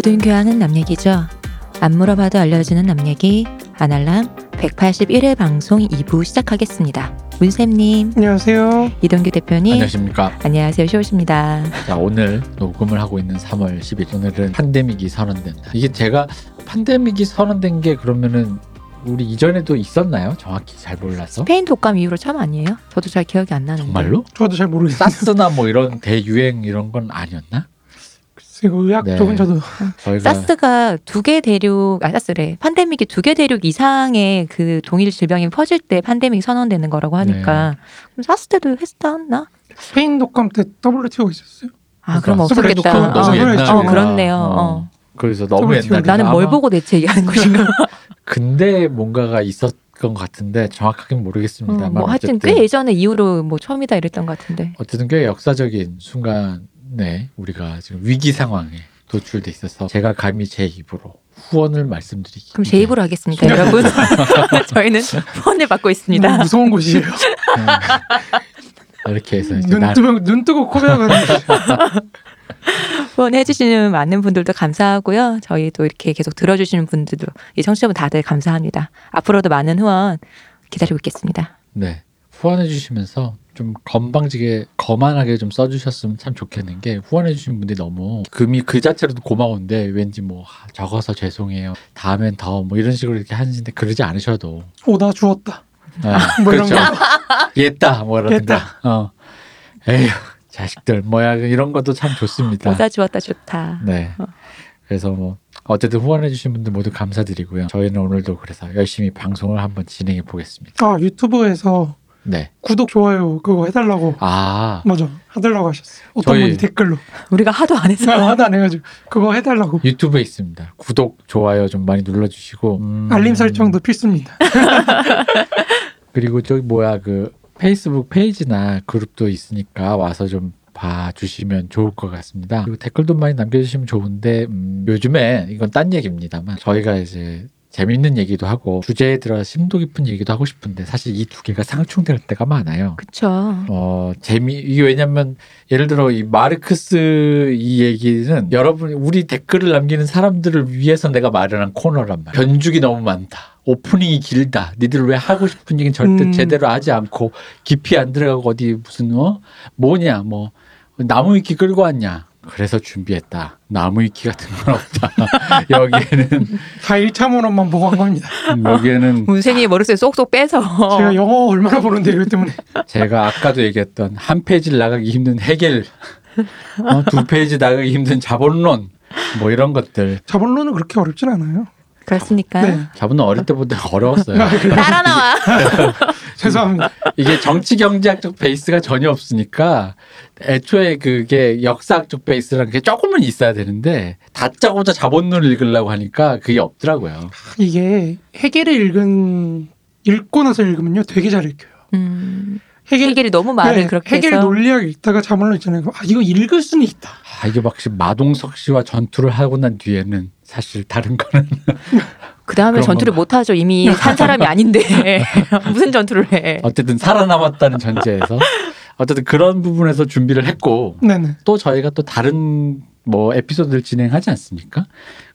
모든 교양은 남 얘기죠. 안 물어봐도 알려주는 남 얘기 아날람 181회 방송 2부 시작하겠습니다. 문쌤님, 안녕하세요. 이동규 대표님, 안녕하십니까. 안녕하세요. 쇼우십니다. 자, 오늘 녹음을 하고 있는 3월 10일. 오늘은 팬데믹이 선언된다. 이게 제가 팬데믹이 선언된 게 그러면은 우리 이전에도 있었나요? 정확히 잘 몰라서. 스페인 독감 이후로 처음 아니에요? 저도 잘 기억이 안 나는데. 정말로? 저도 잘 모르겠어요. 사스나 뭐 이런 대유행 이런 건 아니었나? 그리고 의학 네. 쪽은 저도 저희가 사스가 두 개 대륙, 아 사스래. 팬데믹이 두 개 대륙 이상의 그 동일 질병이 퍼질 때 팬데믹 선언되는 거라고 하니까 그럼 사스 때도 했었나? 스페인 독감 때 WTO 있었어요. 아 그럼 없었겠다. 독감 너무 어, 옛날에. 어, 그렇네요. 어. 그래서 너무 좀 옛날에. 나는 뭘 보고 대체 얘기하는 것인가? 근데 뭔가가 있었던 것 같은데 정확하게는 모르겠습니다만 뭐 하여튼 꽤 예전에 이후로 뭐 처음이다 이랬던 것 같은데. 어쨌든 꽤 역사적인 순간 에 우리가 지금 위기 상황에 도출돼 있어서 제가 감히 제 입으로 후원을 말씀드리기. 그럼 제 입으로 하겠습니다, 여러분. 저희는 후원을 받고 있습니다. 너무 무서운 곳이에요. 음. 이렇게 해서 이제 눈 날- 뜨고 눈 뜨고 코베하는 후원해 주시는 많은 분들도 감사하고요. 저희도 이렇게 계속 들어주시는 분들도 이 청취자분 다들 감사합니다. 앞으로도 많은 후원 기다리고 있겠습니다. 네 후원해 주시면서 좀 건방지게 거만하게 좀 써주셨으면 참 좋겠는 게 후원해 주신 분들이 너무 금이 그 자체로도 고마운데 왠지 뭐 아, 적어서 죄송해요 다음엔 더 뭐 이런 식으로 이렇게 하시는데 그러지 않으셔도 오다 주웠다. 네, 뭐 이런 그렇죠 옛다 뭐라든가. 어 에휴 자식들 뭐야 이런 것도 참 좋습니다 보다 주었다 좋다. 네. 어. 그래서 뭐 어쨌든 후원해주신 분들 모두 감사드리고요. 저희는 오늘도 그래서 열심히 방송을 한번 진행해 보겠습니다. 아 유튜브에서 네. 구독 좋아요 그거 해달라고 아 맞아 해달라고 하셨어요. 어떤 저희- 분이 댓글로 우리가 하도 안 해서 하도 안 해가지고 그거 해달라고 유튜브에 있습니다. 구독 좋아요 좀 많이 눌러주시고 음, 알림 설정도 필수입니다. 그리고 저기 뭐야 그 페이스북 페이지나 그룹도 있으니까 와서 좀 봐주시면 좋을 것 같습니다. 그리고 댓글도 많이 남겨주시면 좋은데 음, 요즘에 이건 딴 얘기입니다만 저희가 이제 재밌는 얘기도 하고 주제에 들어 심도 깊은 얘기도 하고 싶은데 사실 이 두 개가 상충될 때가 많아요. 그쵸. 어 재미 이게 왜냐면 예를 들어 이 마르크스 이 얘기는 여러분 우리 댓글을 남기는 사람들을 위해서 내가 마련한 코너란 말이야. 변죽이 너무 많다. 오프닝이 길다. 니들 왜 하고 싶은 얘기는 절대 음. 제대로 하지 않고 깊이 안 들어가고 어디 무슨 어 뭐냐 뭐 나무 위키 끌고 왔냐. 그래서 준비했다. 나무 위키 같은 건 없다. 여기에는 다 1차 문헌만 보고 한 겁니다. 여기에는 문생이 머릿속에 쏙쏙 빼서 제가 영어 얼마나 보는데 이것 때문에 제가 아까도 얘기했던 한 페이지를 나가기 힘든 헤겔, 어, 두 페이지 나가기 힘든 자본론, 뭐 이런 것들. 자본론은 그렇게 어렵진 않아요. 그렇습니까? 네 자본론 어릴 때보다 어려웠어요. 따라 나와. 죄송합니다. 이게 정치 경제학적 베이스가 전혀 없으니까 애초에 그게 역사학적 베이스라는 게 조금은 있어야 되는데 다짜고짜 자본론을 읽으려고 하니까 그게 없더라고요. 이게 해겔을 읽은 읽고 나서 읽으면요 되게 잘 읽혀요. 음, 해겔 해결이 너무 말을 네, 그렇게 해겔 해서 논리학 읽다가 자문론 있잖아요. 아 이거 읽을 수는 있다. 아, 이게 막시 마동석 씨와 전투를 하고 난 뒤에는 사실 다른 거는 그 다음에 전투를 건가? 못 하죠. 이미 산 사람이 아닌데 무슨 전투를 해? 어쨌든 살아남았다는 전제에서 어쨌든 그런 부분에서 준비를 했고 네네. 또 저희가 또 다른 뭐 에피소드를 진행하지 않습니까?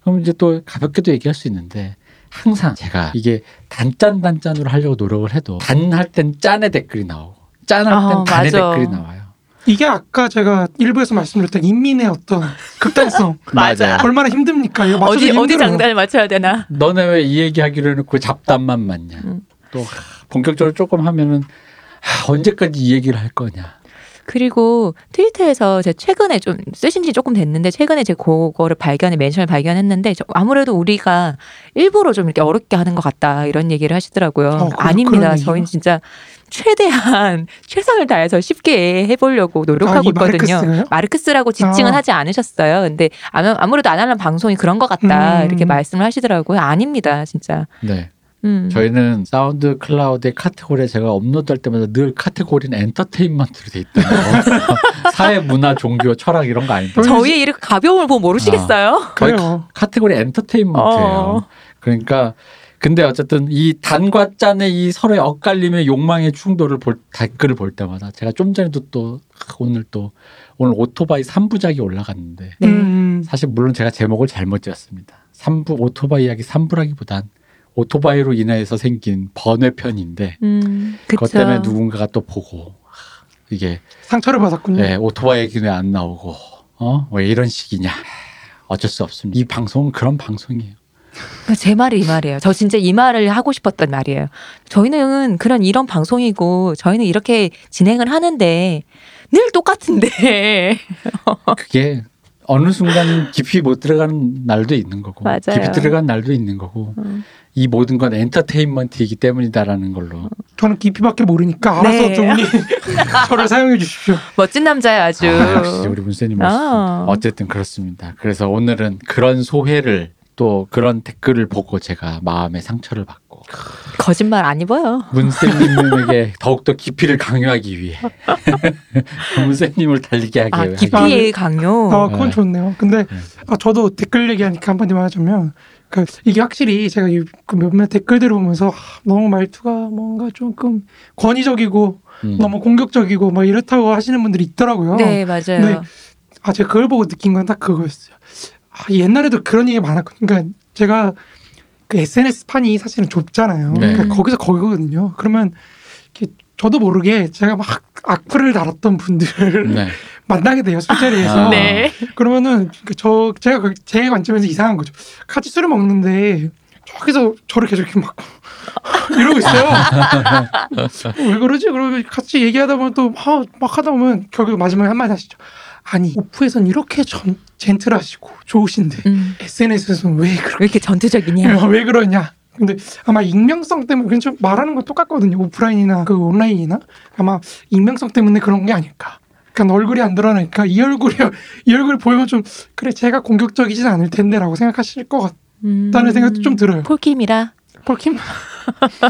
그럼 이제 또 가볍게도 얘기할 수 있는데 항상 제가 이게 단짠 단짠으로 하려고 노력을 해도 단 할 땐 짠의 댓글이 나오고 짠할 땐 아, 단의 맞아. 댓글이 나와요. 이게 아까 제가 일부에서 말씀드렸던 인민의 어떤 극단성 맞아. 얼마나 힘듭니까? 이거 어디 어디 힘들어요. 장단을 맞춰야 되나? 너네 왜 이 얘기 하기로 해놓고 잡담만 맞냐? 음. 또 하, 본격적으로 조금 하면은 하, 언제까지 이 얘기를 할 거냐? 그리고 트위터에서 제가 최근에 좀 쓰신 지 조금 됐는데 최근에 제가 그거를 발견해 멘션을 발견했는데 저- 아무래도 우리가 일부러 좀 이렇게 어렵게 하는 것 같다 이런 얘기를 하시더라고요. 어, 그런- 아닙니다. 저희는 진짜 최대한 최선을 다해서 쉽게 해보려고 노력하고 아, 이 있거든요. 마르크스가요? 마르크스라고 지칭은 아. 하지 않으셨어요. 근데 아무- 아무래도 아날람 방송이 그런 것 같다 음. 이렇게 말씀을 하시더라고요. 아닙니다, 진짜. 네. 음. 저희는 사운드 클라우드의 카테고리에 제가 업로드할 때마다 늘 카테고리는 엔터테인먼트로 돼 있다는 거. 사회, 문화, 종교, 철학 이런 거 아닙니다. 저희의 이렇게 가벼움을 보고 모르시겠어요? 거의 그래요. 카테고리 엔터테인먼트예요. 어. 그러니까 근데 어쨌든 이 단과 짠의 이 서로의 엇갈림의 욕망의 충돌을 볼 댓글을 볼 때마다 제가 좀 전에도 또 오늘 또 오늘 오토바이 3부작이 올라갔는데 네. 음, 사실 물론 제가 제목을 잘못 지었습니다. 3부 오토바이 이야기 3부라기보단 오토바이로 인해서 생긴 번외편인데 음, 그것. 때문에 누군가가 또 보고 하, 이게 상처를 받았군요. 예, 오토바이 얘기는 안 나오고 어? 왜 이런 식이냐. 어쩔 수 없습니다. 이 방송은 그런 방송이에요. 그러니까 제 말이 이 말이에요. 저 진짜 이 말을 하고 싶었단 말이에요. 저희는 그런 이런 방송이고 저희는 이렇게 진행을 하는데 늘 똑같은데 그게 어느 순간 깊이 못 들어가는 날도 있는 거고 맞아요. 깊이 들어간 날도 있는 거고 음. 이 모든 건 엔터테인먼트이기 때문이다라는 걸로 저는 깊이밖에 모르니까 알아서 네. 좀 저를 사용해 주십시오. 멋진 남자야 아주. 아, 역시 우리 문세님 멋있습니다. 아. 어쨌든 그렇습니다. 그래서 오늘은 그런 소회를 또 그런 댓글을 보고 제가 마음의 상처를 받고 거짓말 안 입어요. 문세님에게 더욱더 깊이를 강요하기 위해 문세님을 달리게 하기 아 위해 깊이의 강요. 아, 그건 네. 좋네요. 근데 네. 아, 저도 댓글 얘기하니까 한마디만 하자면 그 이게 확실히 제가 이- 그 몇몇 댓글들을 보면서 아, 너무 말투가 뭔가 조금 권위적이고 음. 너무 공격적이고 막 이렇다고 하시는 분들이 있더라고요. 네 맞아요. 네. 아 제가 그걸 보고 느낀 건 딱 그거였어요. 아, 옛날에도 그런 얘기 많았거든요. 그러니까 제가 그 SNS 판이 사실은 좁잖아요. 네. 그러니까 거기서 거기거든요. 그러면 이렇게 저도 모르게 제가 막 악플을 달았던 분들을 네. 만나게 돼요 술자리에서. 아. 네. 그러면은 그저 제가 그- 제 관점에서 이상한 거죠. 같이 술을 먹는데 저기서 저를 계속 이렇게 막 이러고 있어요. 왜 그러지? 그러고 같이 얘기하다 보면 또막 하다 보면 결국 마지막에 한마디 하시죠. 아니 오프에선 이렇게 전, 젠틀하시고 좋으신데 음, SNS에서는 왜왜 그렇게 이렇게 전투적이냐? 왜 그러냐? 근데 아마 익명성 때문에 그냥 좀 말하는 건 똑같거든요. 오프라인이나 그 온라인이나 아마 익명성 때문에 그런 게 아닐까. 그러니까 얼굴이 안 드러나니까 이 얼굴이 이 얼굴 보이면 좀 그래 제가 공격적이진 않을 텐데라고 생각하실 것 음, 같다는 생각도 좀 들어요. 폴킴이라. 폴킴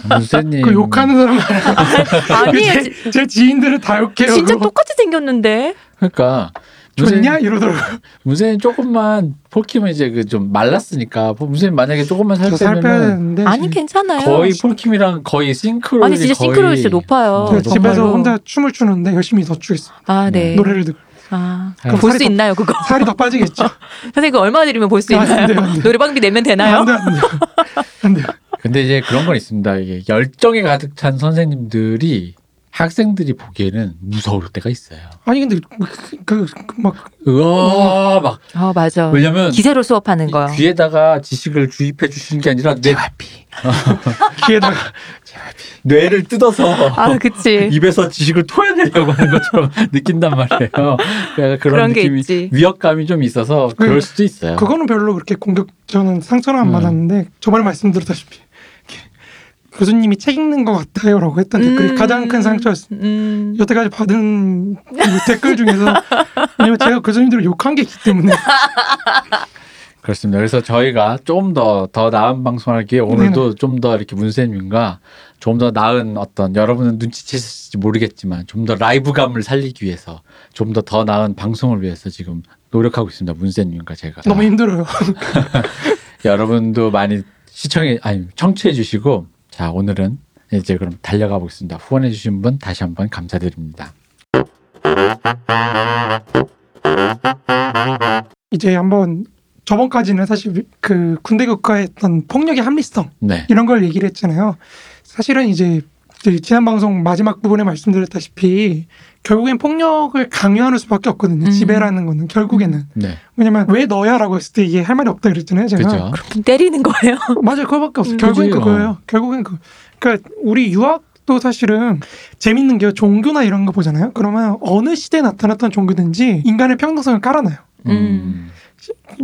문세님 그 욕하는 사람 아니에요. 제, 제 지인들은 다 욕해요. 진짜 그거. 똑같이 생겼는데. 그러니까 좋냐 이러더라고요. 문세님 조금만 폴킴은 이제 그 좀 말랐으니까 문세님 만약에 조금만 살 되는데 아니 괜찮아요. 거의 폴킴이랑 거의 싱크로 아니 진짜 싱크로율 진짜 높아요. 어, 집에서. 혼자 춤을 추는데 열심히 더 추겠습니다. 아 네. 노래를 듣고 아, 그럼 볼 살이 수 더- 있나요 그거? 살이 더 빠지겠죠. 선생님 그거 얼마 드리면 볼수 아, 안 있나요? 돼요. 노래방비 내면 되나요? 안 돼, 안 돼요. 안 돼요. 근데 이제 그런 건 있습니다. 이게 열정에 가득 찬 선생님들이 학생들이 보기에는 무서울 때가 있어요. 아니 근데 그막 으아 막어 맞아. 왜냐면 기세로 수업하는 거요. 귀에다가 지식을 주입해 주시는 게 아니라 내 귀에다가 뇌를 뜯어서 아 그치. 입에서 지식을 토해내려고 하는 것처럼 느낀단 말이에요. 그러니까 그런, 그런 게 느낌이 있지. 위협감이 좀 있어서 그럴 수도 있어요. 그거는 별로 그렇게 공격 저는 상처는 안 음. 받았는데 저번에 말씀드렸다시피 교수님이 책 읽는 것 같아요라고 했던 댓글이 음. 가장 큰 상처였어요. 음. 여태까지 받은 그 댓글 중에서 왜냐면 제가 교수님들을 욕한 게 있기 때문에 그렇습니다. 그래서 저희가 좀 더 더 나은 방송하기 위해 오늘도 좀더 이렇게 문세님과 좀 더 나은 어떤 여러분은 눈치채실지 모르겠지만 좀 더 라이브감을 살리기 위해서 좀 더 더 나은 방송을 위해서 지금 노력하고 있습니다. 문세님과 제가 너무 힘들어요. 여러분도 많이 시청해 아니 청취해 주시고 자 오늘은 이제 그럼 달려가 보겠습니다. 후원해 주신 분 다시 한번 감사드립니다. 이제 한번 저번까지는 사실 그 군대 국가했던 폭력의 합리성 네. 이런 걸 얘기를 했잖아요. 사실은 이제 지난 방송 마지막 부분에 말씀드렸다시피 결국엔 폭력을 강요하는 수밖에 없거든요. 음. 지배라는 거는 결국에는 네. 왜냐면 왜 너야라고 했을 때 이게 할 말이 없다 그랬잖아요. 제가 그죠. 그럼 때리는 거예요. 맞아요. 그거밖에 없어요. 음. 결국엔 그거예요. 결국엔 그. 그러니까 우리 유학도 사실은 재밌는 게 종교나 이런 거 보잖아요. 그러면 어느 시대에 나타났던 종교든지 인간의 평등성을 깔아놔요. 음.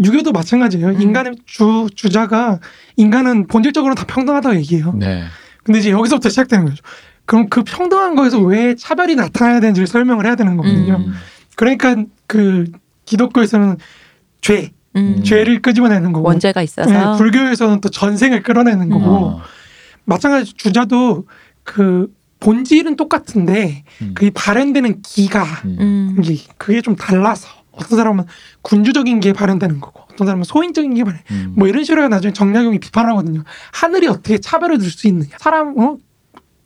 유교도 마찬가지예요. 음. 인간의 주 주자가 인간은 본질적으로 다 평등하다고 얘기해요. 네. 근데 이제 여기서부터 시작되는 거죠. 그럼 그 평등한 거에서 왜 차별이 나타나야 되는지를 설명을 해야 되는 거거든요. 음. 그러니까 그 기독교에서는 죄, 음. 죄를 끄집어내는 거고 원죄가 네, 있어서. 불교에서는 또 전생을 끌어내는 거고 어. 마찬가지 주자도 그 본질은 똑같은데 음. 그 발현되는 기가 음. 음. 그게 좀 달라서 어떤 사람은 군주적인 게 발현되는 거고 어떤 사람은 소인적인 게 발현 음. 뭐 이런 식으로 나중에 정약용이 비판하거든요 하늘이 어떻게 차별을 둘수 있느냐 사람 어?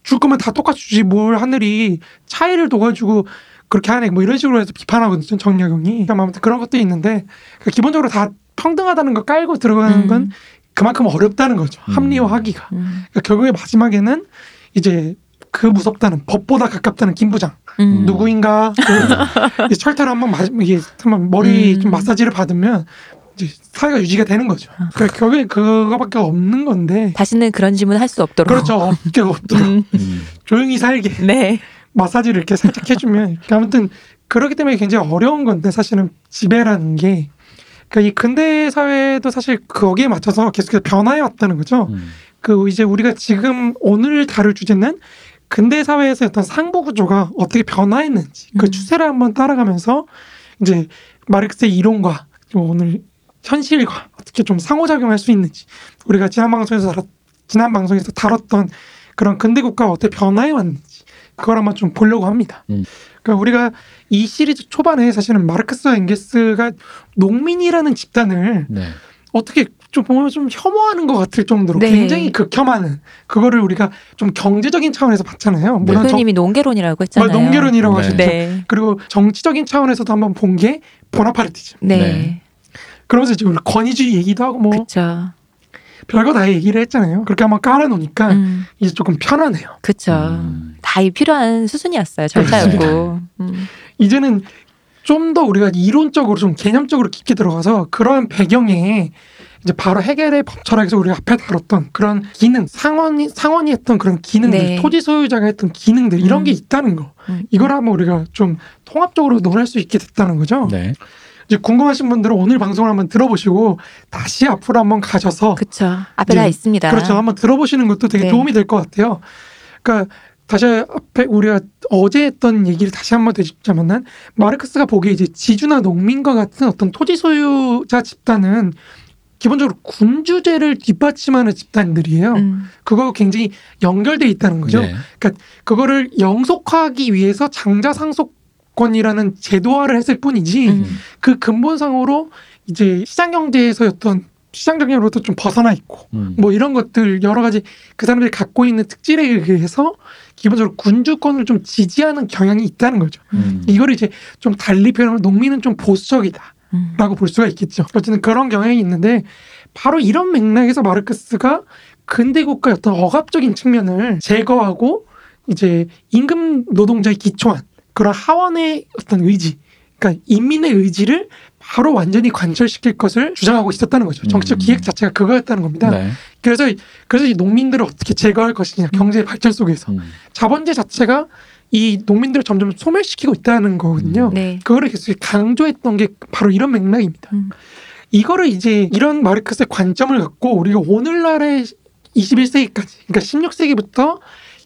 줄 거면 다 똑같이 주지 뭘 하늘이 차이를 둬가지고 그렇게 하네 뭐 이런 식으로 해서 비판하거든요 정약용이 그러니까 아무튼 그런 것도 있는데 그러니까 기본적으로 다 평등하다는 거 깔고 들어가는 음. 건 그만큼 어렵다는 거죠 음. 합리화하기가 음. 그러니까 결국에 마지막에는 이제 그 무섭다는 법보다 가깝다는 김 부장 음. 누구인가 그 이제 철퇴를 한번 맞 이게 한번 머리 음. 좀 마사지를 받으면 이제 사회가 유지가 되는 거죠. 그러니까 결국에 그거밖에 없는 건데 다시는 그런 질문 할 수 없도록. 그렇죠 없게 없도록 음. 음. 조용히 살게 네. 마사지를 이렇게 살짝 해주면 아무튼 그렇기 때문에 굉장히 어려운 건데 사실은 지배라는 게 그러니까 이 근대 사회도 사실 거기에 맞춰서 계속해서 변화해 왔다는 거죠. 음. 그 이제 우리가 지금 오늘 다룰 주제는 근대 사회에서 어떤 상부 구조가 어떻게 변화했는지 그 음. 추세를 한번 따라가면서 이제 마르크스의 이론과 좀 오늘 현실과 어떻게 좀 상호작용할 수 있는지 우리가 지난 방송에서 다뤘, 지난 방송에서 다뤘던 그런 근대 국가가 어떻게 변화해 왔는지 그걸 한번 좀 보려고 합니다. 음. 그러니까 우리가 이 시리즈 초반에 사실은 마르크스와 엥게스가 농민이라는 집단을 네. 어떻게 좀 보면 좀 혐오하는 것 같을 정도로 네. 굉장히 극혐하는 그거를 우리가 좀 경제적인 차원에서 봤잖아요. 물론 정, 대표님이 농계론이라고 했잖아요. 농계론이라고 네. 하셨죠. 네. 그리고 정치적인 차원에서도 한번 본 게 보나파르티즘. 네. 네. 그러면서 이제 우리 권위주의 얘기도 하고 뭐 그쵸. 별거 다 얘기를 했잖아요. 그렇게 한번 깔아놓으니까 음. 이제 조금 편하네요. 그쵸. 음. 다이 필요한 수순이었어요. 절차였고. 음. 이제는 좀 더 우리가 이론적으로 좀 개념적으로 깊게 들어가서 그런 배경에 이제 바로 해결의 법철학에서 우리가 앞에 다뤘던 그런 기능 상원이 상원이 했던 그런 기능들 네. 토지 소유자가 했던 기능들 이런 음. 게 있다는 거 음. 이걸 한번 우리가 좀 통합적으로 논할 수 있게 됐다는 거죠. 네. 이제 궁금하신 분들은 오늘 방송을 한번 들어보시고 다시 앞으로 한번 가셔서 그쵸. 앞에 네. 다 있습니다. 그렇죠. 한번 들어보시는 것도 되게 네. 도움이 될 것 같아요. 그러니까 다시 앞에 우리가 어제 했던 얘기를 다시 한번 되짚자면은 마르크스가 보기에 이제 지주나 농민과 같은 어떤 토지 소유자 집단은 기본적으로 군주제를 뒷받침하는 집단들이에요. 음. 그거 굉장히 연결돼 있다는 거죠. 네. 그거를 영속화하기 위해서 장자 상속 권이라는 제도화를 했을 뿐이지 음. 그 근본상으로 이제 시장 경제에서였던 시장 경제로부터 좀 벗어나 있고 음. 뭐 이런 것들 여러 가지 그 사람들이 갖고 있는 특질에 의해서 기본적으로 군주권을 좀 지지하는 경향이 있다는 거죠. 음. 이걸 이제 좀 달리 표현하면 농민은 좀 보수적이다 라고 음. 볼 수가 있겠죠. 어쨌든 그런 경향이 있는데 바로 이런 맥락에서 마르크스가 근대 국가의 어떤 억압적인 측면을 제거하고 이제 임금 노동자의 기초한 그런 하원의 어떤 의지, 그러니까 인민의 의지를 바로 완전히 관철시킬 것을 주장하고 있었다는 거죠. 정치적 음. 기획 자체가 그거였다는 겁니다. 네. 그래서 그래서 이 농민들을 어떻게 제거할 것이냐 경제 발전 속에서 음. 자본제 자체가 이 농민들을 점점 소멸시키고 있다는 거거든요. 네. 그거를 계속 강조했던 게 바로 이런 맥락입니다. 음. 이거를 이제 이런 마르크스의 관점을 갖고 우리가 오늘날의 21세기까지 그러니까 16세기부터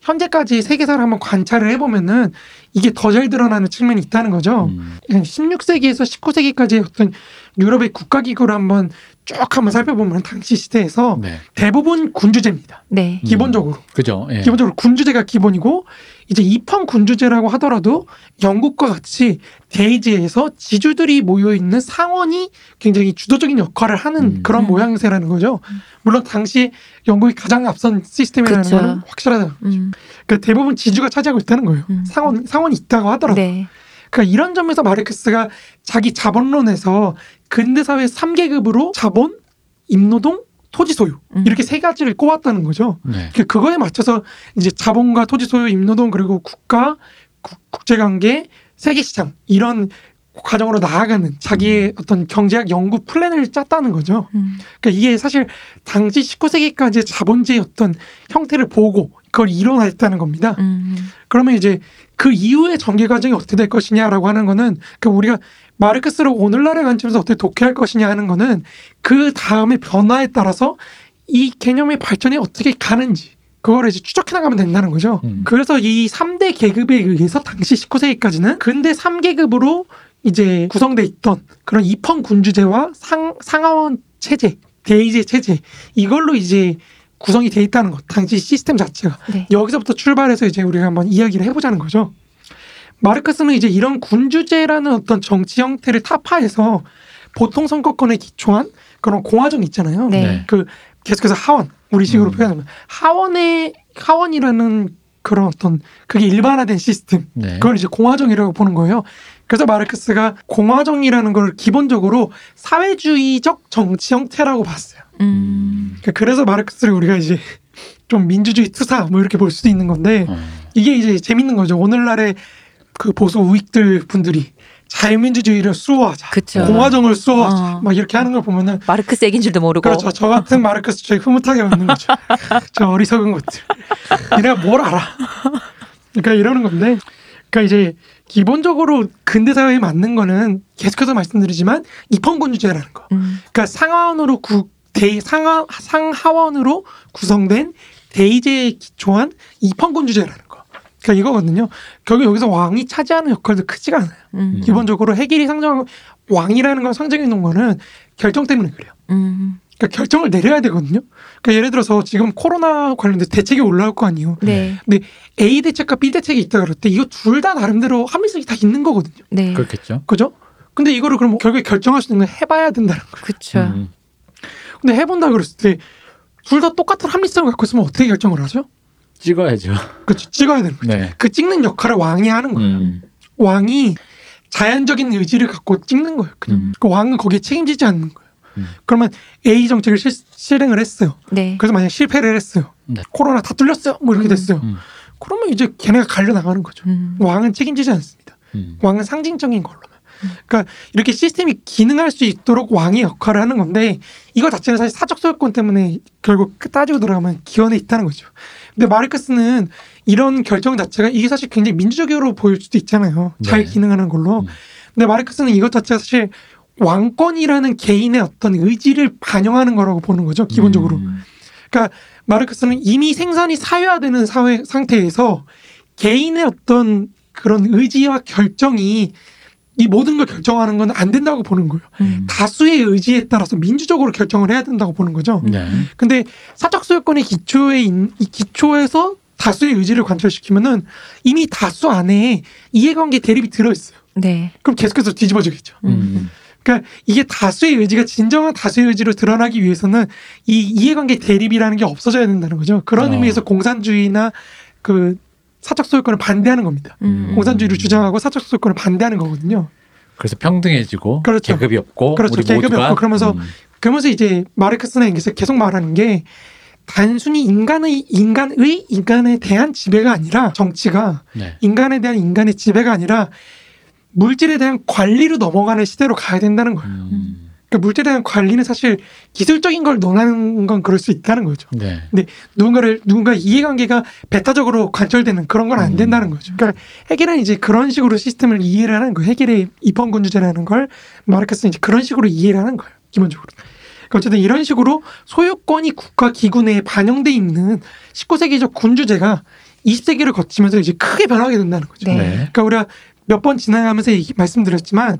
현재까지 세계사를 한번 관찰을 해보면은 이게 더 잘 드러나는 측면이 있다는 거죠. 음. 16세기에서 19세기까지의 어떤 유럽의 국가기구를 한번 쭉 한번 살펴보면 당시 시대에서 네. 대부분 군주제입니다. 네. 음. 기본적으로. 그죠. 예. 기본적으로 군주제가 기본이고 이제 입헌 군주제라고 하더라도 영국과 같이 대의제에서 지주들이 모여 있는 상원이 굉장히 주도적인 역할을 하는 음. 그런 음. 모양새라는 거죠. 물론 당시 영국이 가장 앞선 시스템이라는 그쵸. 건 확실하다. 음. 그러니까 대부분 지주가 차지하고 있다는 거예요. 음. 상원 상원이 있다고 하더라도. 네. 그러니까 이런 점에서 마르크스가 자기 자본론에서 근대 사회 3계급으로 자본, 임노동, 토지 소유 음. 이렇게 세 가지를 꼽았다는 거죠. 네. 그- 그거에 맞춰서 이제 자본과 토지 소유, 임노동 그리고 국가, 국- 국제관계, 세계시장 이런 과정으로 나아가는 자기의 어떤 경제학 연구 플랜을 짰다는 거죠. 음. 그러니까 이게 사실 당시 19세기까지의 자본주의 어떤 형태를 보고 그걸 이뤄냈다는 겁니다. 음. 그러면 이제 그 이후의 전개 과정이 어떻게 될 것이냐라고 하는 거는 그 우리가 마르크스를 오늘날의 관점에서 어떻게 독해할 것이냐 하는 거는 그 다음의 변화에 따라서 이 개념의 발전이 어떻게 가는지 그거를 이제 추적해 나가면 된다는 거죠. 음. 그래서 이 3대 계급에 의해서 당시 19세기까지는 근대 3계급으로 이제 구성돼 있던 그런 입헌 군주제와 상, 상하원 체제, 대의제 체제 이걸로 이제 구성이 돼 있다는 것. 당시 시스템 자체가. 네. 여기서부터 출발해서 이제 우리가 한번 이야기를 해보자는 거죠. 마르크스는 이제 이런 군주제라는 어떤 정치 형태를 타파해서 보통 선거권에 기초한 그런 공화정 있잖아요. 네. 네. 그 계속해서 하원 우리 식으로 음. 표현하면 하원의 하원이라는 그런 어떤 그게 일반화된 시스템 네. 그걸 이제 공화정이라고 보는 거예요. 그래서 마르크스가 공화정이라는 걸 기본적으로 사회주의적 정치 형태라고 봤어요. 음. 그러니까 그래서 마르크스를 우리가 이제 좀 민주주의 투사 뭐 이렇게 볼 수도 있는 건데 어. 이게 이제 재밌는 거죠. 오늘날의 그 보수 우익들 분들이 자유민주주의를 수호하자, 그쵸. 공화정을 수호하자, 어. 막 이렇게 하는 걸 보면은 마르크스 얘기인 줄도 모르고. 그렇죠. 저 같은 마르크스 저희 흐뭇하게 맞는 거죠. 저 어리석은 것들. 얘네가 뭘 알아? 그러니까 이러는 건데, 그러니까 이제 기본적으로 근대 사회에 맞는 거는 계속해서 말씀드리지만 입헌군주제라는 거. 음. 그러니까 상하원으로 구 대, 상하 상하원으로 구성된 대의제에 기초한 입헌군주제라는 거. 그러니까 이거거든요. 결국 여기서 왕이 차지하는 역할도 크지가 않아요. 음. 기본적으로 해결이 상정 왕이라는 걸 상정해 놓은 거는 결정 때문에 그래요. 음. 그러니까 결정을 내려야 되거든요. 그러니까 예를 들어서 지금 코로나 관련된 대책이 올라올 거 아니에요. 네. A 대책과 B 대책이 있다 그럴 때 이거 둘 다 나름대로 합리성이 다 있는 거거든요. 네. 그렇겠죠. 그죠? 근데 이거를 그럼 결국에 결정할 수 있는 건 해봐야 된다는 거예요. 그렇죠. 음. 근데 해본다 그랬을 때 둘 다 똑같은 합리성을 갖고 있으면 어떻게 결정을 하죠? 찍어야죠. 그렇죠. 찍어야 되는 거죠. 네. 그 찍는 역할을 왕이 하는 거예요. 음. 왕이 자연적인 의지를 갖고 찍는 거예요. 그냥 음. 그 왕은 거기에 책임지지 않는 거예요. 음. 그러면 A 정책을 실, 실행을 했어요. 네. 그래서 만약 실패를 했어요. 네. 코로나 다 뚫렸어요. 뭐 이렇게 음. 됐어요. 음. 그러면 이제 걔네가 갈려 나가는 거죠. 음. 왕은 책임지지 않습니다. 음. 왕은 상징적인 걸로만. 그러니까 이렇게 시스템이 기능할 수 있도록 왕의 역할을 하는 건데 이거 자체는 사실 사적 소유권 때문에 결국 따지고 들어가면 기원에 있다는 거죠. 근데 마르크스는 이런 결정 자체가 이게 사실 굉장히 민주적으로 보일 수도 있잖아요. 잘 네. 기능하는 걸로. 음. 근데 마르크스는 이것 자체가 사실 왕권이라는 개인의 어떤 의지를 반영하는 거라고 보는 거죠. 기본적으로. 음. 마르크스는 이미 생산이 사회화되는 사회 상태에서 개인의 어떤 그런 의지와 결정이 이 모든 걸 결정하는 건 안 된다고 보는 거예요. 음. 다수의 의지에 따라서 민주적으로 결정을 해야 된다고 보는 거죠. 네. 근데 사적 소유권의 기초에 있- 이 기초에서 다수의 의지를 관철시키면은 이미 다수 안에 이해관계 대립이 들어 있어요. 네. 그럼 계속해서 뒤집어지겠죠. 음. 그러니까 이게 다수의 의지가 진정한 다수의 의지로 드러나기 위해서는 이 이해관계 대립이라는 게 없어져야 된다는 거죠. 그런 어. 의미에서 공산주의나 그 사적 소유권을 반대하는 겁니다. 음. 공산주의를 주장하고 사적 소유권을 반대하는 거거든요. 그래서 평등해지고 그렇죠. 계급이 없고 그렇죠. 우리 계급이 모두가 없고 그러면서 음. 그러면서 이제 마르크스나 앵겔스 계속 말하는 게 단순히 인간의 인간의 인간에 대한 지배가 아니라 정치가 네. 인간에 대한 인간의 지배가 아니라 물질에 대한 관리로 넘어가는 시대로 가야 된다는 거예요. 음. 그러니까 물질에 대한 관리는 사실 기술적인 걸 논하는 건 그럴 수 있다는 거죠. 네. 누군가를 누군가 이해관계가 배타적으로 관철되는 그런 건안 음. 된다는 거죠. 그러니까 해겔은 이제 그런 식으로 시스템을 이해를 하는 거예요. 해겔의 입헌군주제라는 걸 마르크스는 이제 그런 식으로 이해를 하는 거예요. 기본적으로. 그러니까 어쨌든 이런 식으로 소유권이 국가 기구 내에 반영돼 있는 19세기적 군주제가 20세기를 거치면서 이제 크게 변하게 된다는 거죠. 네. 네. 그러니까 우리가 몇 번 지나가면서 말씀드렸지만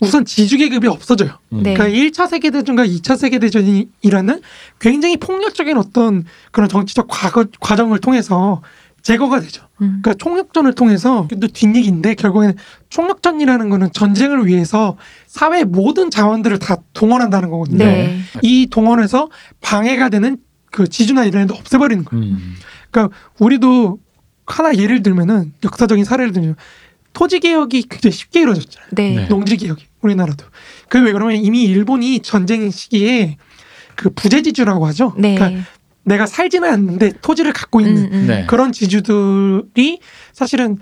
우선 지주계급이 없어져요. 음. 네. 그러니까 1차 세계대전과 2차 세계대전이라는 굉장히 폭력적인 어떤 그런 정치적 과거, 과정을 통해서 제거가 되죠. 음. 그러니까 총력전을 통해서 또 뒷얘기인데 결국에는 총력전이라는 거는 전쟁을 위해서 사회의 모든 자원들을 다 동원한다는 거거든요. 네. 이 동원에서 방해가 되는 그 지주나 이런 애도 없애버리는 거예요. 음. 그러니까 우리도 하나 예를 들면은 역사적인 사례를 들면 토지 개혁이 굉장히 쉽게 이루어졌잖아요. 네. 네. 농지 개혁이 우리나라도. 그게 왜 그러면 이미 일본이 전쟁 시기에 그 부재지주라고 하죠. 네. 그러니까 내가 살지는 않는데 토지를 갖고 있는 음, 음. 네. 그런 지주들이 사실은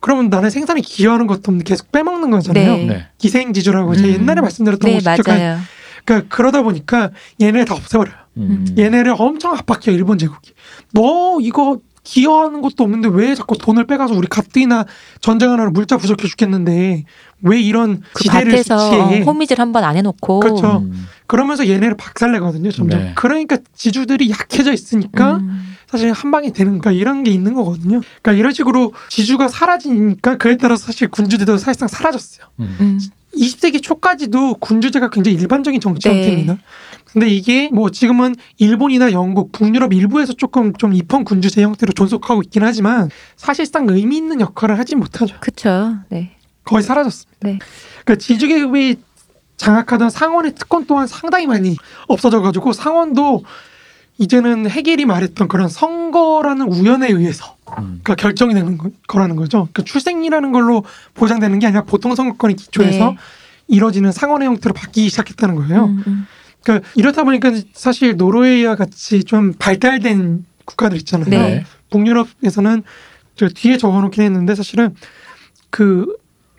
그러면 나는 생산에 기여하는 것도 계속 빼먹는 거잖아요. 네. 네. 기생지주라고 제가 음. 옛날에 말씀드렸던 네, 거 직접 맞아요. 그러니까 그러다 보니까 얘네 다 없애버려요. 음. 얘네를 엄청 압박해요 일본 제국이. 너 이거 기여하는 것도 없는데 왜 자꾸 돈을 빼가서 우리 가뜩이나 전쟁하느라 물자 부족해 죽겠는데 왜 이런 그 지대를 밭에서 수치해? 호미질 한 번 안 해놓고 그렇죠. 음. 그러면서 얘네를 박살내거든요 점점. 네. 그러니까 지주들이 약해져 있으니까 음. 사실 한 방에 되는 거 이런 게 있는 거거든요. 그러니까 이런 식으로 지주가 사라지니까 그에 따라서 사실 군주제도 사실상 사라졌어요. 음. 음. 20세기 초까지도 군주제가 굉장히 일반적인 정치 네. 형태입니다. 근데 이게 뭐 지금은 일본이나 영국, 북유럽 일부에서 조금 좀 입헌 군주제 형태로 존속하고 있긴 하지만 사실상 의미 있는 역할을 하지 못하죠. 그쵸. 네. 거의 사라졌습니다. 네. 그러니까 지주계급이 장악하던 상원의 특권 또한 상당히 많이 없어져가지고 상원도 이제는 해겔이 말했던 그런 선거라는 우연에 의해서 음. 가 결정이 되는 거, 거라는 거죠. 그 출생이라는 걸로 보장되는 게 아니라 보통 선거권의 기초에서 네. 이뤄지는 상원의 형태로 바뀌기 시작했다는 거예요. 음, 음. 그러니까 이렇다 보니까 사실 노르웨이와 같이 좀 발달된 국가들 있잖아요. 네. 북유럽에서는 저 뒤에 적어놓긴 했는데 사실은 그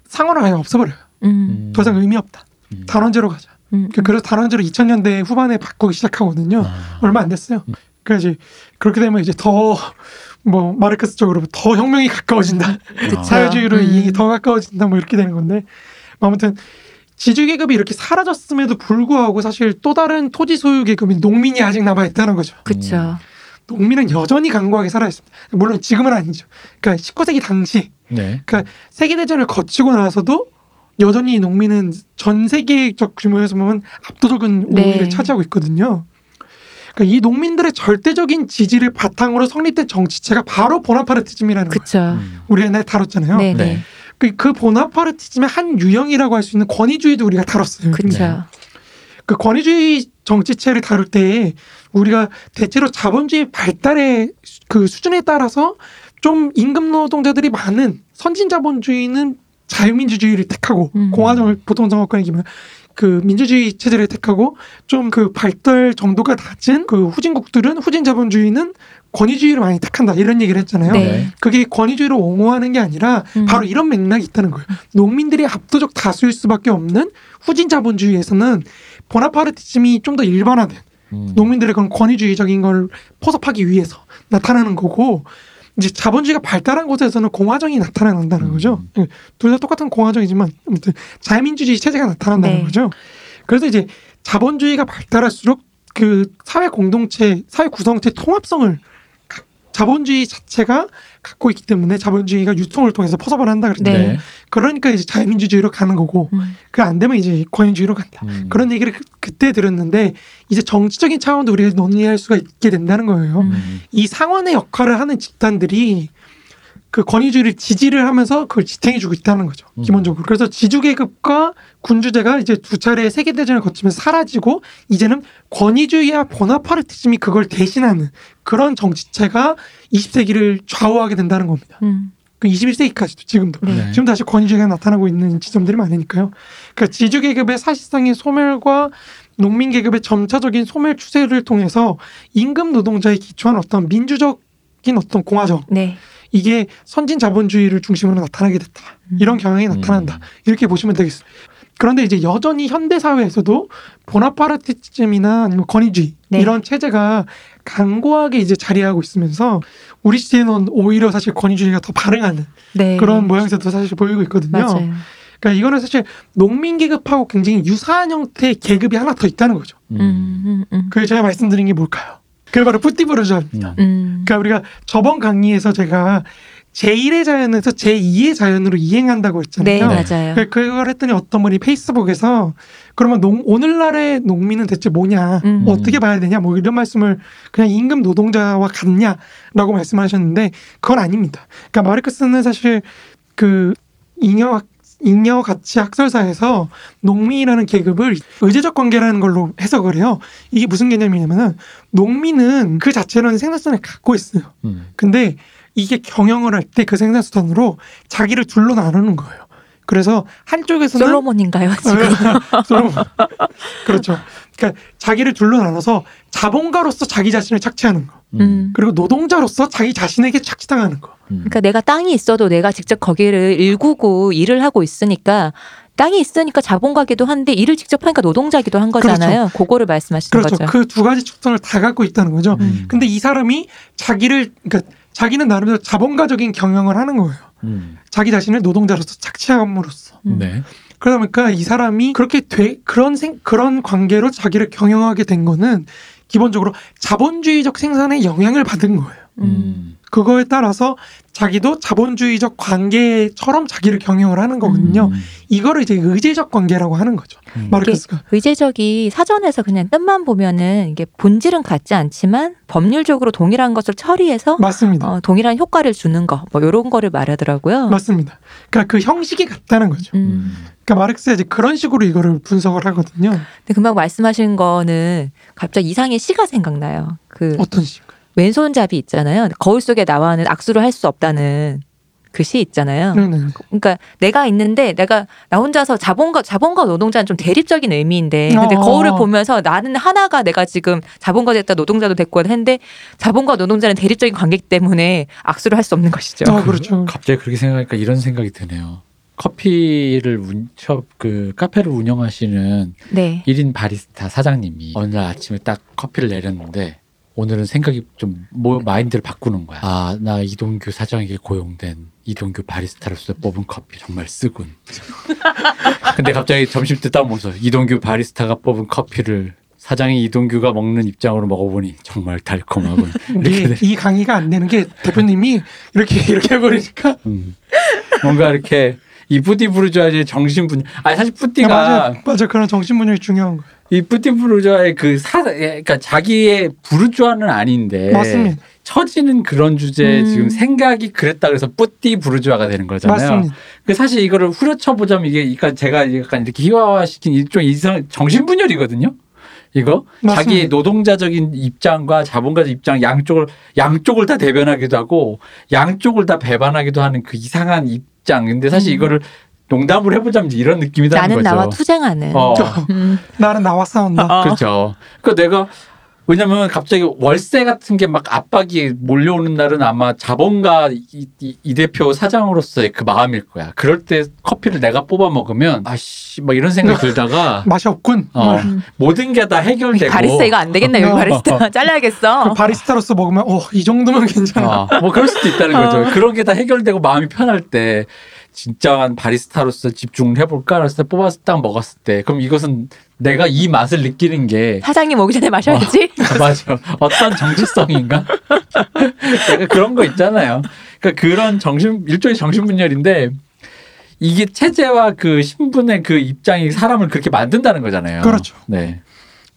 상원을 아예 없애버려요. 음, 더 이상 의미 없다. 음. 단원제로 가자. 음, 그- 그래서 단원제로 2000년대 후반에 바꾸기 시작하거든요. 아. 얼마 안 됐어요. 그래서 이제 그렇게 되면 이제 더 뭐 마르크스 쪽으로 더 혁명이 가까워진다. 그쵸. 사회주의로 음. 이익이 더 가까워진다. 뭐 이렇게 되는 건데 아무튼 지주 계급이 이렇게 사라졌음에도 불구하고 사실 또 다른 토지 소유 계급인 농민이 아직 남아 있다는 거죠. 그쵸. 농민은 여전히 강고하게 살아 있습니다. 물론 지금은 아니죠. 그러니까 19세기 당시 네. 세계 대전을 거치고 나서도 여전히 농민은 전 세계적 규모에서 보면 압도적인 네. 우위를 차지하고 있거든요. 그러니까 이 농민들의 절대적인 지지를 바탕으로 성립된 정치체가 바로 보나파르티즘이라는 거예요. 그쵸. 음. 우리 옛날에 다뤘잖아요. 네, 네. 네. 그, 그 보나파르티즘의 한 유형이라고 할 수 있는 권위주의도 우리가 다뤘어요. 그쵸. 그 권위주의 정치체를 다룰 때 우리가 대체로 자본주의 발달의 수- 그 수준에 따라서 좀 임금 노동자들이 많은 선진 자본주의는 자유민주주의를 택하고 음. 공화정을 보통 정권이 기면 그 민주주의 체제를 택하고 좀 그 발달 정도가 낮은 그 후진국들은 후진 자본주의는 권위주의를 많이 택한다 이런 얘기를 했잖아요. 네. 그게 권위주의를 옹호하는 게 아니라 음. 바로 이런 맥락이 있다는 거예요. 농민들이 압도적 다수일 수밖에 없는 후진 자본주의에서는 보나파르티즘이 좀 더 일반화된 음. 농민들의 그런 권위주의적인 걸 포섭하기 위해서 나타나는 거고 이제 자본주의가 발달한 곳에서는 공화정이 나타난다는 음. 거죠. 둘다 똑같은 공화정이지만 아무튼 자유민주주의 체제가 나타난다는 네. 거죠. 그래서 이제 자본주의가 발달할수록 그 사회 공동체, 사회 구성체 통합성을 가- 자본주의 자체가 갖고 있기 때문에 자본주의가 유통을 통해서 포섭을 한다 그랬잖아요. 네. 그러니까 이제 자유민주주의로 가는 거고 음. 그안 되면 이제 권위주의로 간다. 음. 그런 얘기를 그, 때 들었는데 이제 정치적인 차원도 우리가 논의할 수가 있게 된다는 거예요. 음. 음. 이 상원의 역할을 하는 집단들이 그 권위주의를 지지를 하면서 그걸 지탱해주고 있다는 거죠. 음. 기본적으로. 그래서 지주계급과 군주제가 이제 두 차례 세계대전을 거치면서 사라지고 이제는 권위주의와 보나파르티즘이 그걸 대신하는 그런 정치체가 20세기를 좌우하게 된다는 겁니다. 음. 그 21세기까지도 지금도. 네. 네. 지금 다시 권위주의가 나타나고 있는 지점들이 많으니까요. 그러니까 지주 계급의 사실상의 소멸과 농민 계급의 점차적인 소멸 추세를 통해서 임금 노동자에 기초한 어떤 민주적인 어떤 공화정 네. 이게 선진 자본주의를 중심으로 나타나게 됐다. 음. 이런 경향이 나타난다. 음. 이렇게 보시면 되겠습니다. 그런데 이제 여전히 현대 사회에서도 보나파르티즘이나 아니면 권위주의 네. 이런 체제가 강고하게 이제 자리하고 있으면서 우리 시대는 오히려 사실 권위주의가 더 발흥하는 네. 그런 모양새도 사실 보이고 있거든요. 맞아요. 그러니까 이거는 사실 농민 계급하고 굉장히 유사한 형태의 계급이 하나 더 있다는 거죠. 음, 음, 음. 그게 제가 말씀드린 게 뭘까요? 그게 바로 뿌띠부르주아입니다. 음. 음. 그러니까 우리가 저번 강의에서 제가 제1의 자연에서 제2의 자연으로 이행한다고 네, 했잖아요. 맞아요. 그- 그걸 했더니 어떤 분이 페이스북에서 그러면 농, 오늘날의 농민은 대체 뭐냐 음. 어떻게 봐야 되냐 뭐 이런 말씀을 그냥 임금 노동자와 같냐라고 말씀하셨는데 그건 아닙니다. 그러니까 마르크스는 사실 그 잉여 잉여 가치 학설사에서 농민이라는 계급을 의제적 관계라는 걸로 해석을 해요. 이게 무슨 개념이냐면은 농민은 그 자체로는 생산성을 갖고 있어요. 음. 근데 이게 경영을 할 때 그 생산수단으로 자기를 둘로 나누는 거예요. 그래서 한쪽에서는 솔로몬인가요, 지금? 솔로몬. 그렇죠. 그러니까 자기를 둘로 나눠서 자본가로서 자기 자신을 착취하는 거. 음. 그리고 노동자로서 자기 자신에게 착취당하는 거. 음. 그러니까 내가 땅이 있어도 내가 직접 거기를 일구고 일을 하고 있으니까 땅이 있으니까 자본가기도 한데 일을 직접 하니까 노동자기도 한 거잖아요. 그거를 말씀하시는 그렇죠. 거죠. 그두 가지 축성을 다 갖고 있다는 거죠. 음. 근데 이 사람이 자기를 그러니까 자기는 나름대로 자본가적인 경영을 하는 거예요. 음. 자기 자신을 노동자로서 착취함으로써. 음. 네. 그러다 보니까 이 사람이 그렇게 돼 그런 생 그런 관계로 자기를 경영하게 된 거는 기본적으로 자본주의적 생산에 영향을 받은 거예요. 음. 그거에 따라서 자기도 자본주의적 관계처럼 자기를 경영을 하는 거거든요. 음. 이거를 이제 의제적 관계라고 하는 거죠. 음. 마르크스가. 의제적이 사전에서 그냥 뜻만 보면은 이게 본질은 같지 않지만 법률적으로 동일한 것을 처리해서 맞습니다. 어, 동일한 효과를 주는 거, 뭐 이런 거를 말하더라고요. 맞습니다. 그러니까 그 형식이 같다는 거죠. 음. 그러니까 마르크스가 이제 그런 식으로 이거를 분석을 하거든요. 근데 금방 말씀하신 거는 갑자기 이상의 시가 생각나요. 그 어떤 식인가요? 왼손잡이 있잖아요. 거울 속에 나와는 악수를 할 수 없다는 글씨 있잖아요. 네네. 그러니까 내가 있는데 내가 나 혼자서 자본과 자본과 노동자는 좀 대립적인 의미인데 근데 어. 거울을 보면서 나는 하나가 내가 지금 자본가 됐다 노동자도 됐고 했는데 자본과 노동자는 대립적인 관계 때문에 악수를 할 수 없는 것이죠. 아, 그렇죠. 갑자기 그렇게 생각하니까 이런 생각이 드네요. 커피를 운, 첫, 그 카페를 운영하시는 네. 1인 바리스타 사장님이 어느 날 아침에 딱 커피를 내렸는데 오늘은 생각이 좀 뭐 마인드를 바꾸는 거야. 아, 나 이동규 사장에게 고용된 이동규 바리스타로서 뽑은 커피 정말 쓰군. 근데 갑자기 점심 때딱 보면서 이동규 바리스타가 뽑은 커피를 사장이 이동규가 먹는 입장으로 먹어보니 정말 달콤하군. 이게 돼. 이 강의가 안 되는 게 대표님이 이렇게 이렇게 해버리니까 음. 뭔가 이렇게 이 뿌띠 부르주아의 정신분. 아 사실 뿌띠가 맞아 맞아 그런 정신분열이 중요한 거예요. 이 뿌띠 부르주아의 그 사, 그러니까 자기의 부르주아는 아닌데 맞습니다. 처지는 그런 주제에 음. 지금 생각이 그랬다 그래서 뿌띠 부르주아가 되는 거잖아요. 맞습니다. 그 사실 이거를 후려쳐 보자면 이게 그러니까 제가 약간 이렇게 희화화시킨 일종 이상 정신분열이거든요. 이거 맞습니다. 자기 노동자적인 입장과 자본가적 입장 양쪽을 양쪽을 다 대변하기도 하고 양쪽을 다 배반하기도 하는 그 이상한 입장. 근데 사실 음. 이거를 농담을 해보자면 이런 느낌이라는 나는 거죠. 나와 투쟁하는. 어. 음. 나는 나와 싸운다. 어. 그렇죠. 그 내가 왜냐면 갑자기 월세 같은 게 막 압박이 몰려오는 날은 아마 자본가 이, 이- 이 대표 사장으로서의 그 마음일 거야. 그럴 때 커피를 내가 뽑아 먹으면 아씨 막 이런 생각 들다가 맛이 없군. 어, 음. 모든 게 다 해결되고 바리스타 이거 안 되겠네. 여기 어. 바리스타 잘라야겠어. 그 바리스타로서 먹으면 어이 정도면 괜찮아. 어, 뭐 그럴 수도 있다는 거죠. 어. 그런 게 다 해결되고 마음이 편할 때 진짜한 바리스타로서 집중을 해볼까 그랬을 때 뽑았을 때딱 먹었을 때 그럼 이것은 내가 이 맛을 느끼는 게 사장님 오기 전에 마셔야지. 맞아. 어떤 정체성인가? 약간 그런 거 있잖아요. 그러니까 그런 정신 일종의 정신 분열인데 이게 체제와 그 신분의 그 입장이 사람을 그렇게 만든다는 거잖아요. 그렇죠. 네.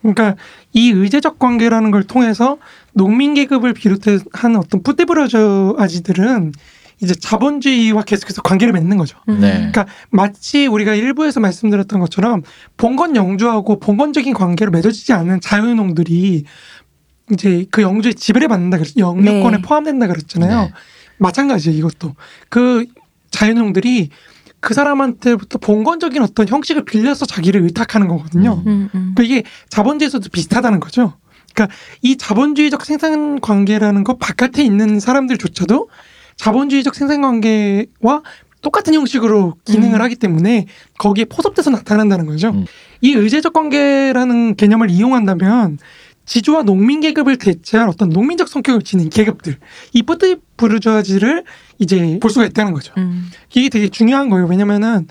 그러니까 이 의제적 관계라는 걸 통해서 농민 계급을 비롯한 어떤 푸데브라저아지들은 이제 자본주의와 계속해서 관계를 맺는 거죠. 음. 네. 그러니까 마치 우리가 일부에서 말씀드렸던 것처럼 봉건 영주하고 봉건적인 관계로 맺어지지 않은 자유농들이 이제 그 영주의 지배를 받는다 그랬 영유권에 네. 포함된다 그랬잖아요. 네. 마찬가지예요 이것도 그 자유농들이 그 사람한테부터 봉건적인 어떤 형식을 빌려서 자기를 의탁하는 거거든요. 음. 음, 음. 그 이게 자본주의에서도 비슷하다는 거죠. 그러니까 이 자본주의적 생산 관계라는 것 바깥에 있는 사람들조차도 자본주의적 생산 관계와 똑같은 형식으로 기능을 음. 하기 때문에 거기에 포섭돼서 나타난다는 거죠. 음. 이 의제적 관계라는 개념을 이용한다면 지주와 농민 계급을 대체한 어떤 농민적 성격을 지닌 계급들, 이 뿌트 부르주아지를 이제 볼 수가 있다는 거죠. 음. 이게 되게 중요한 거예요. 왜냐면은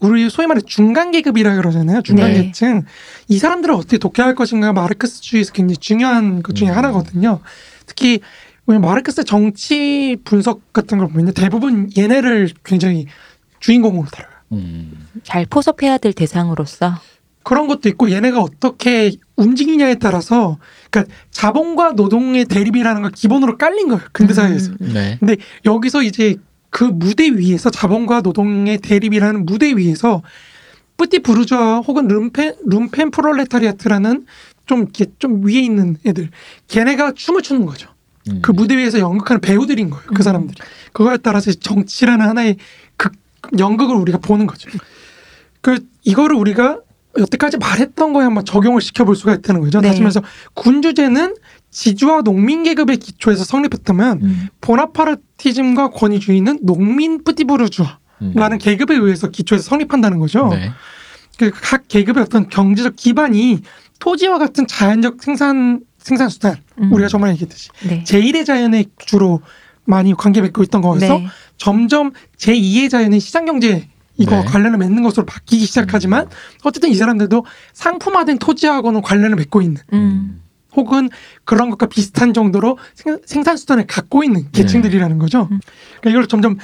우리 소위 말해 중간 계급이라 그러잖아요. 중간 네. 계층. 이 사람들을 어떻게 독해할 것인가 마르크스주의에서 굉장히 중요한 것 중에 음. 하나거든요. 특히 마르크스의 정치 분석 같은 걸 보면 대부분 얘네를 굉장히 주인공으로 다뤄요. 음. 잘 포섭해야 될 대상으로서. 그런 것도 있고 얘네가 어떻게 움직이냐에 따라서 그러니까 자본과 노동의 대립이라는 걸 기본으로 깔린 거예요. 근대 사회에서. 음. 네. 근데 여기서 이제 그 무대 위에서 자본과 노동의 대립이라는 무대 위에서 뿌띠 부르주아 혹은 룸펜 룸펜 프롤레타리아트라는 좀 이렇게 좀 위에 있는 애들 걔네가 춤을 추는 거죠. 음. 그 무대 위에서 연극하는 배우들인 거예요. 그 음. 사람들이. 그거에 따라서 정치라는 하나의 극 연극을 우리가 보는 거죠. 그 이거를 우리가 여태까지 말했던 거에 한번 적용을 시켜볼 수가 있다는 거죠. 네. 다시 말해서 군주제는 지주와 농민 계급의 기초에서 성립했다면 음. 보나파르티즘과 권위주의는 농민 뿌티부르주아라는 음. 계급에 의해서 기초에서 성립한다는 거죠. 네. 그각 계급의 어떤 경제적 기반이 토지와 같은 자연적 생산 생산 수단 음. 우리가 정말 얘기했듯이 네. 제1의 자연에 주로 많이 관계 맺고 있던 거에서 네. 점점 제2의 자연인 시장 경제 이거 네. 관련을 맺는 것으로 바뀌기 시작하지만 어쨌든 이 사람들도 상품화된 토지하고는 관련을 맺고 있는 음. 혹은 그런 것과 비슷한 정도로 생- 생산 수단을 갖고 있는 계층들이라는 거죠. 음. 그러니까 이걸 점점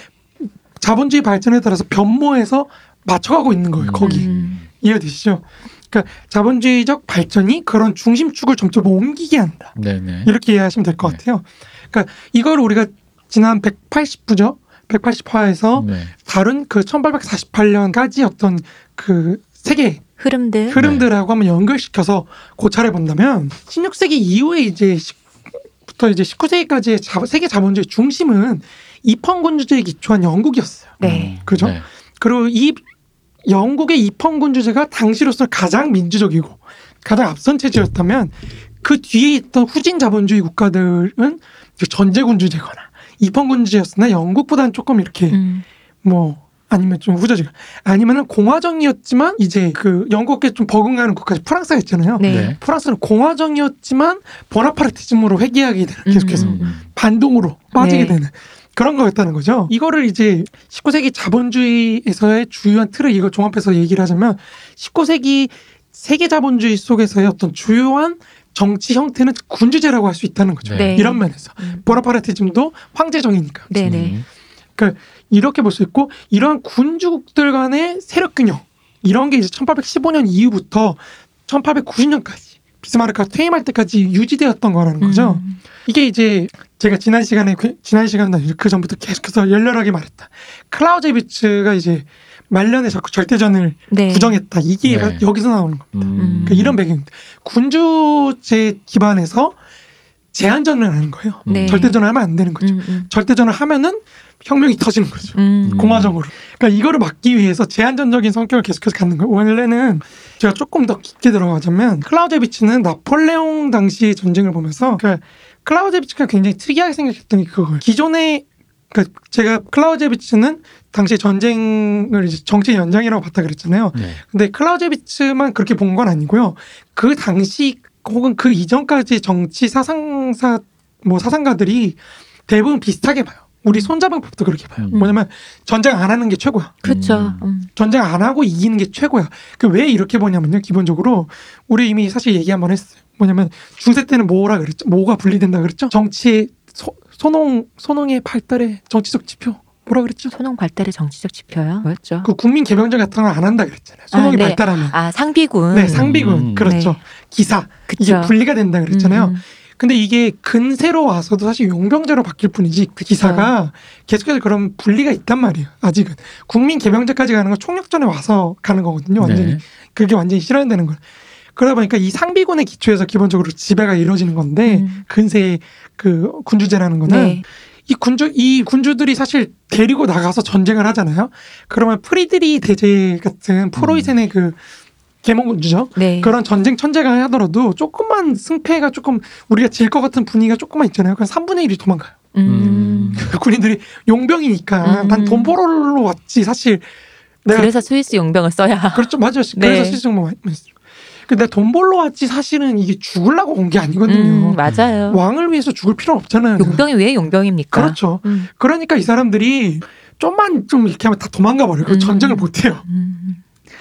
자본주의 발전에 따라서 변모해서 맞춰가고 있는 거예요. 음. 거기 음. 이해되시죠? 그러니까 자본주의적 발전이 그런 중심축을 점점 옮기게 한다. 네네. 이렇게 이해하시면 될것 네. 같아요. 그러니까 이걸 우리가 지난 180부죠. 180화에서 네. 다룬 그 1848년까지 어떤 그 세계 흐름들. 흐름들하고 한번 연결시켜서 고찰해 본다면 16세기 이후에 이제 시- 부터 이제 19세기까지의 세계 자본주의 중심은 입헌군주제에 기초한 영국이었어요. 네. 그죠? 네. 그리고 이 영국의 입헌군 주제가 당시로서 가장 민주적이고 가장 앞선 체제였다면 그 뒤에 있던 후진 자본주의 국가들은 이제 전제군 주제거나 입헌군 주제였으나 영국보다는 조금 이렇게 음. 뭐 아니면 좀 후져지가 아니면은 공화정이었지만 이제 그 영국에 좀 버금가는 국가 프랑스가 있잖아요. 네. 네. 프랑스는 공화정이었지만 보나파르티즘으로 회귀하게 되는 계속해서 음, 음. 반동으로 빠지게 네. 되는 그런 거였다는 거죠. 이거를 이제 19세기 자본주의에서의 주요한 틀을 이걸 종합해서 얘기를 하자면 19세기 세계 자본주의 속에서의 어떤 주요한 정치 형태는 군주제라고 할 수 있다는 거죠. 네. 네. 이런 면에서 음. 보나파르티즘도 황제정이니까 네네. 음. 이렇게 볼 수 있고 이러한 군주국들 간의 세력 균형 이런 게 이제 1815년 이후부터 1890년까지 비스마르크가 퇴임할 때까지 유지되었던 거라는 거죠. 음. 이게 이제 제가 지난 시간에 그- 지난 시간에 그 전부터 계속해서 열렬하게 말했다. 클라우제비츠가 이제 말년에 자꾸 절대전을 네. 부정했다. 이게 네. 여기서 나오는 겁니다. 음. 그러니까 이런 배경입니다. 군주제 기반에서 제한전을 하는 거예요. 네. 절대전을 하면 안 되는 거죠. 음, 음. 절대전을 하면은 혁명이 터지는 거죠. 음. 공화정으로. 그러니까 이거를 막기 위해서 제한전적인 성격을 계속해서 갖는 거예요. 원래는 제가 조금 더 깊게 들어가자면 클라우제비츠는 나폴레옹 당시의 전쟁을 보면서 그러니까 클라우제비츠가 굉장히 특이하게 생각했던 게 그거예요. 기존에 그러니까 제가 클라우제비츠는 당시 전쟁을 이제 정치 연장이라고 봤다 그랬잖아요. 네. 근데 클라우제비츠만 그렇게 본 건 아니고요. 그 당시 혹은 그 이전까지 정치 사상사 뭐 사상가들이 대부분 비슷하게 봐요. 우리 손자방법도 그렇게 봐요. 음. 뭐냐면 전쟁 안 하는 게 최고야. 그렇죠. 음. 음. 전쟁 안 하고 이기는 게 최고야. 그 왜 이렇게 보냐면요. 기본적으로 우리 이미 사실 얘기 한번 했어요. 뭐냐면 중세 때는 뭐라 그랬죠? 뭐가 분리된다 그랬죠? 정치의 소, 소농 소농의 발달의 정치적 지표 뭐라 그랬죠? 소농 발달의 정치적 지표요. 뭐였죠? 그 국민 개병전 같은 걸 안 한다 그랬잖아요. 소농이 아, 네. 발달하면. 아 상비군. 네, 상비군. 음. 그렇죠. 네. 기사. 이게 그쵸. 분리가 된다 그랬잖아요. 음, 근데 이게 근세로 와서도 사실 용병제로 바뀔 뿐이지 그 기사가 계속해서 그런 분리가 있단 말이에요. 아직은 국민 개병제까지 가는 건 총력전에 와서 가는 거거든요. 완전히 네. 그게 완전히 실현되는 걸. 그러다 보니까 이 상비군의 기초에서 기본적으로 지배가 이루어지는 건데 음. 근세의 그 군주제라는 거는 네. 이 군주 이 군주들이 사실 데리고 나가서 전쟁을 하잖아요. 그러면 프리드리히 대제 같은 프로이센의 그 계몽군주죠. 네. 그런 전쟁 천재가 하더라도 조금만 승패가 조금 우리가 질 것 같은 분위기가 조금만 있잖아요. 그럼 3분의 1이 도망가요. 음. 군인들이 용병이니까 음. 난 돈 벌러 왔지 사실 내가 그래서 스위스 용병을 써야. 그렇죠 맞아요. 네. 그래서 많이 했어요. 근데 돈 벌러 왔지 사실은 이게 죽으려고 온 게 아니거든요. 음, 맞아요. 왕을 위해서 죽을 필요는 없잖아요. 용병이 왜 용병입니까? 그렇죠. 음. 그러니까 이 사람들이 좀만 좀 이렇게 하면 다 도망가 버려요. 그 음. 전쟁을 못 해요.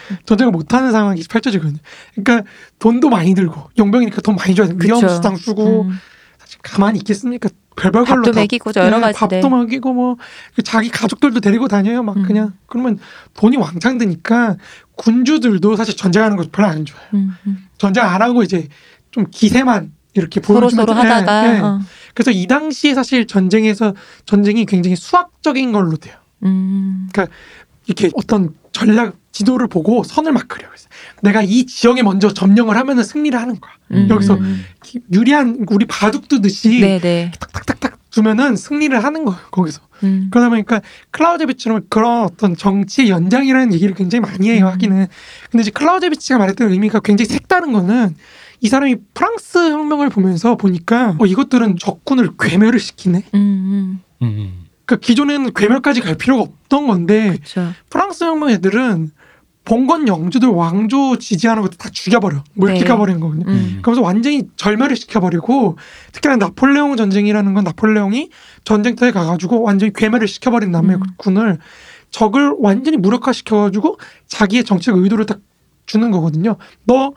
음. 전쟁을 못 하는 상황이 펼쳐지거든요. 그러니까 돈도 많이 들고 용병이니까 돈 많이 줘야 돼. 그쵸. 위험 수당 쓰고 음. 사실 가만히 있겠습니까? 별별 걸로 밥도 다 먹이고 여러 네, 가지. 밥도 먹이고 뭐 자기 가족들도 데리고 다녀요. 막 음. 그냥 그러면 돈이 왕창 드니까 군주들도 사실 전쟁하는 거 별로 안 좋아요. 음, 음. 전쟁 안 하고 이제 좀 기세만 이렇게 보여주면 서로 네, 하다가 네. 어. 그래서 이 당시에 사실 전쟁에서 전쟁이 굉장히 수학적인 걸로 돼요. 음. 이렇게 어떤 전략 지도를 보고 선을 막 그려요. 그래서 내가 이 지역에 먼저 점령을 하면은 승리를 하는 거야. 음. 여기서 유리한 우리 바둑 두듯이 네네. 탁탁탁탁 두면은 승리를 하는 거예요. 거기서. 음. 그러다 보니까 클라우제비치는 그런 어떤 정치의 연장이라는 얘기를 굉장히 많이 해요. 음. 하기는. 근데 이제 클라우제비치가 말했던 의미가 굉장히 색다른 거는 이 사람이 프랑스 혁명을 보면서 보니까 어, 이것들은 적군을 괴멸을 시키네. 음. 음. 음. 그러니까 기존에는 괴멸까지 갈 필요가 없던 건데 그렇죠. 프랑스 혁명 애들은 봉건 영주들 왕조 지지하는 것도 다 죽여버려. 물티가 버리는 거거든요. 음. 그러면서 완전히 절멸을 시켜버리고 특히나 나폴레옹 전쟁이라는 건 나폴레옹이 전쟁터에 가가지고 완전히 괴멸을 시켜버린 남의 음. 군을 적을 완전히 무력화시켜가지고 자기의 정책 의도를 딱 주는 거거든요. 너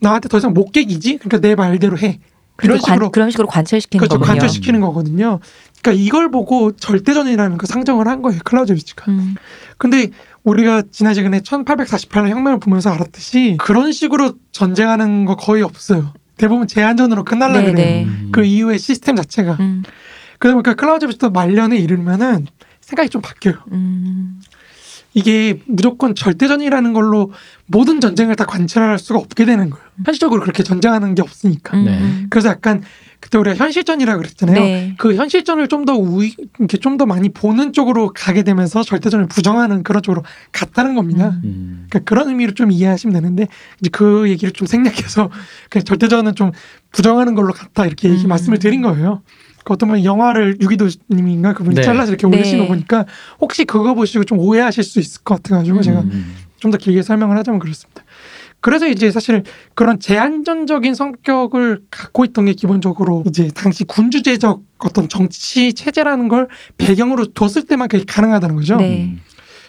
나한테 더 이상 못 깨기지? 그러니까 내 말대로 해. 이런 그렇게 관- 식으로 그런 식으로 관철시키는 그렇죠. 거군요. 관철시키는 거거든요. 그러니까 이걸 보고 절대전이라는 거 상정을 한 거예요. 클라우제비치가. 음. 근데 우리가 지난 시간에 1848년 혁명을 보면서 알았듯이 그런 식으로 전쟁하는 거 거의 없어요. 대부분 제한전으로 끝날라. 그래요. 음. 그 이후의 시스템 자체가. 음. 그러다 보니까 클라우제비치도 말년에 이르면은 생각이 좀 바뀌어요. 음. 이게 무조건 절대전이라는 걸로 모든 전쟁을 다 관찰할 수가 없게 되는 거예요. 현실적으로 그렇게 전쟁하는 게 없으니까. 음, 네. 음. 그래서 약간 그때 우리가 현실전이라 그랬잖아요. 네. 그 현실전을 좀 더 우위 이렇게 좀 더 많이 보는 쪽으로 가게 되면서 절대전을 부정하는 그런 쪽으로 갔다는 겁니다. 음. 음. 그러니까 그런 의미로 좀 이해하시면 되는데 이제 그 얘기를 좀 생략해서 그냥 절대전은 좀 부정하는 걸로 갔다 이렇게 얘기 음. 말씀을 드린 거예요. 그 어떤 분 영화를 유기도님인가 그분이 네. 잘라서 이렇게 네. 올리신 거 보니까 혹시 그거 보시고 좀 오해하실 수 있을 것 같아가지고 제가 음. 좀더 길게 설명을 하자면 그렇습니다. 그래서 이제 사실 그런 제한전적인 성격을 갖고 있던 게 기본적으로 이제 당시 군주제적 어떤 정치 체제라는 걸 배경으로 뒀을 때만 그게 가능하다는 거죠. 네. 음.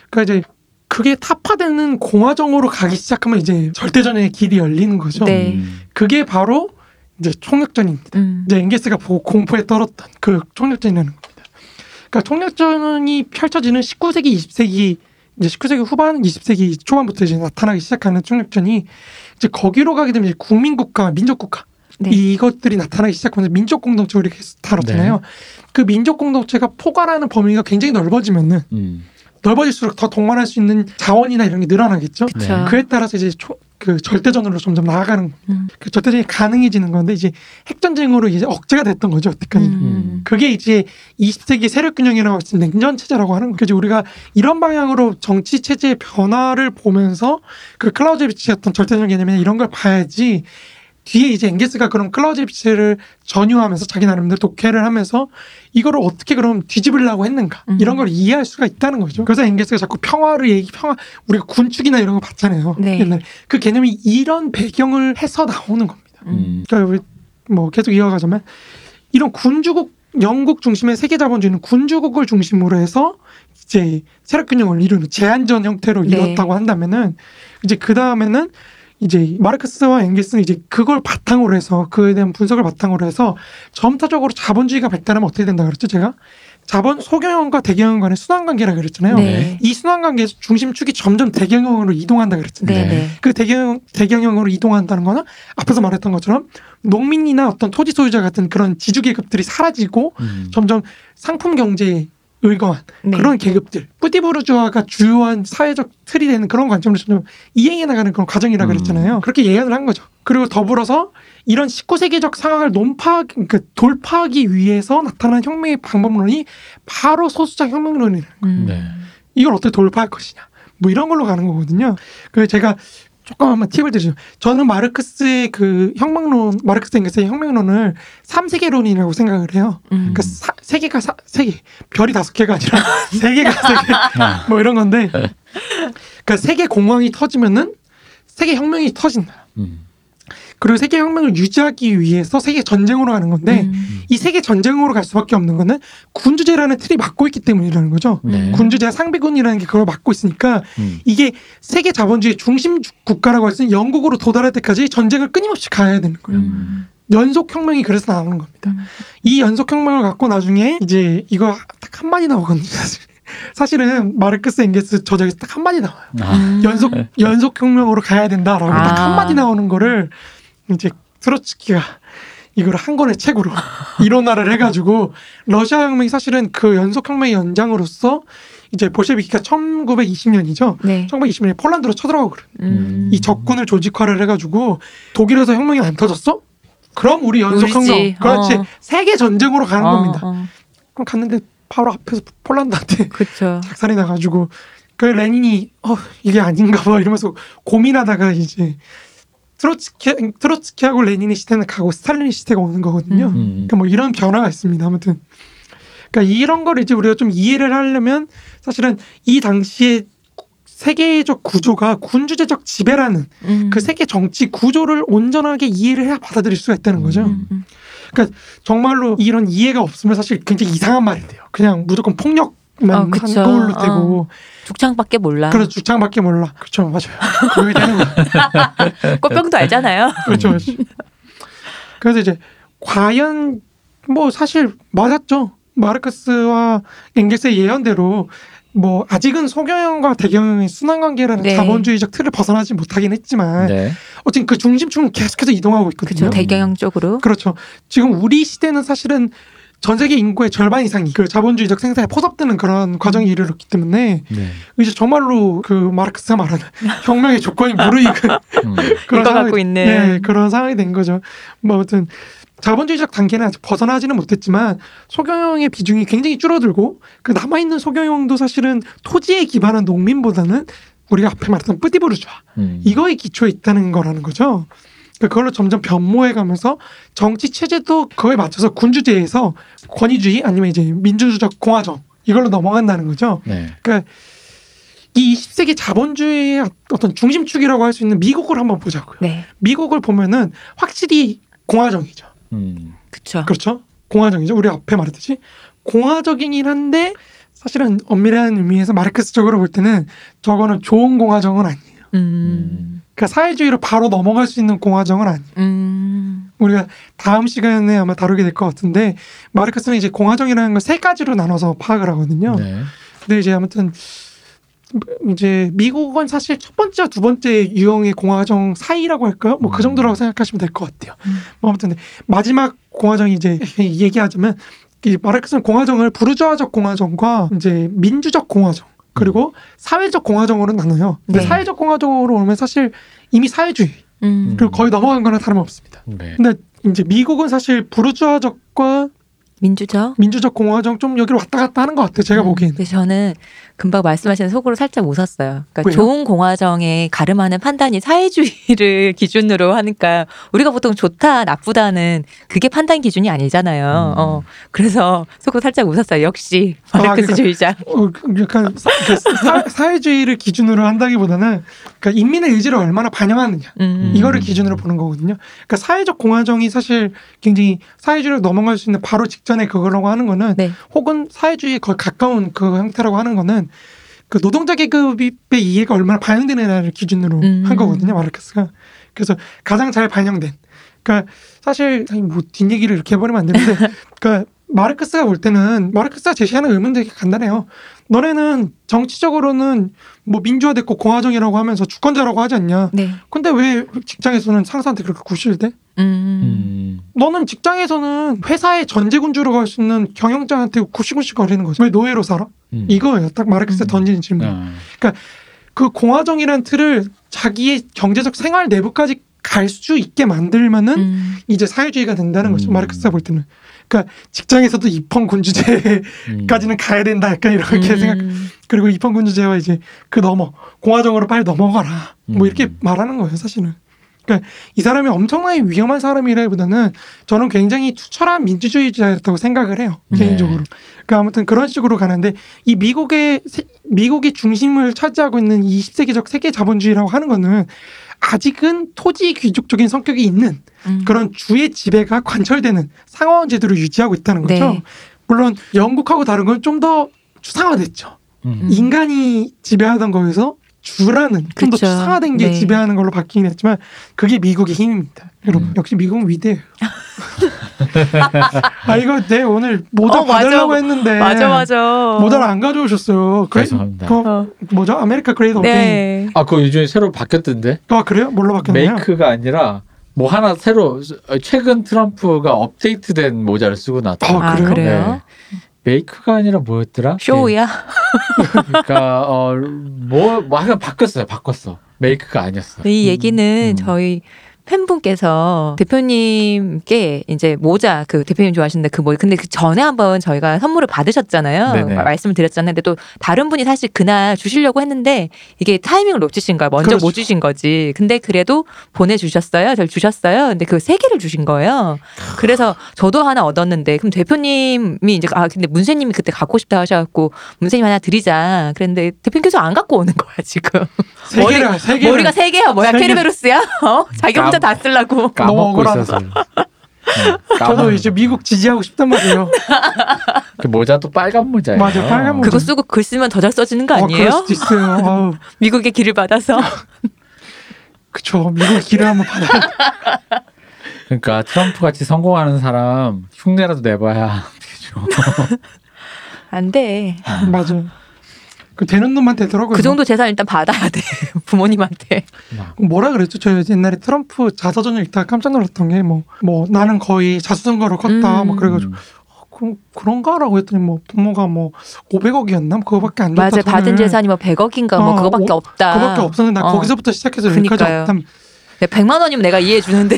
그러니까 이제 그게 타파되는 공화정으로 가기 시작하면 이제 절대전의 길이 열리는 거죠. 네. 음. 그게 바로 이제 총력전입니다. 음. 이제 엥게스가 보고 공포에 떨었던 그 총력전이라는 겁니다. 그러니까 총력전이 펼쳐지는 19세기, 20세기 이제 19세기 후반, 20세기 초반부터 이제 나타나기 시작하는 총력전이 이제 거기로 가게 되면 이제 국민국가, 민족국가 네. 이것들이 나타나기 시작하면서 민족 공동체 우리 계속 다뤘잖아요. 그 민족 공동체가 포괄하는 범위가 굉장히 넓어지면은 음. 넓어질수록 더 동반할 수 있는 자원이나 이런 게 늘어나겠죠. 그쵸. 네. 그에 따라서 이제 초, 그 절대전으로 점점 나아가는 음. 그 절대전이 가능해지는 건데 이제 핵전쟁으로 이제 억제가 됐던 거죠 그때까지는. 음. 그게 이제 20세기 세력균형이라고 할수 있는 냉전 체제라고 하는 거죠. 우리가 이런 방향으로 정치 체제의 변화를 보면서 그 클라우제비치의 어떤 절대적 개념이나 이런 걸 봐야지 뒤에 이제 엥게스가 그럼 클라우제비치를 전유하면서 자기 나름대로 독해를 하면서 이거를 어떻게 그럼 뒤집으려고 했는가 음. 이런 걸 이해할 수가 있다는 거죠. 그래서 엥게스가 자꾸 평화를 얘기 평화 우리가 군축이나 이런 거 봤잖아요. 네. 옛날에 그 개념이 이런 배경을 해서 나오는 겁니다. 음. 그러니까 우리 뭐 계속 이어가자면 이런 군주국 영국 중심의 세계 자본주의는 군주국을 중심으로 해서 이제 세력 균형을 이루는 제한전 형태로 네. 이뤘다고 한다면은 이제 그 다음에는 이제 마르크스와 엥게스는 이제 그걸 바탕으로 해서 그에 대한 분석을 바탕으로 해서 점차적으로 자본주의가 발달하면 어떻게 된다 그랬죠 제가 자본 소경영과 대경영 간의 순환 관계라 그랬잖아요. 네. 이 순환 관계에서 중심축이 점점 대경영으로 이동한다 그랬잖아요. 네. 네. 네. 그 대경 대경영으로 이동한다는 거는 앞에서 말했던 것처럼 농민이나 어떤 토지 소유자 같은 그런 지주 계급들이 사라지고 음. 점점 상품 경제에 의거한 네. 그런 계급들 뿌디부르주아가 주요한 사회적 틀이 되는 그런 관점으로 점점 이행해 나가는 그런 과정이라 음. 그랬잖아요. 그렇게 예언을 한 거죠. 그리고 더불어서 이런 19세기적 상황을 논파 그 돌파하기 위해서 나타난 혁명의 방법론이 바로 소수자 혁명론이라는 거예요. 음. 네. 이걸 어떻게 돌파할 것이냐. 뭐 이런 걸로 가는 거거든요. 그래서 제가 조금 한번 팁을 드리죠. 저는 마르크스의 그 혁명론, 마르크스 엥게스의 혁명론을 삼세계론이라고 생각을 해요. 음. 그러니까 사, 세계가 사, 세계, 별이 다섯 개가 아니라 세계가 세계, 아. 뭐 이런 건데. 그러니까 세계 공황이 터지면은 세계 혁명이 터진다. 음. 그리고 세계 혁명을 유지하기 위해서 세계 전쟁으로 가는 건데 음. 이 세계 전쟁으로 갈 수밖에 없는 거는 군주제라는 틀이 막고 있기 때문이라는 거죠. 네. 군주제 상비군이라는 게 그걸 막고 있으니까 음. 이게 세계 자본주의 중심 국가라고 할 수 있는 영국으로 도달할 때까지 전쟁을 끊임없이 가야 되는 거예요. 음. 연속 혁명이 그래서 나오는 겁니다. 음. 이 연속 혁명을 갖고 나중에 이제 이거 딱 한 마디 나오거든요. 사실. 사실은 마르크스 엥게스 저작에서 딱 한마디 나와요. 아. 음. 연속 연속 혁명으로 가야 된다라고 아. 딱 한마디 나오는 거를 이제 트로츠키가 이걸 한 권의 책으로 일원화를 해가지고 러시아 혁명이 사실은 그 연속 혁명의 연장으로서 이제 볼셰비키가 1920년이죠. 네. 1920년에 폴란드로 쳐들어가고 그래. 음. 이 적군을 조직화를 해가지고 독일에서 혁명이 안 터졌어? 그럼 우리 연속. 혁명, 그렇지 어. 세계 전쟁으로 가는 어, 겁니다. 어. 그럼 갔는데 바로 앞에서 폴란드한테 그쵸. 작살이 나가지고 그 레닌이 어 이게 아닌가 봐 이러면서 고민하다가 이제 트로츠키 트로츠키하고 레닌의 시대는 가고 스탈린의 시대가 오는 거거든요. 음. 음. 그러니까 뭐 이런 변화가 있습니다. 아무튼 그러니까 이런 걸 이제 우리가 좀 이해를 하려면 사실은 이 당시에 세계적 구조가 군주제적 지배라는 음. 그 세계 정치 구조를 온전하게 이해를 해야 받아들일 수가 있다는 거죠. 음, 음. 정말로 이런 이해가 없으면 사실 굉장히 이상한 말이 돼요. 그냥 무조건 폭력 만 어, 한 그쵸. 거울로 어. 되고 죽창밖에 몰라. 그래서 주창밖에 몰라. 그렇죠, 맞아요. 그게 되는 거야. 꽃병도 알잖아요. 그렇죠, 그렇죠. 그래서 이제 과연 뭐 사실 맞았죠. 마르크스와 엥겔스의 예언대로 뭐 아직은 소경영과 대경영의 순환 관계라는 네. 자본주의적 틀을 벗어나지 못하긴 했지만 네. 어쨌든 그 중심축은 계속해서 이동하고 있거든요. 그쵸. 대경영 쪽으로. 그렇죠. 지금 우리 시대는 사실은 전 세계 인구의 절반 이상이 그 자본주의적 생산에 포섭되는 그런 과정에 이르렀기 때문에 네. 이제 정말로 그 마르크스가 말하는 혁명의 조건이 무르익은 음. 그런 상황이- 갖고 있는. 네, 그런 상황이 된 거죠. 뭐 아무튼 자본주의적 단계는 아직 벗어나지는 못했지만 소경영의 비중이 굉장히 줄어들고 그 남아 있는 소경영도 사실은 토지에 기반한 농민보다는 우리가 앞에 말했던 뿌디부르주아 음. 이거에 기초에 있다는 거라는 거죠. 그걸로 점점 변모해 가면서 정치 체제도 그거에 맞춰서 군주제에서 권위주의 아니면 이제 민주주적 공화정 이걸로 넘어간다는 거죠. 네. 그러니까 이 20세기 자본주의의 어떤 중심축이라고 할 수 있는 미국을 한번 보자고요. 네, 미국을 보면은 확실히 공화정이죠. 음. 그쵸. 그렇죠? 공화정이죠. 우리 앞에 말했듯이 공화적이긴 한데 사실은 엄밀한 의미에서 마르크스적으로 볼 때는 저거는 좋은 공화정은 아니에요. 음, 그러니까 사회주의로 바로 넘어갈 수 있는 공화정은 아니에요. 음, 우리가 다음 시간에 아마 다루게 될 것 같은데 마르크스는 이제 공화정이라는 걸 세 가지로 나눠서 파악을 하거든요. 네. 근데 이제 아무튼 이제 미국은 사실 첫 번째와 두 번째 유형의 공화정 사이라고 할까요? 뭐그 음. 정도라고 생각하시면 될 것 같아요. 음. 뭐 아무튼 마지막 공화정이 이제 얘기하자면 이 마르크스는 공화정을 부르주아적 공화정과 이제 민주적 공화정 그리고 사회적 공화정으로 나눠요. 근데 네. 사회적 공화정으로 오면 사실 이미 사회주의 음. 그리고 거의 넘어간 거나 다름없습니다. 네. 근데 이제 미국은 사실 부르주아적과 민주적. 민주적 공화정 좀 여기로 왔다 갔다 하는 것 같아요. 제가 음, 보기에는. 근데 저는 금방 말씀하신 속으로 살짝 웃었어요. 그러니까 왜요? 좋은 공화정에 가름하는 판단이 사회주의를 기준으로 하니까 우리가 보통 좋다 나쁘다는 그게 판단 기준이 아니잖아요. 음. 어, 그래서 속으로 살짝 웃었어요. 역시 아, 마르크스주의자. 어, 그 약간 사, 그 사- 사회주의를 기준으로 한다기보다는 그러니까 인민의 의지를 얼마나 반영하느냐 음. 이거를 기준으로 보는 거거든요. 그러니까 사회적 공화정이 사실 굉장히 사회주의로 넘어갈 수 있는 바로 직전에 그거라고 하는 거는 네. 혹은 사회주의에 거의 가까운 그 형태라고 하는 거는 그 노동자 계급의 이해가 얼마나 반영되느냐를 기준으로 음. 한 거거든요. 마르크스가. 그래서 가장 잘 반영된. 그러니까 사실 뭐 뒷얘기를 이렇게 해버리면 안 되는데 그러니까 마르크스가 볼 때는 마르크스가 제시하는 의문 되게 간단해요. 너네는 정치적으로는 뭐 민주화됐고 공화정이라고 하면서 주권자라고 하지 않냐. 네. 근데 왜 직장에서는 상사한테 그렇게 구실 대? 음. 음. 너는 직장에서는 회사의 전제군주로 갈 수 있는 경영자한테 구시구시 거리는 거지. 왜 노예로 살아? 음. 이거예요. 딱 마르크스가 음. 던지는 질문. 아. 그 공화정이라는 틀을 자기의 경제적 생활 내부까지 갈 수 있게 만들면은 음. 이제 사회주의가 된다는 거죠. 음. 마르크스가 볼 때는. 그러니까 직장에서도 입헌 군주제까지는 음. 가야 된다. 약간 이렇게 음. 생각. 그리고 입헌 군주제와 이제 그 넘어 공화정으로 빨리 넘어가라. 뭐 이렇게 음. 말하는 거예요. 사실은. 그러니까 이 사람이 엄청나게 위험한 사람이라기보다는 저는 굉장히 투철한 민주주의자였다고 생각을 해요. 네. 개인적으로. 그러니까 아무튼 그런 식으로 가는데 이 미국의 세- 미국의 중심을 차지하고 있는 20세기적 세계 자본주의라고 하는 거는 아직은 토지 귀족적인 성격이 있는 음. 그런 주의 지배가 관철되는 상하원 제도를 유지하고 있다는 거죠. 네. 물론 영국하고 다른 건 좀 더 추상화됐죠. 음. 음. 인간이 지배하던 거에서 주라는 좀 더. 추상화된 게 네. 지배하는 걸로 바뀌긴 했지만 그게 미국의 힘입니다. 여러분 음. 역시 미국은 위대해요. 아 이거 내 오늘 모자 어. 받으려고 했는데 맞아 맞아. 모자를 안 가져오셨어요. 그래- 죄송합니다. 그 어. 뭐죠? America great. 네. 아, 그거 요즘에 새로 바뀌었던데? 아 그래요? 뭘로 바뀌었나요? 메이크가 아니라 뭐 하나 새로 최근 트럼프가 업데이트된 모자를 쓰고 나왔다. 아, 아 그래요? 그래요? 메이크가 아니라 뭐였더라? 쇼야? 그러니까 어뭐 뭐 하여간 바뀌었어요. 바꿨어. 메이크가 아니었어. 이 얘기는 음. 저희 팬분께서 대표님께 이제 모자 그 대표님 좋아하시는데 그 뭐 근데 그 전에 한번 저희가 선물을 받으셨잖아요. 네네. 마- 말씀을 드렸잖아요. 근데 또 다른 분이 사실 그날 주시려고 했는데 이게 타이밍을 놓치신 거야. 먼저 그렇죠. 못 주신 거지. 근데 그래도 보내 주셨어요. 저를 주셨어요. 근데 그 세 개를 주신 거예요. 그래서 저도 하나 얻었는데 그럼 대표님이 이제 아 근데 문세님이 그때 갖고 싶다 하셔갖고 문세님 하나 드리자. 그랬는데 대표님께서 안 갖고 오는 거야 지금. 세 머리- 개를 세 개를 머리가 세 개야 뭐야. 케르베로스야? 어? 자기 혼자 다 쓰려고. 너무. 있어서. 네, 저도 이제 거. 미국 지지하고 싶단 말이에요. 그 모자도 빨간 모자예요. 맞아, 빨간 모자. 그거 쓰고 글 쓰면 더 잘 써지는 거 어, 아니에요? 그럴 수도 있어요. 미국의 길을 받아서. 그쵸. 미국 길을 한번 받아. 그러니까 트럼프 같이 성공하는 사람 흉내라도 내봐야 되죠. 안 돼. 맞아. 그 되는 놈만 되더라고요. 그 정도 재산 일단 받아야 돼. 부모님한테. 뭐라 그랬죠? 저 옛날에 트럼프 자서전을 읽다가 깜짝 놀랐던 게 뭐 뭐 나는 거의 자수성가로 컸다. 음. 뭐 그래가지고 어, 그, 그런가라고 했더니 뭐 부모가 뭐 500억이었나 그거밖에 안 줬다. 맞아요. 받은 돈을. 재산이 뭐 100억인가 뭐 어, 그거밖에 오- 없다. 그거밖에 없었는데 나 어. 거기서부터 시작해서 여기까지 그니까요. 없다면 100만 원이면 내가 이해해 주는데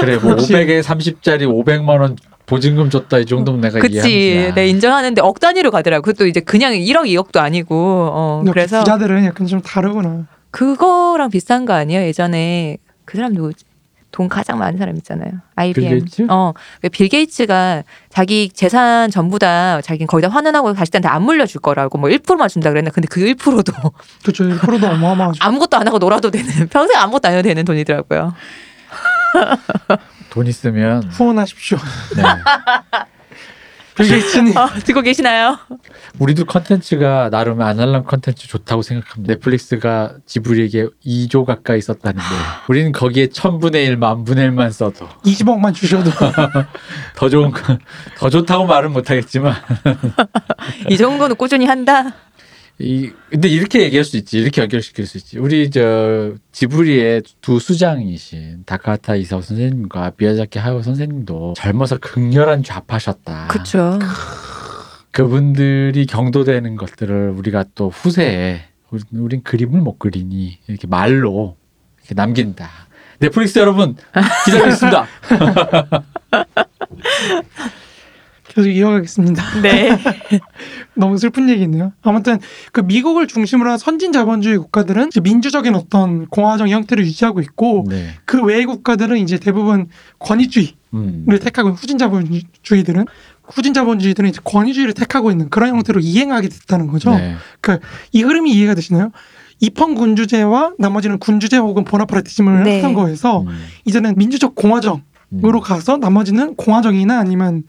그래 뭐 역시. 500에 30짜리 500만 원 보증금 줬다 이 정도면 내가 그치. 이해합니다. 네, 인정하는데 억 단위로 가더라고. 그것도 이제 그냥 1억, 2억도 아니고. 어, 역시 그래서 부자들은 약간 좀 다르구나. 그거랑 비슷한 거 아니에요? 예전에 그 사람 누구지? 돈 가장 많은 사람 있잖아요. IBM. 게이츠? 어, 왜 빌 게이츠가 자기 재산 전부 다 자기는 거의 다 환원하고 자식들한테 안 물려줄 거라고 뭐 1%만 준다 그랬는데 근데 그 1%도 그렇죠. 1%도 어마어마하죠. 아무것도 안 하고 놀아도 되는 평생 아무것도 안 해도 되는 돈이더라고요. 돈 있으면 후원하십시오. 네. 빌게이츠님. 어, 듣고 계시나요? 우리도 컨텐츠가 나름 아날람 컨텐츠 좋다고 생각합니다. 넷플릭스가 지브리에게 2조 가까이 썼다는데 우리는 거기에 1000분의 1, 만분의 1만 써도 20억만 주셔도 더 좋은 거- 더 좋다고 말은 못하겠지만 이 정도는 꾸준히 한다. 이 근데 이렇게 얘기할 수 있지 이렇게 연결시킬 수 있지 우리 저 지브리의 두 수장이신 다카타 이사오 선생님과 미야자키 하요 선생님도 젊어서 극렬한 좌파셨다. 그렇죠. 그분들이 경도되는 것들을 우리가 또 후세에 우린 그림을 못 그리니 이렇게 말로 이렇게 남긴다. 넷플릭스 여러분 기다리고 있습니다. 계속 이어가겠습니다. 네. 너무 슬픈 얘기네요. 아무튼 그 미국을 중심으로 한 선진 자본주의 국가들은 이제 민주적인 어떤 공화정 형태를 유지하고 있고 네. 그 외의 국가들은 이제 대부분 권위주의를 음. 택하고 있는 후진 자본주의들은 후진 자본주의들은 이제 권위주의를 택하고 있는 그런 형태로 이행하게 됐다는 거죠. 네. 이 흐름이 이해가 되시나요? 입헌 군주제와 나머지는 군주제 혹은 보나파르티즘을 네. 하던 거에서 음. 이제는 민주적 공화정 으로 음. 가서 나머지는 공화정이나 아니면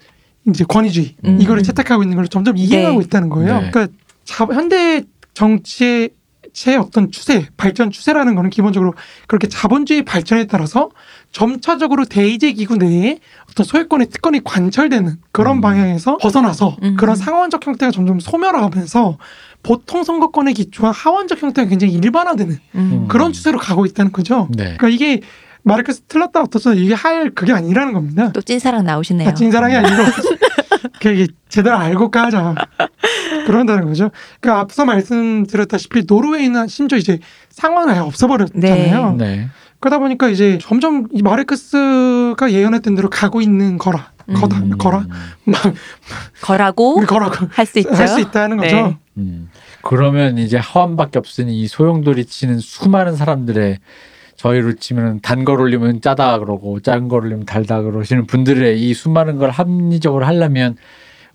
이제 권위주의 음. 이거를 채택하고 있는 걸 점점 이행하고 네. 있다는 거예요. 네. 그러니까 자- 현대 정치의 제 어떤 추세, 발전 추세라는 거는 기본적으로 그렇게 자본주의 발전에 따라서 점차적으로 대의제 기구 내에 어떤 소유권의 특권이 관철되는 그런 음. 방향에서 벗어나서 음. 그런 상원적 형태가 점점 소멸하면서 보통 선거권의 기초와 하원적 형태가 굉장히 일반화되는 음. 그런 추세로 가고 있다는 거죠. 네. 그러니까 이게 마르크스 틀렸다 어떠서 이게 할 그게 아니라는 겁니다. 또 찐사랑 나오시네요. 아, 찐사랑이 아니고 그게 제대로 알고 까자 그런다는 거죠. 그러니까 앞서 말씀드렸다시피 노르웨이는 심지어 이제 상황을 아예 없어버렸잖아요. 네. 그러다 보니까 이제 점점 이 마르크스가 예언했던 대로 가고 있는 거라 거다 음. 거라 막 거라고 거라고 할 수 있죠. 할 수 있다는 거죠. 네. 음. 그러면 이제 하원밖에 없으니 이 소용돌이 치는 수많은 사람들의 저희로 치면 단 걸 올리면 짜다 그러고 짠 걸 올리면 달다 그러시는 분들의 이 수많은 걸 합리적으로 하려면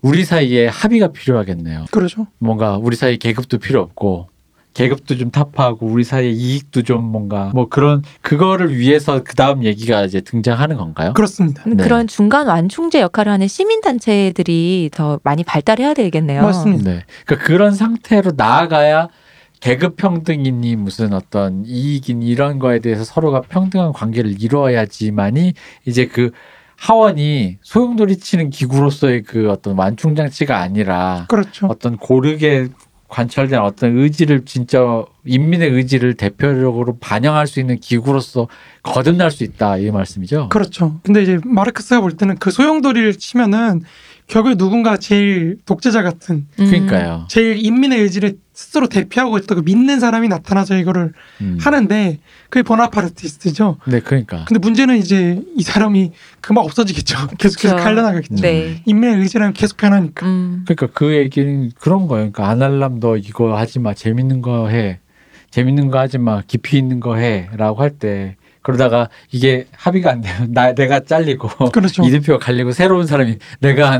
우리 사이에 합의가 필요하겠네요. 그렇죠. 뭔가 우리 사이 계급도 필요 없고 계급도 좀 타파하고 우리 사이의 이익도 좀 뭔가 뭐 그런 그거를 위해서 그 다음 얘기가 이제 등장하는 건가요? 그렇습니다. 네. 그런 중간 완충제 역할을 하는 시민 단체들이 더 많이 발달해야 되겠네요. 맞습니다. 네. 그러니까 그런 상태로 나아가야 계급 평등이니 무슨 어떤 이익이니 이런 거에 대해서 서로가 평등한 관계를 이루어야지만이 이제 그 하원이 소용돌이 치는 기구로서의 그 어떤 완충 장치가 아니라 그렇죠. 어떤 고르게 관철된 어떤 의지를 진짜 인민의 의지를 대표적으로 반영할 수 있는 기구로서 거듭날 수 있다 이 말씀이죠. 그렇죠. 근데 이제 마르크스가 볼 때는 그 소용돌이를 치면은 결국에 누군가 제일 독재자 같은 음. 그러니까요. 제일 인민의 의지를 스스로 대표하고 있다고 믿는 사람이 나타나서 이거를 음. 하는데 그게 보나파르티스트죠. 네, 그러니까. 근데 문제는 이제 이 사람이 금방 없어지겠죠. 계속 계속. 갈려나가겠죠. 네. 인민의 의지라면 계속 변하니까. 음. 그러니까 그 얘기는 그런 거예요. 그러니까 아날람 너 이거 하지 마. 재밌는 거 해. 재밌는 거 하지 마. 깊이 있는 거 해라고 할 때 그러다가 이게 합의가 안 되면 나 내가 잘리고 그렇죠. 이 대표가 갈리고 새로운 사람이 내가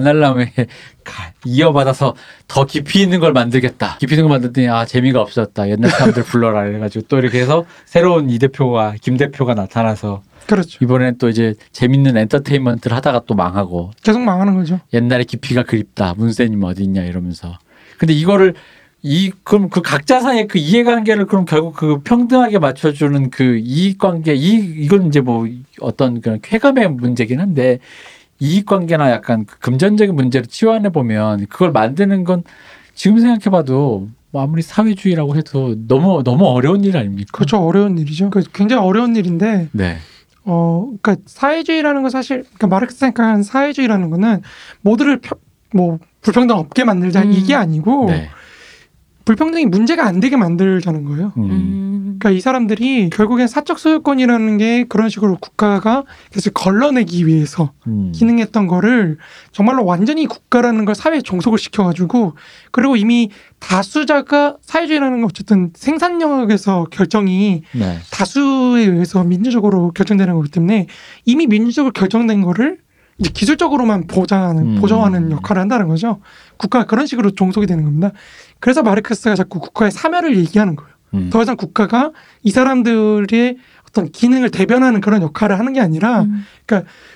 가- 이어받아서 더 깊이 있는 걸 만들겠다. 깊이 있는 걸 만들더니 아 재미가 없었다. 옛날 사람들 불러라 해가지고 또 이렇게 해서 새로운 이 대표가 김 대표가 나타나서 그렇죠. 이번에는 또 이제 재밌는 엔터테인먼트를 하다가 또 망하고 계속 망하는 거죠. 옛날에 깊이가 그립다. 문세님 어디 있냐 이러면서. 근데 이거를 이 그럼 그 각자 사이의 그 이해관계를 그럼 결국 그 평등하게 맞춰주는 그 이익관계 이 이건 이제 뭐 어떤 그런 쾌감의 문제긴 한데 이익관계나 약간 그 금전적인 문제를 치환해 보면 그걸 만드는 건 지금 생각해봐도 뭐 아무리 사회주의라고 해도 너무 너무 어려운 일 아닙니까? 그렇죠. 어려운 일이죠. 그 굉장히 어려운 일인데 네. 어, 그러니까 사회주의라는 건 사실 그러니까 마르크스 생각하는 사회주의라는 거는 모두를 펴- 뭐 불평등 없게 만들자 음. 이게 아니고 네. 불평등이 문제가 안 되게 만들자는 거예요. 음. 음. 그러니까 이 사람들이 결국엔 사적 소유권이라는 게 그런 식으로 국가가 계속 걸러내기 위해서 음. 기능했던 거를 정말로 완전히 국가라는 걸 사회에 종속을 시켜가지고 그리고 이미 다수자가 사회주의라는 건 어쨌든 생산 영역에서 결정이 네. 다수에 의해서 민주적으로 결정되는 거기 때문에 이미 민주적으로 결정된 거를 이제 기술적으로만 보장하는 음. 보정하는 역할을 한다는 거죠. 국가가 그런 식으로 종속이 되는 겁니다. 그래서 마르크스가 자꾸 국가의 사멸을 얘기하는 거예요. 음. 더 이상 국가가 이 사람들의 어떤 기능을 대변하는 그런 역할을 하는 게 아니라 음.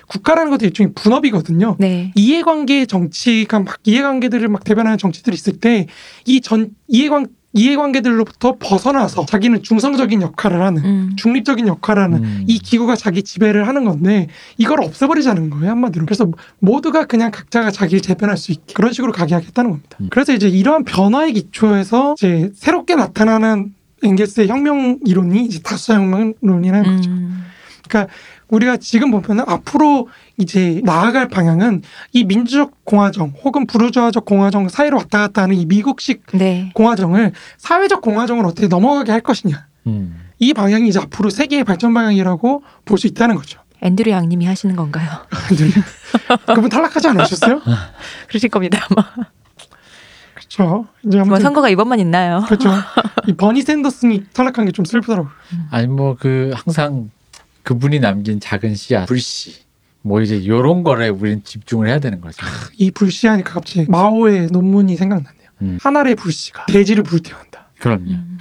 국가라는 것도 일종의 분업이거든요. 네. 이해관계 정치가 막 이해관계들을 막 대변하는 정치들이 있을 때 이 전 이해관 이해관계들로부터 벗어나서 자기는 중성적인 역할을 하는 음. 중립적인 역할을 하는 음. 이 기구가 자기 지배를 하는 건데 이걸 없애버리자는 거예요 한마디로 그래서 모두가 그냥 각자가 자기를 재편할 수 있게 그런 식으로 가게 하겠다는 겁니다 음. 그래서 이제 이러한 변화의 기초에서 이제 새롭게 나타나는 엥겔스의 혁명 이론이 이제 다수자 혁명론이라는 거죠 음. 우리가 지금 보면은 앞으로 이제 나아갈 방향은 이 민주적 공화정 혹은 부르주아적 공화정 사이로 왔다 갔다 하는 이 미국식 네. 공화정을 사회적 공화정으로 어떻게 넘어가게 할 것이냐 음. 이 방향이 이제 앞으로 세계의 발전 방향이라고 볼 수 있다는 거죠. 앤드류 양님이 하시는 건가요? 그분 탈락하지 않으셨어요? 그러실 겁니다. 아마. 그렇죠. 이제 뭐 아무튼 선거가 이번만 있나요? 그렇죠. 이 버니 샌더슨이 탈락한 게 좀 슬프더라고요. 아니 뭐 그 항상 그분이 남긴 작은 씨앗 불씨 뭐 이제 요런 거에 우리는 집중을 해야 되는 거죠. 이 불씨 하니까 갑자기 마오의 논문이 생각났네요. 음. 하나의 불씨가 대지를 불태운다. 그럼요. 음.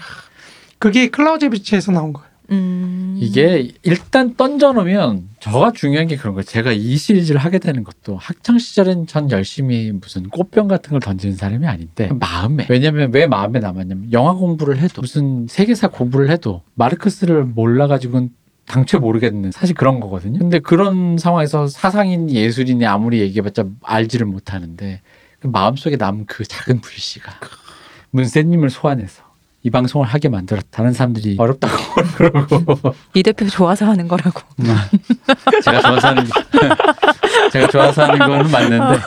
그게 클라우제비치에서 나온 거예요. 음. 이게 일단 던져놓으면 저가 중요한 게 그런 거예요. 제가 이 시리즈를 하게 되는 것도 학창 시절엔 전 열심히 무슨 꽃병 같은 걸 던지는 사람이 아닌데 마음에 왜냐면 왜 마음에 남았냐면 영화 공부를 해도 무슨 세계사 공부를 해도 마르크스를 몰라가지고는 당최 모르겠는 사실 그런 거거든요. 근데 그런 상황에서 사상인 예술인이 아무리 얘기해봤자 알지를 못하는데 그 마음속에 남은 그 작은 불씨가 문세님을 소환해서 이 방송을 하게 만들었다. 다른 사람들이 어렵다고 그러고 이 대표 좋아서 하는 거라고. 제가 좋아서 하는 게 제가 좋아서 하는 거는 맞는데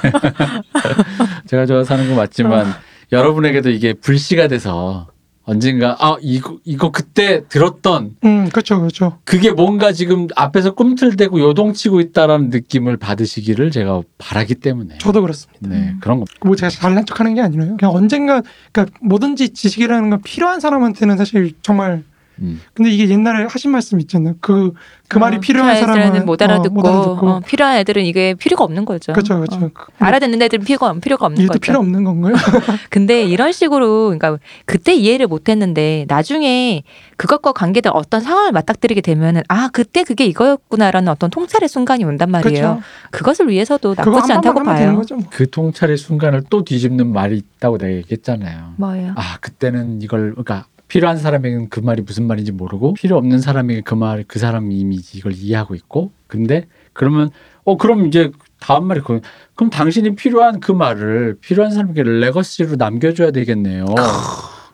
제가 좋아서 하는 건 맞지만 여러분에게도 이게 불씨가 돼서 언젠가 아 이거 이거 그때 들었던 음, 그렇죠, 그렇죠. 그게 뭔가 지금 앞에서 꿈틀대고 요동치고 있다라는 느낌을 받으시기를 제가 바라기 때문에 저도 그렇습니다. 네 음. 그런 거뭐 제가 잘난 척하는 게 아니라요. 그냥 언젠가 그러니까 뭐든지 지식이라는 건 필요한 사람한테는 사실 정말 음. 근데 이게 옛날에 하신 말씀 있잖아요. 그그 말이 어, 필요한 사람은 못 어, 알아듣고, 못 알아듣고. 어, 필요한 애들은 이게 필요가 없는 거죠. 그렇죠, 그렇죠. 어. 알아듣는 애들은 필요가 필요가 없는 거죠. 필요 없는 건가요? 근데 이런 식으로 그러니까 그때 이해를 못 했는데 나중에 그것과 관계된 어떤 상황을 맞닥뜨리게 되면은 아 그때 그게 이거였구나라는 어떤 통찰의 순간이 온단 말이에요. 그렇죠. 그것을 위해서도 나쁘지 한 않다고 봐요. 거죠. 뭐. 그 통찰의 순간을 또 뒤집는 말이 있다고 내가 얘기했잖아요. 뭐예요? 아 그때는 이걸 그러니까 필요한 사람에게는 그 말이 무슨 말인지 모르고 필요 없는 사람에게 그 말 그 사람 이미지 이걸 이해하고 있고 근데 그러면 어 그럼 이제 다음 말이 그 그럼 당신이 필요한 그 말을 필요한 사람에게 레거시로 남겨줘야 되겠네요.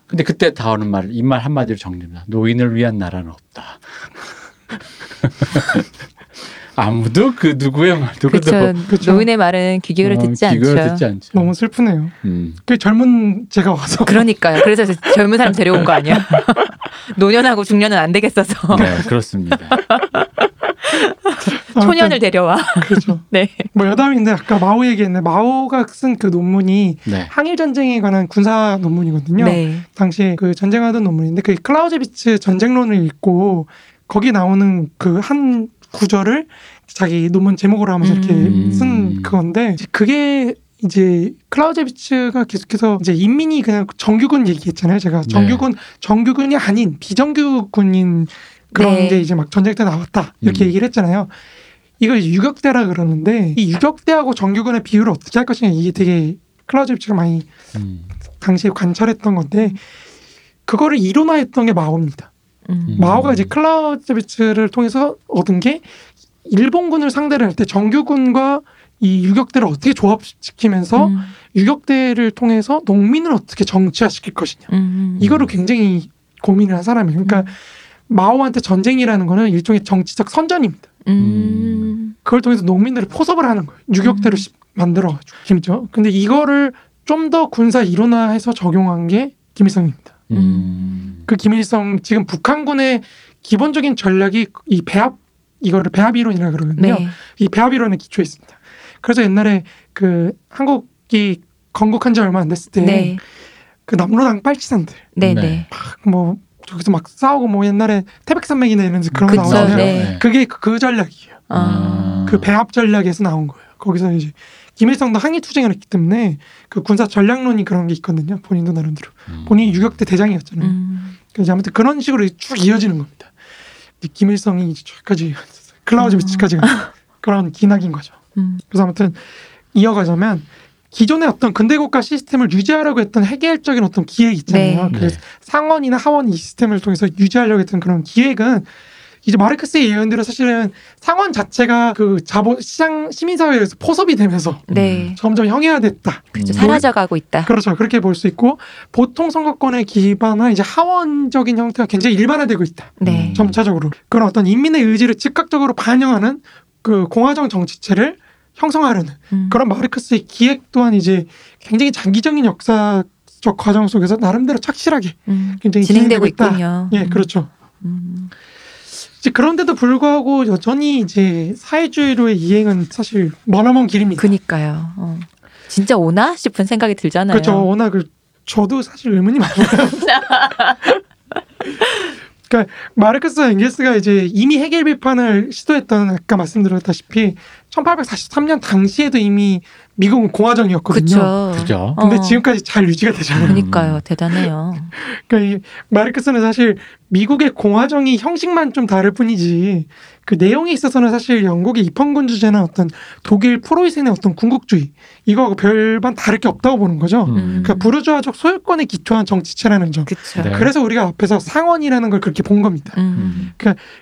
근데 그때 다오는 말 이 말 한마디로 정리합니다. 노인을 위한 나라는 없다. 아무도 그 누구의 말 누구도 그렇죠. 그쵸. 노인의 말은 귀 기울여 어, 듣지 않죠. 듣지 않죠. 너무 슬프네요. 음. 그 젊은 제가 와서 그러니까요. 그래서 저 젊은 사람 데려온 거 아니야? 노년하고 중년은 안 되겠어서 네 그렇습니다. 초년을 데려와. 그렇죠. 네. 뭐 여담인데 아까 마오 얘기했네. 마오가 쓴 그 논문이 네. 항일 전쟁에 관한 군사 논문이거든요. 네. 당시에 그 전쟁하던 논문인데 그 클라우제비츠 전쟁론을 읽고 거기 나오는 그 한 구절을 자기 논문 제목으로 하면서 이렇게 음. 쓴 그건데 그게 이제 클라우제비츠가 계속해서 이제 인민이 그냥 정규군 얘기했잖아요. 제가 네. 정규군 정규군이 아닌 비정규군인 그런 네. 게 이제 막 전쟁 때 나왔다 이렇게 음. 얘기를 했잖아요. 이걸 이제 유격대라 그러는데 이 유격대하고 정규군의 비율을 어떻게 할 것이냐 이게 되게 클라우제비츠가 많이 음. 당시에 관찰했던 건데 그거를 이론화했던 게 마오입니다. 음. 마오가 이제 클라우제비츠를 통해서 얻은 게 일본군을 상대를 할 때 정규군과 이 유격대를 어떻게 조합시키면서 음. 유격대를 통해서 농민을 어떻게 정치화시킬 것이냐 음. 이거를 굉장히 고민을 한 사람이에요. 그러니까 마오한테 전쟁이라는 거는 일종의 정치적 선전입니다. 음. 그걸 통해서 농민들을 포섭을 하는 거예요. 유격대로 시- 만들어가지고 김죠. 근데 이거를 좀 더 군사 이론화해서 적용한 게 김일성입니다. 음. 그 김일성 지금 북한군의 기본적인 전략이 이 배합 이거를 배합 이론이라 그러거든요. 네. 이 배합 이론에 기초해 있습니다. 그래서 옛날에 그 한국이 건국한 지 얼마 안 됐을 때 네. 그 남로당 빨치산들 네. 네. 네. 뭐 저기서 막 싸우고 뭐 옛날에 태백산맥이나 이런 데 그런 거 그쵸, 나오잖아요. 네. 그게 그, 그 전략이에요. 아. 그 배합 전략에서 나온 거예요. 거기서 이제 김일성도 항일 투쟁을 했기 때문에 그 군사 전략론이 그런 게 있거든요. 본인도 나름대로 음. 본인이 유격대 대장이었잖아요. 음. 그래서 아무튼 그런 식으로 쭉 이어지는 겁니다. 김일성이 이제 저기까지 클라우즈비치까지 가 그런 기나긴 거죠. 음. 그래서 아무튼 이어가자면 기존의 어떤 근대국가 시스템을 유지하려고 했던 해결적인 어떤 기획 있잖아요. 네. 그래서 상원이나 하원 이 시스템을 통해서 유지하려고 했던 그런 기획은 이제 마르크스의 예언대로 사실은 상원 자체가 그 자본 시장 시민사회에서 포섭이 되면서 네. 점점 형해화됐다. 그렇죠. 음. 사라져가고 있다. 그렇죠. 그렇게 볼 수 있고 보통 선거권에 기반한 이제 하원적인 형태가 굉장히 일반화되고 있다. 네. 음. 점차적으로 그런 어떤 인민의 의지를 즉각적으로 반영하는 그 공화정 정치체를 형성하려는 음. 그런 마르크스의 기획 또한 이제 굉장히 장기적인 역사적 과정 속에서 나름대로 착실하게 음. 굉장히 진행되고 있다. 있군요. 예, 음. 그렇죠. 음. 이제 그런데도 불구하고 여전히 이제 사회주의로의 이행은 사실 머나먼 길입니다. 그니까요. 어. 진짜 오나 싶은 생각이 들잖아요. 그렇죠. 워낙 그 저도 사실 의문이 많아요. 그러니까 마르크스와 엥겔스가 이제 이미 해결 비판을 시도했던 아까 말씀드렸다시피 1843년 당시에도 이미 미국은 공화정이었거든요. 그렇죠. 그죠. 근데 어. 지금까지 잘 유지가 되잖아요. 그니까요. 대단해요. 그러니까 이 마르크스는 사실 미국의 공화정이 형식만 좀 다를 뿐이지 그 내용에 있어서는 사실 영국의 입헌군 주제나 어떤 독일 프로이센의 어떤 군국주의 이거하고 별반 다를 게 없다고 보는 거죠. 음. 그러니까 부르주아적 소유권에 기초한 정치체라는 점. 그쵸. 네. 그래서 우리가 앞에서 상원이라는 걸 그렇게 본 겁니다. 음.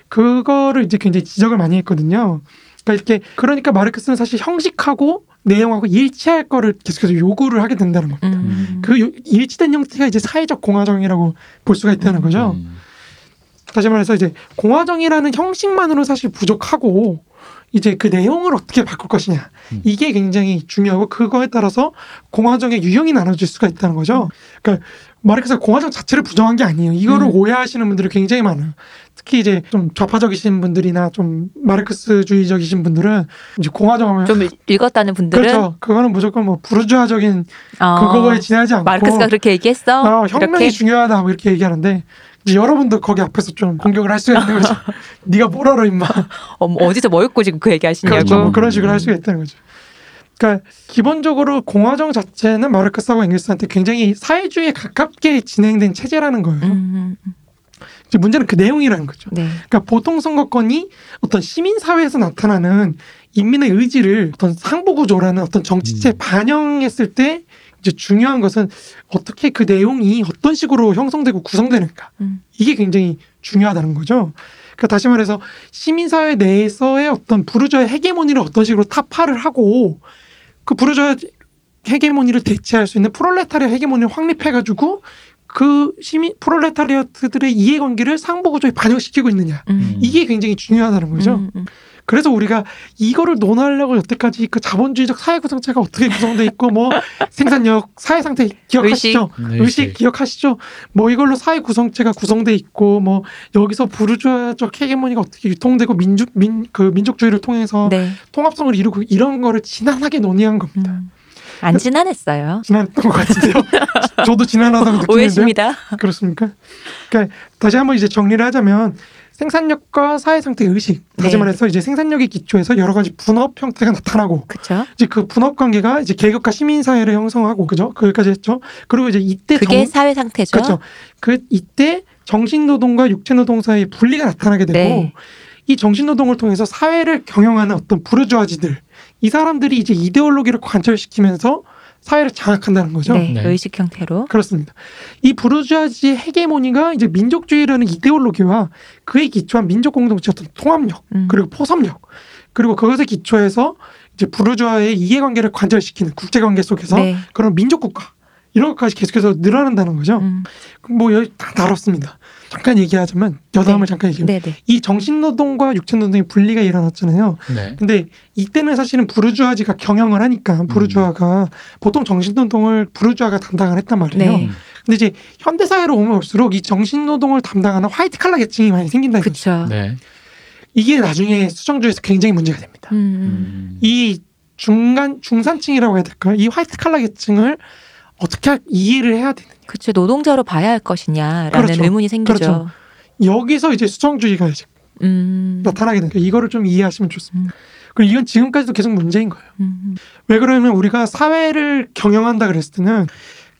그거를 이제 굉장히 지적을 많이 했거든요. 그러니까 이렇게 그러니까 마르크스는 사실 형식하고 내용하고 일치할 거를 계속해서 요구를 하게 된다는 겁니다. 음. 그 요- 일치된 형태가 이제 사회적 공화정이라고 볼 수가 있다는 거죠. 음. 다시 말해서 이제 공화정이라는 형식만으로 사실 부족하고 이제 그 내용을 어떻게 바꿀 것이냐 음. 이게 굉장히 중요하고 그거에 따라서 공화정의 유형이 나눠질 수가 있다는 거죠. 그러니까 마르크스가 공화정 자체를 부정한 게 아니에요. 이거를 음. 오해하시는 분들이 굉장히 많아요. 특히 이제 좀 좌파적이신 분들이나 좀 마르크스주의적이신 분들은 이제 공화정하면 좀 읽었다는 분들은 그렇죠. 그거는 무조건 뭐 부르주아적인 어, 그거에 지나지 않고 마르크스가 그렇게 얘기했어. 어, 혁명이 이렇게 중요하다 뭐 이렇게 얘기하는데 이제 여러분도 거기 앞에서 좀 공격을 할 수가 있는 거죠. 네가 뭘 알아 임마. 어, 뭐 어디서 뭐 읽고 지금 그 얘기하시냐고. 그렇죠. 뭐 그런 식으로 할 수가 있다는 거죠. 그러니까 기본적으로 공화정 자체는 마르크스하고 엥겔스한테 굉장히 사회주의에 가깝게 진행된 체제라는 거예요. 음, 음, 이제 문제는 그 내용이라는 거죠. 네. 그러니까 보통 선거권이 어떤 시민 사회에서 나타나는 인민의 의지를 어떤 상부 구조라는 어떤 정치체에 음. 반영했을 때 이제 중요한 것은 어떻게 그 내용이 어떤 식으로 형성되고 구성되는가 음. 이게 굉장히 중요하다는 거죠. 그러니까 다시 말해서 시민 사회 내에서의 어떤 부르주아의 헤게모니를 어떤 식으로 타파를 하고 그 부르주아 헤게모니를 대체할 수 있는 프롤레타리아 헤게모니를 확립해가지고 그 시민 프롤레타리아트들의 이해관계를 상부 구조에 반영시키고 있느냐 음. 이게 굉장히 중요하다는 거죠. 음, 음. 그래서 우리가 이거를 논하려고 여태까지 그 자본주의적 사회 구성체가 어떻게 구성돼 있고 뭐 생산력, 사회 상태 기억하시죠? 음, 의식, 기억하시죠? 뭐 이걸로 사회 구성체가 구성돼 있고 뭐 여기서 부르주아적 헤게모니가 어떻게 유통되고 민족 민그 민족주의를 통해서 네. 통합성을 이루고 이런 거를 지난하게 논의한 겁니다. 음. 안 지난했어요. 지난했던 것 같은데요. 저도 지난하다고 느끼는데요. 오해십니다. 그렇습니까? 그러니까 다시 한번 이제 정리를 하자면 생산력과 사회 상태 의식 다시 네. 말해서 이제 생산력의 기초에서 여러 가지 분업 형태가 나타나고 그렇죠. 이제 그 분업 관계가 이제 계급과 시민 사회를 형성하고 그죠? 거기까지 했죠. 그리고 이제 이때 그게 정- 사회 상태죠. 그렇죠. 그 이때 정신 노동과 육체 노동 사이의 분리가 나타나게 되고 네. 이 정신 노동을 통해서 사회를 경영하는 어떤 부르주아지들 이 사람들이 이제 이데올로기를 관철시키면서 사회를 장악한다는 거죠. 네. 네. 의식 형태로. 그렇습니다. 이 부르주아지의 헤게모니가 이제 민족주의라는 이데올로기와 그에 기초한 민족 공동체 어떤 통합력 음. 그리고 포섭력 그리고 그것에 기초해서 이제 부르주아의 이해관계를 관철시키는 국제관계 속에서 네. 그런 민족국가 이런 것까지 계속해서 늘어난다는 거죠. 음. 뭐 여기 다 다뤘습니다. 잠깐 얘기하자면 여담을 네. 잠깐 얘기하면 네네. 이 정신노동과 육체노동의 분리가 일어났잖아요. 네. 근데 이때는 사실은 부르주아지가 경영을 하니까 부르주아가 보통 정신노동을 부르주아가 담당을 했단 말이에요. 네. 음. 근데 이제 현대 사회로 오면 올수록 이 정신노동을 담당하는 화이트 칼라 계층이 많이 생긴다. 이거죠. 그쵸. 네. 이게 나중에 수정주에서 굉장히 문제가 됩니다. 음. 음. 이 중간 중산층이라고 해야 될까요? 이 화이트 칼라 계층을 어떻게 하- 이해를 해야 되느냐. 그쵸. 노동자로 봐야 할 것이냐라는 그렇죠. 의문이 생기죠. 그렇죠. 여기서 이제 수정주의가 이제 음. 나타나게 되니까 이거를 좀 이해하시면 좋습니다. 음. 그리고 이건 지금까지도 계속 문제인 거예요. 음. 왜 그러냐면 우리가 사회를 경영한다 그랬을 때는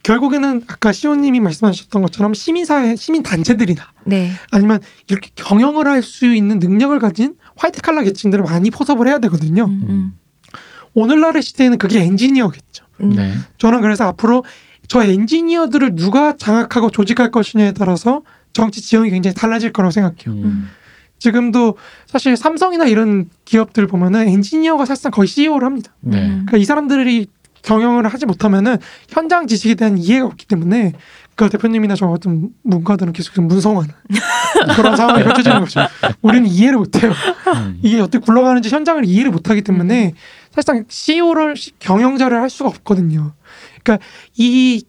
결국에는 아까 시호님이 말씀하셨던 것처럼 시민사회, 시민단체들이나 네. 아니면 이렇게 경영을 할 수 있는 능력을 가진 화이트 칼라 계층들을 많이 포섭을 해야 되거든요. 음. 음. 오늘날의 시대에는 그게 엔지니어겠죠. 음. 네. 저는 그래서 앞으로 저 엔지니어들을 누가 장악하고 조직할 것이냐에 따라서 정치 지형이 굉장히 달라질 거라고 생각해요. 음. 지금도 사실 삼성이나 이런 기업들 보면은 엔지니어가 사실상 거의 CEO를 합니다. 네. 음. 그러니까 이 사람들이 경영을 하지 못하면은 현장 지식에 대한 이해가 없기 때문에 그 대표님이나 저 같은 문과들은 계속 좀 문성하는 그런 상황이 펼쳐지는 거죠. 우리는 이해를 못해요. 음. 이게 어떻게 굴러가는지 현장을 이해를 못하기 때문에 사실상 CEO를 경영자를 할 수가 없거든요. 그러니까 이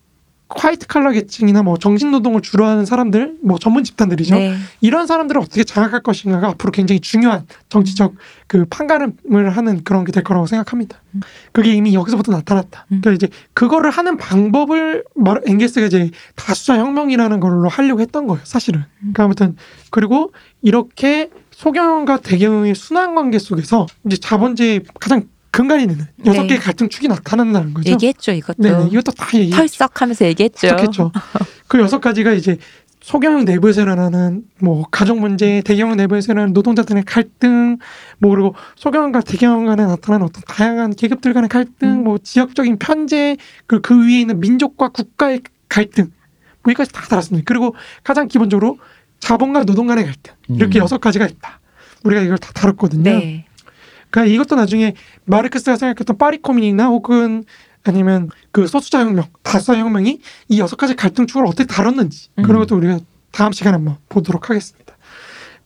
화이트 칼라 계층이나 뭐 정신 노동을 주로 하는 사람들, 뭐 전문 집단들이죠. 네. 이런 사람들을 어떻게 장악할 것인가가 앞으로 굉장히 중요한 정치적 그 판가름을 하는 그런 게 될 거라고 생각합니다. 음. 그게 이미 여기서부터 나타났다. 음. 그러니까 이제 그거를 하는 방법을 말 엥게스가 이제 다수자 혁명이라는 걸로 하려고 했던 거예요, 사실은. 음. 그러니까 아무튼 그리고 이렇게 소경영과 대경영의 순환 관계 속에서 이제 자본주의 가장 근간이 되는 여섯 네. 개의 갈등 축이 나타난다는 거죠. 얘기했죠 이것도. 네네, 이것도 다 얘기. 털썩하면서 얘기했죠. 시작했죠. 그 여섯 가지가 이제 소경영 내부에서 일어나는 뭐 가족 문제, 대경영 내부에서 일어나는 노동자들의 갈등, 뭐 그리고 소경영과 대경영 간에 나타나는 어떤 다양한 계급들 간의 갈등, 음. 뭐 지역적인 편제, 그리고 그 위에 있는 민족과 국가의 갈등, 뭐 여기까지 다 달았습니다. 그리고 가장 기본적으로 자본과 노동 간의 갈등 이렇게 음. 여섯 가지가 있다. 우리가 이걸 다 다뤘거든요. 네. 그러니까 이것도 나중에 마르크스가 생각했던 파리 코민이나 혹은 아니면 그 소수자 혁명, 다수자 혁명이 이 여섯 가지 갈등 축을 어떻게 다뤘는지 음. 그런 것도 우리가 다음 시간에 한번 보도록 하겠습니다.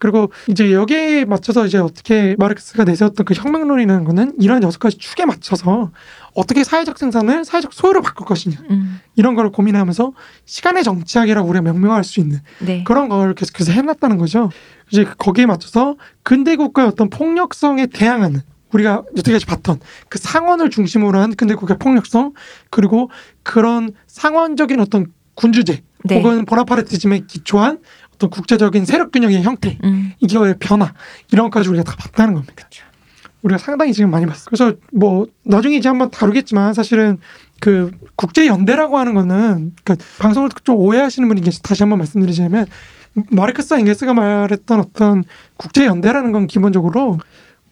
그리고 이제 여기에 맞춰서 이제 어떻게 마르크스가 내세웠던 그 혁명론이라는 거는 이런 여섯 가지 축에 맞춰서 어떻게 사회적 생산을 사회적 소유로 바꿀 것이냐 음. 이런 걸 고민하면서 시간의 정치학이라고 우리가 명명할 수 있는 네. 그런 걸 계속해서 해놨다는 거죠. 이제 거기에 맞춰서 근대 국가의 어떤 폭력성에 대항하는 우리가 여태까지 봤던 그 상원을 중심으로 한 근대 국가의 폭력성 그리고 그런 상원적인 어떤 군주제 네. 혹은 보나파르티즘에 기초한 어떤 국제적인 세력 균형의 형태 음. 이거의 변화 이런 것까지 우리가 다 봤다는 겁니다. 우리가 상당히 지금 많이 봤어요. 그래서 뭐 나중에 이제 한번 다루겠지만 사실은 그 국제 연대라고 하는 거는 그러니까 방송을 좀 오해하시는 분이 계시 다시 한번 말씀드리자면 마르크스와 엥겔스가 말했던 어떤 국제 연대라는 건 기본적으로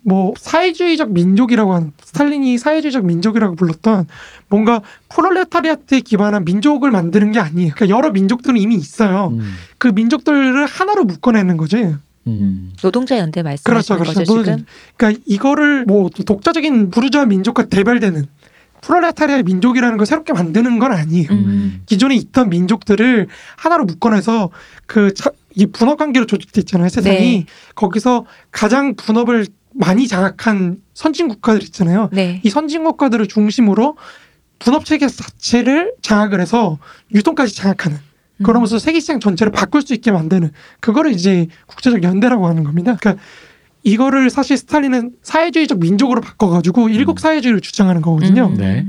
뭐 사회주의적 민족이라고 하는 스탈린이 사회주의적 민족이라고 불렀던 뭔가 프롤레타리아트에 기반한 민족을 만드는 게 아니에요. 그러니까 여러 민족들은 이미 있어요. 음. 그 민족들을 하나로 묶어내는 거죠. 음. 노동자 연대 말씀하시는 그렇죠, 그렇죠. 거죠 노동자 지금. 그러니까 이거를 뭐 독자적인 부르주아 민족과 대별되는 프롤레타리아 민족이라는 걸 새롭게 만드는 건 아니에요. 음. 기존에 있던 민족들을 하나로 묶어내서 그 이 분업 관계로 조직돼 있잖아요 세상이 네. 거기서 가장 분업을 많이 장악한 선진 국가들 있잖아요. 네. 이 선진 국가들을 중심으로 분업 체계 자체를 장악을 해서 유통까지 장악하는 음. 그러면서 세계 시장 전체를 바꿀 수 있게 만드는 그거를 이제 국제적 연대라고 하는 겁니다. 그러니까 이거를 사실 스탈린은 사회주의적 민족으로 바꿔가지고 일국 사회주의를 주장하는 거거든요. 음. 네.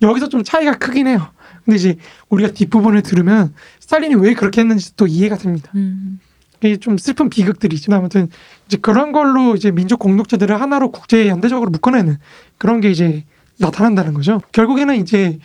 여기서 좀 차이가 크긴 해요. 근데 이제 우리가 뒷부분을 들으면 스탈린이 왜 그렇게 했는지 또 이해가 됩니다. 음. 이게 좀 슬픈 비극들이죠. 아무튼 이제 그런 걸로 이제 민족 공동체들을 하나로 국제 연대적으로 묶어내는 그런 게 이제 나타난다는 거죠. 결국에는 이제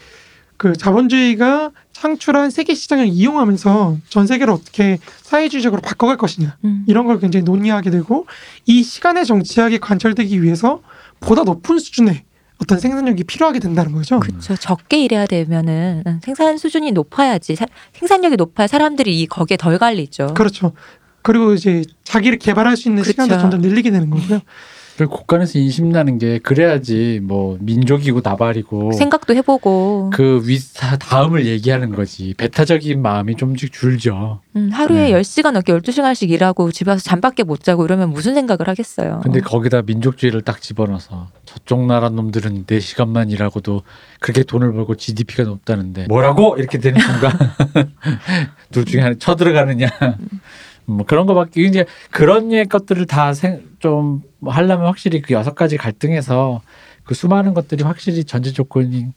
그 자본주의가 창출한 세계 시장을 이용하면서 전 세계를 어떻게 사회주의적으로 바꿔갈 것이냐 음. 이런 걸 굉장히 논의하게 되고 이 시간의 정치학이 관철되기 위해서 보다 높은 수준의 어떤 생산력이 필요하게 된다는 거죠. 그렇죠. 적게 일해야 되면은 생산 수준이 높아야지 사- 생산력이 높아야 사람들이 이 거기에 덜 갈리죠. 그렇죠. 그리고 이제 자기를 개발할 수 있는 그렇죠. 시간도 점점 늘리게 되는 거고요. 그리고 국간에서 인심나는 게 그래야지 뭐 민족이고 나발이고 생각도 해보고 그 위사 다음을 얘기하는 거지 배타적인 마음이 좀씩 줄죠. 음, 하루에 네. 10시간 넘게 12시간씩 일하고 집에 와서 잠밖에 못 자고 이러면 무슨 생각을 하겠어요. 근데 거기다 민족주의를 딱 집어넣어서 저쪽 나라 놈들은 4시간만 일하고도 그렇게 돈을 벌고 GDP가 높다는데 뭐라고 이렇게 되는 순간 둘 중에 하나 쳐들어가느냐 뭐 그런 거밖에 이제 그런 류의 것들을 다좀 하려면 확실히 그 여섯 가지 갈등에서 그 수많은 것들이 확실히 전제 조건이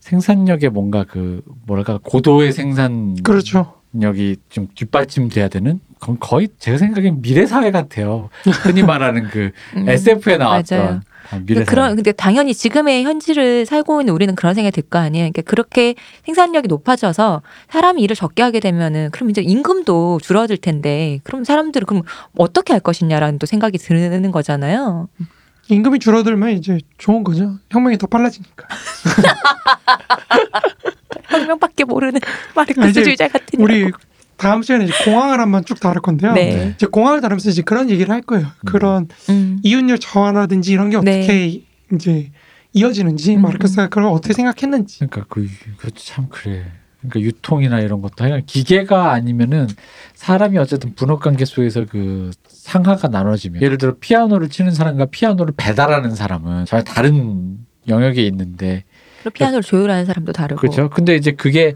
생산력에 뭔가 그 뭐랄까 고도의 생산 그렇죠. 여기 좀 뒷받침돼야 되는 그건 거의 제가 생각엔 미래 사회 같아요. 흔히 말하는 그 음, SF에 맞아요. 나왔던 아, 미래 근데 사회. 그런 근데 당연히 지금의 현실을 살고 있는 우리는 그런 생각이 들 거 아니에요. 그러니까 그렇게 생산력이 높아져서 사람이 일을 적게 하게 되면은 그럼 이제 임금도 줄어들 텐데 그럼 사람들은 그럼 어떻게 할 것이냐라는 또 생각이 드는 거잖아요. 임금이 줄어들면 이제 좋은 거죠. 혁명이 더 빨라지니까. 혁명밖에 모르는 아, 이제 마르크스주의자 같은 우리 다음 시간에 이제 공항을 한번 쭉 다룰 건데요. 네. 네. 이제 공항을 다루면서 이제 그런 얘기를 할 거예요. 그런 음. 이윤율 저하라든지 이런 게 네. 어떻게 이제 이어지는지 음, 마르크스가 그걸 어떻게 생각했는지. 그러니까 그 그것도 참 그래. 그러니까 유통이나 이런 것도 하여간 기계가 아니면은 사람이 어쨌든 분업 관계 속에서 그 상하가 나눠지면 예를 들어 피아노를 치는 사람과 피아노를 배달하는 사람은 전혀 다른 영역에 있는데 피아노를 조율하는 사람도 다르고. 그렇죠. 근데 이제 그게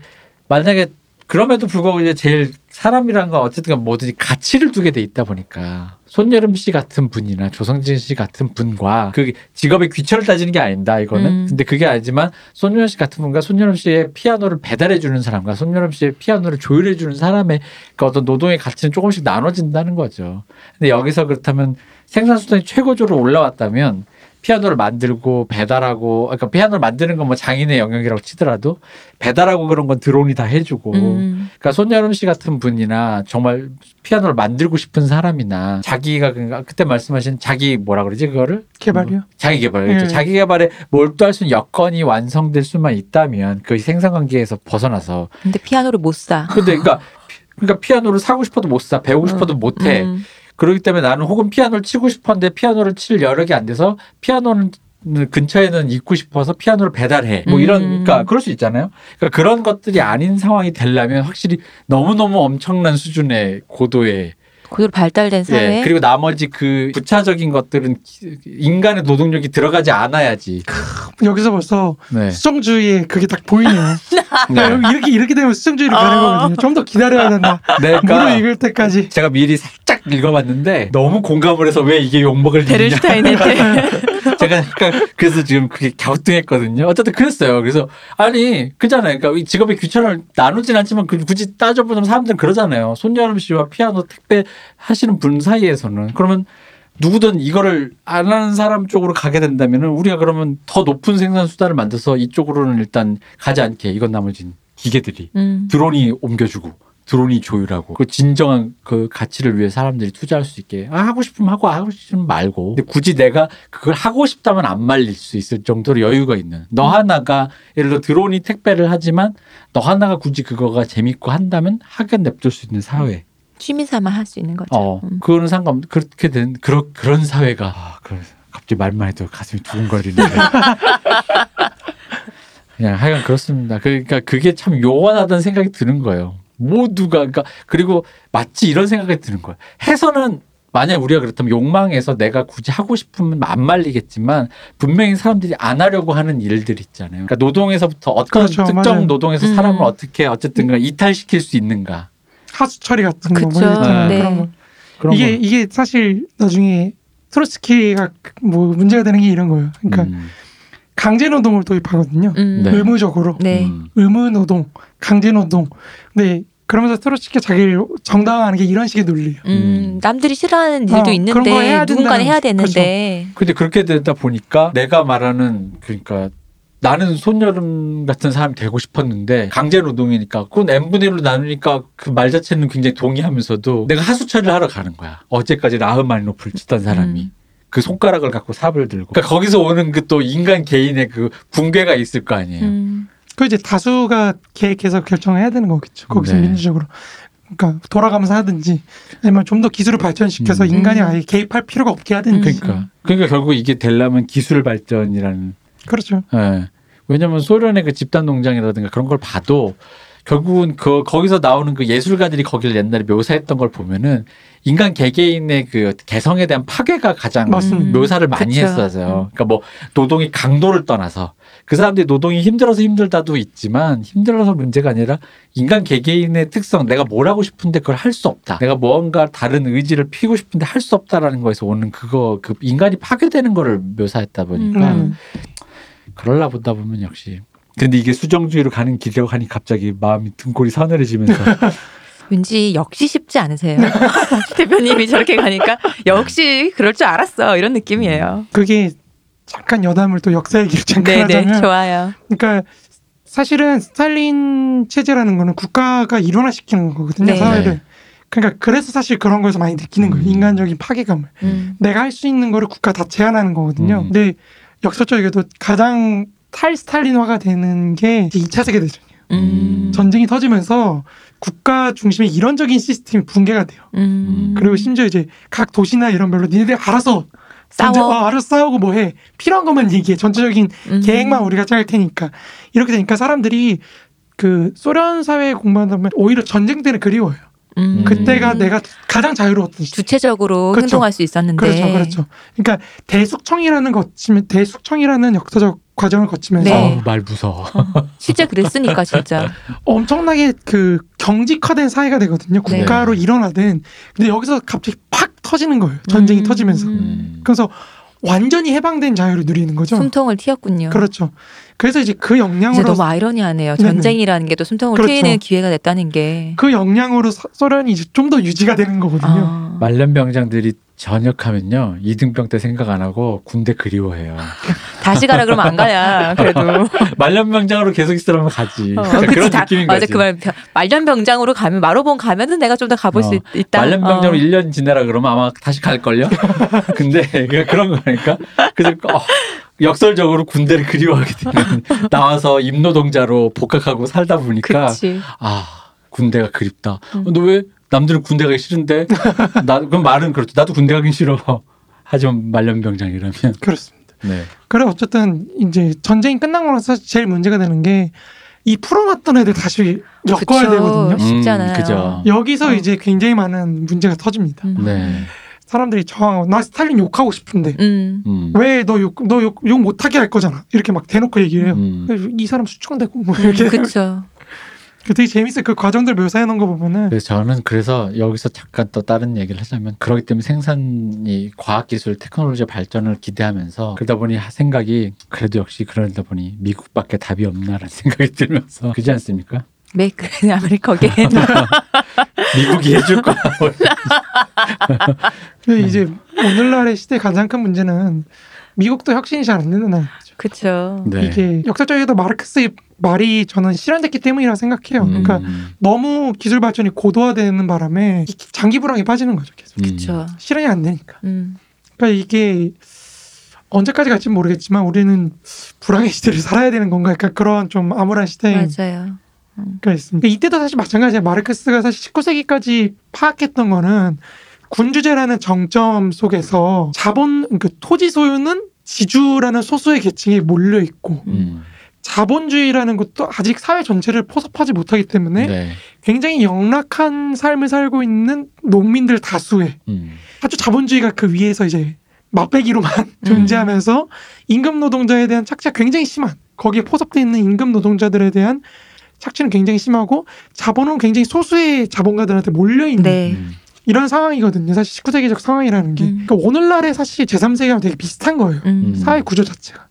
만약에 그럼에도 불구하고 이제 제일 사람이란 건 어쨌든 간 뭐든지 가치를 두게 돼 있다 보니까 손여름 씨 같은 분이나 조성진 씨 같은 분과 그 직업의 귀천을 따지는 게 아닙니다. 이거는. 음. 근데 그게 아니지만 손여름 씨 같은 분과 손여름 씨의 피아노를 배달해 주는 사람과 손여름 씨의 피아노를 조율해 주는 사람의 그 어떤 노동의 가치는 조금씩 나눠진다는 거죠. 근데 여기서 그렇다면 생산 수단이 최고조로 올라왔다면 피아노를 만들고 배달하고 그러니까 피아노를 만드는 건 뭐 장인의 영역이라고 치더라도 배달하고 그런 건 드론이 다 해주고 음. 그러니까 손여름 씨 같은 분이나 정말 피아노를 만들고 싶은 사람이나 자기가 그러니까 그때 말씀하신 자기 뭐라 그러지 그거를 개발이요. 자기 개발 그렇죠. 예. 자기 개발에 몰두할 수 있는 여건이 완성될 수만 있다면 그 생산 관계에서 벗어나서 근데 피아노를 못 사. 근데 그러니까 피- 그러니까 피아노를 사고 싶어도 못 사, 배우고 싶어도 못 해. 음. 그렇기 때문에 나는 혹은 피아노를 치고 싶었는데 피아노를 칠 여력이 안 돼서 피아노는 근처에는 있고 싶어서 피아노를 배달해. 뭐 이런, 음. 그러니까 그럴 수 있잖아요. 그러니까 그런 것들이 아닌 상황이 되려면 확실히 너무너무 엄청난 수준의 고도의 고도로 발달된 사회. 예, 그리고 나머지 그 부차적인 것들은 기- 인간의 노동력이 들어가지 않아야지. 여기서 벌써 네. 수정주의의 그게 딱 보이네요. 네. 여기 이렇게 이렇게 되면 수정주의로 가는 어. 거거든요. 좀 더 기다려야 된다. 네, 무로 그러니까 읽을 때까지. 제가 미리 살짝 읽어봤는데 너무 공감을 해서 왜 이게 욕먹을 일이냐. 제가 약간 그래서 지금 그게 갸우뚱했거든요. 어쨌든 그랬어요. 그래서 아니 그잖아요. 그러니까 이 직업의 귀천을 나누진 않지만 그 굳이 따져보면 사람들은 그러잖아요. 손여름 씨와 피아노 택배 하시는 분 사이에서는 그러면 누구든 이거를 안 하는 사람 쪽으로 가게 된다면은 우리가 그러면 더 높은 생산 수단을 만들어서 이쪽으로는 일단 가지 않게 이건 나머진 기계들이 음. 드론이 옮겨주고 드론이 조율하고 그 진정한 그 가치를 위해 사람들이 투자할 수 있게 아, 하고 싶으면 하고 하고 싶으면 말고. 근데 굳이 내가 그걸 하고 싶다면 안 말릴 수 있을 정도로 여유가 있는. 너 하나가 예를 들어 드론이 택배를 하지만 너 하나가 굳이 그거가 재밌고 한다면 하게 냅둘 수 있는 사회 취미 삼아 할 수 있는 거죠. 어 음. 그거는 상관 그렇게 된 그런 그런 사회가 아, 갑자기 말만 해도 가슴이 두근거리는데 그냥 하여간 그렇습니다. 그러니까 그게 참 요원하다는 생각이 드는 거예요. 모두가 그러니까 그리고 마치 이런 생각이 드는 거예요. 해서는 만약 우리가 그렇다면 욕망에서 내가 굳이 하고 싶으면 안 말리겠지만 분명히 사람들이 안 하려고 하는 일들 있잖아요. 그러니까 노동에서부터 어떤 그렇죠, 특정 맞아요. 노동에서 음. 사람을 어떻게 어쨌든 간 이탈시킬 수 있는가 하수 처리 같은 거. 그쵸. 뭐 있잖아요. 네. 그런 거. 그런 이게 거. 이게 사실 나중에 트로츠키가 뭐 문제가 되는 게 이런 거예요. 그러니까 음. 강제 노동을 도입하거든요. 음. 네. 의무적으로 네. 음. 의무 노동, 강제 노동. 근데 그러면서 트로츠키가 자기를 정당화하는 게 이런 식의 논리예요. 음, 음. 남들이 싫어하는 일도 어, 거 있는데 해야 누군가는 해야. 되는데 근데 그렇게 되다 보니까 내가 말하는 그러니까 나는 손여름 같은 사람이 되고 싶었는데 강제 노동이니까 그건 n분의 1로 나누니까 그 말 자체는 굉장히 동의하면서도 내가 하수 처리를 하러 가는 거야. 어제까지 라흐마니노프를 치던 사람이. 음. 그 손가락을 갖고 삽을 들고. 그러니까 거기서 오는 그 또 인간 개인의 그 붕괴가 있을 거 아니에요. 음. 그 이제 다수가 계획해서 결정을 해야 되는 거겠죠. 거기서 네. 민주적으로. 그러니까 돌아가면서 하든지 아니면 좀 더 기술을 발전시켜서 음. 인간이 아예 개입할 필요가 없게 하든지 그러니까 그러니까 결국 이게 되려면 기술 발전이라는 그렇죠. 예. 왜냐면 소련의 그 집단 농장이라든가 그런 걸 봐도 결국은 그 거기서 나오는 그 예술가들이 거기를 옛날에 묘사했던 걸 보면은 인간 개개인의 그 개성에 대한 파괴가 가장 맞습니다. 묘사를 많이 그쵸. 했어요. 그러니까 뭐 노동의 강도를 떠나서 그 사람들이 노동이 힘들어서 힘들다도 있지만 힘들어서 문제가 아니라 인간 개개인의 특성 내가 뭘 하고 싶은데 그걸 할 수 없다. 내가 뭔가 다른 의지를 피우고 싶은데 할 수 없다라는 거에서 오는 그거 그 인간이 파괴되는 거를 묘사했다 보니까 음. 그럴라 보다 보면 역시. 근데 이게 수정주의로 가는 길이라고 하니 갑자기 마음이 등골이 서늘해지면서 왠지 역시 쉽지 않으세요. 대표님이 저렇게 가니까 역시 그럴 줄 알았어 이런 느낌이에요. 그게 잠깐 여담을 또 역사 얘기를 잠깐 네네 하자면 좋아요. 그러니까 사실은 스탈린 체제라는 거는 국가가 일원화시키는 거거든요 네. 사회를. 그러니까 그래서 사실 그런 거에서 많이 느끼는 거예요 음. 인간적인 파괴감을. 음. 내가 할 수 있는 거를 국가 다 제한하는 거거든요. 음. 근데 역설적이게도 가장 탈스탈린화가 되는 게 2차 세계대전이에요. 음. 전쟁이 터지면서 국가 중심의 이론적인 시스템이 붕괴가 돼요. 음. 그리고 심지어 이제 각 도시나 이런 별로 니네들 알아서 싸워. 전쟁- 어, 알아서 싸우고 뭐 해 필요한 것만 얘기해 전체적인 음. 계획만 우리가 짤 테니까 이렇게 되니까 사람들이 그 소련 사회 공부하다 보면 오히려 전쟁 때는 그리워요. 음. 그때가 내가 가장 자유로웠던 시절. 주체적으로 그렇죠. 행동할 수 있었는데 그렇죠, 그렇죠. 그러니까 대숙청이라는 거치면 대숙청이라는 역사적 과정을 거치면서 네. 어우, 말 무서워. 실제 그랬으니까 진짜. 엄청나게 그 경직화된 사회가 되거든요. 네. 국가로 일어나든 근데 여기서 갑자기 팍 터지는 거예요. 전쟁이 음. 터지면서. 음. 그래서 완전히 해방된 자유를 누리는 거죠. 숨통을 튀었군요. 그렇죠. 그래서 이제 그 이제 역량으로 너무 아이러니하네요. 네네. 전쟁이라는 게 또 숨통을 그렇죠. 트이는 기회가 됐다는 게. 그 역량으로 서- 소련이 이제 좀 더 유지가 되는 거거든요. 아. 말년 병장들이 전역하면요 이등병 때 생각 안 하고 군대 그리워해요. 다시 가라 그러면 안 가야 그래도. 말년병장으로 계속 있으라면 가지. 어, 그러니까 그런 다- 느낌인 맞아 거지. 그말 말년병장으로 가면 마로본 가면은 내가 좀 더 가볼 어, 수 있, 있다. 말년병장으로 어. 1년 지내라 그러면 아마 다시 갈 걸요? 근데 그냥 그런 거니까. 그래서 어, 역설적으로 군대를 그리워하게 되는 나와서 임노동자로 복학하고 살다 보니까 그치. 아 군대가 그립다. 음. 너왜 남들은 군대 가기 싫은데 나 그럼 말은 그렇죠. 나도 군대 가긴 싫어. 하지만 말년병장이라면 그렇습니다. 네. 그래 어쨌든 이제 전쟁이 끝나고 나서 제일 문제가 되는 게 이 풀어놨던 애들 다시 엮어야 그쵸. 되거든요. 쉽지 않아요. 그죠. 여기서 어. 이제 굉장히 많은 문제가 터집니다. 음. 네. 사람들이 저항하고 나 스탈린 욕하고 싶은데 음. 음. 왜 너 욕 너 욕 욕 못하게 할 거잖아 이렇게 막 대놓고 얘기해요. 음. 이 사람 수청되고 뭐 이렇게 그쵸. 그 되게 재밌어요. 그 과정들 묘사해 놓은 거 보면은 그래서 저는 그래서 여기서 잠깐 또 다른 얘기를 하자면 그렇기 때문에 생산이 과학기술 테크놀로지 발전을 기대하면서 그러다 보니 생각이 그래도 역시 그러다 보니 미국밖에 답이 없나라는 생각이 들면서 그지 않습니까? 메이크 아무리 거기에 미국이 해줄 거야. 근데 이제 오늘날의 시대 가장 큰 문제는 미국도 혁신이 잘안 되는 나라. 그쵸. 네. 이게 역사적에도 마르크스의 말이 저는 실현됐기 때문이라고 생각해요. 음. 그러니까 너무 기술 발전이 고도화되는 바람에 이 장기 불황에 빠지는 거죠. 계속 음. 그쵸. 실현이 안 되니까. 음. 그러니까 이게 언제까지 갈지 모르겠지만 우리는 불황의 시대를 살아야 되는 건가? 약간 그런 좀 암울한 시대가 맞아요. 있습니다. 이때도 사실 마찬가지예요. 마르크스가 사실 19세기까지 파악했던 거는 군주제라는 정점 속에서 자본 그 토지 소유는 지주라는 소수의 계층에 몰려 있고 음. 자본주의라는 것도 아직 사회 전체를 포섭하지 못하기 때문에 네. 굉장히 영락한 삶을 살고 있는 농민들 다수의 음. 아주 자본주의가 그 위에서 이제 맛배기로만 존재하면서 임금 노동자에 대한 착취가 굉장히 심한 거기에 포섭되어 있는 임금 노동자들에 대한 착취는 굉장히 심하고 자본은 굉장히 소수의 자본가들한테 몰려 있는 네. 음. 이런 상황이거든요. 사실 19세기적 상황이라는 게. 음. 그러니까 오늘날의 사실 제3세기랑 되게 비슷한 거예요. 음. 음. 사회 구조 자체가.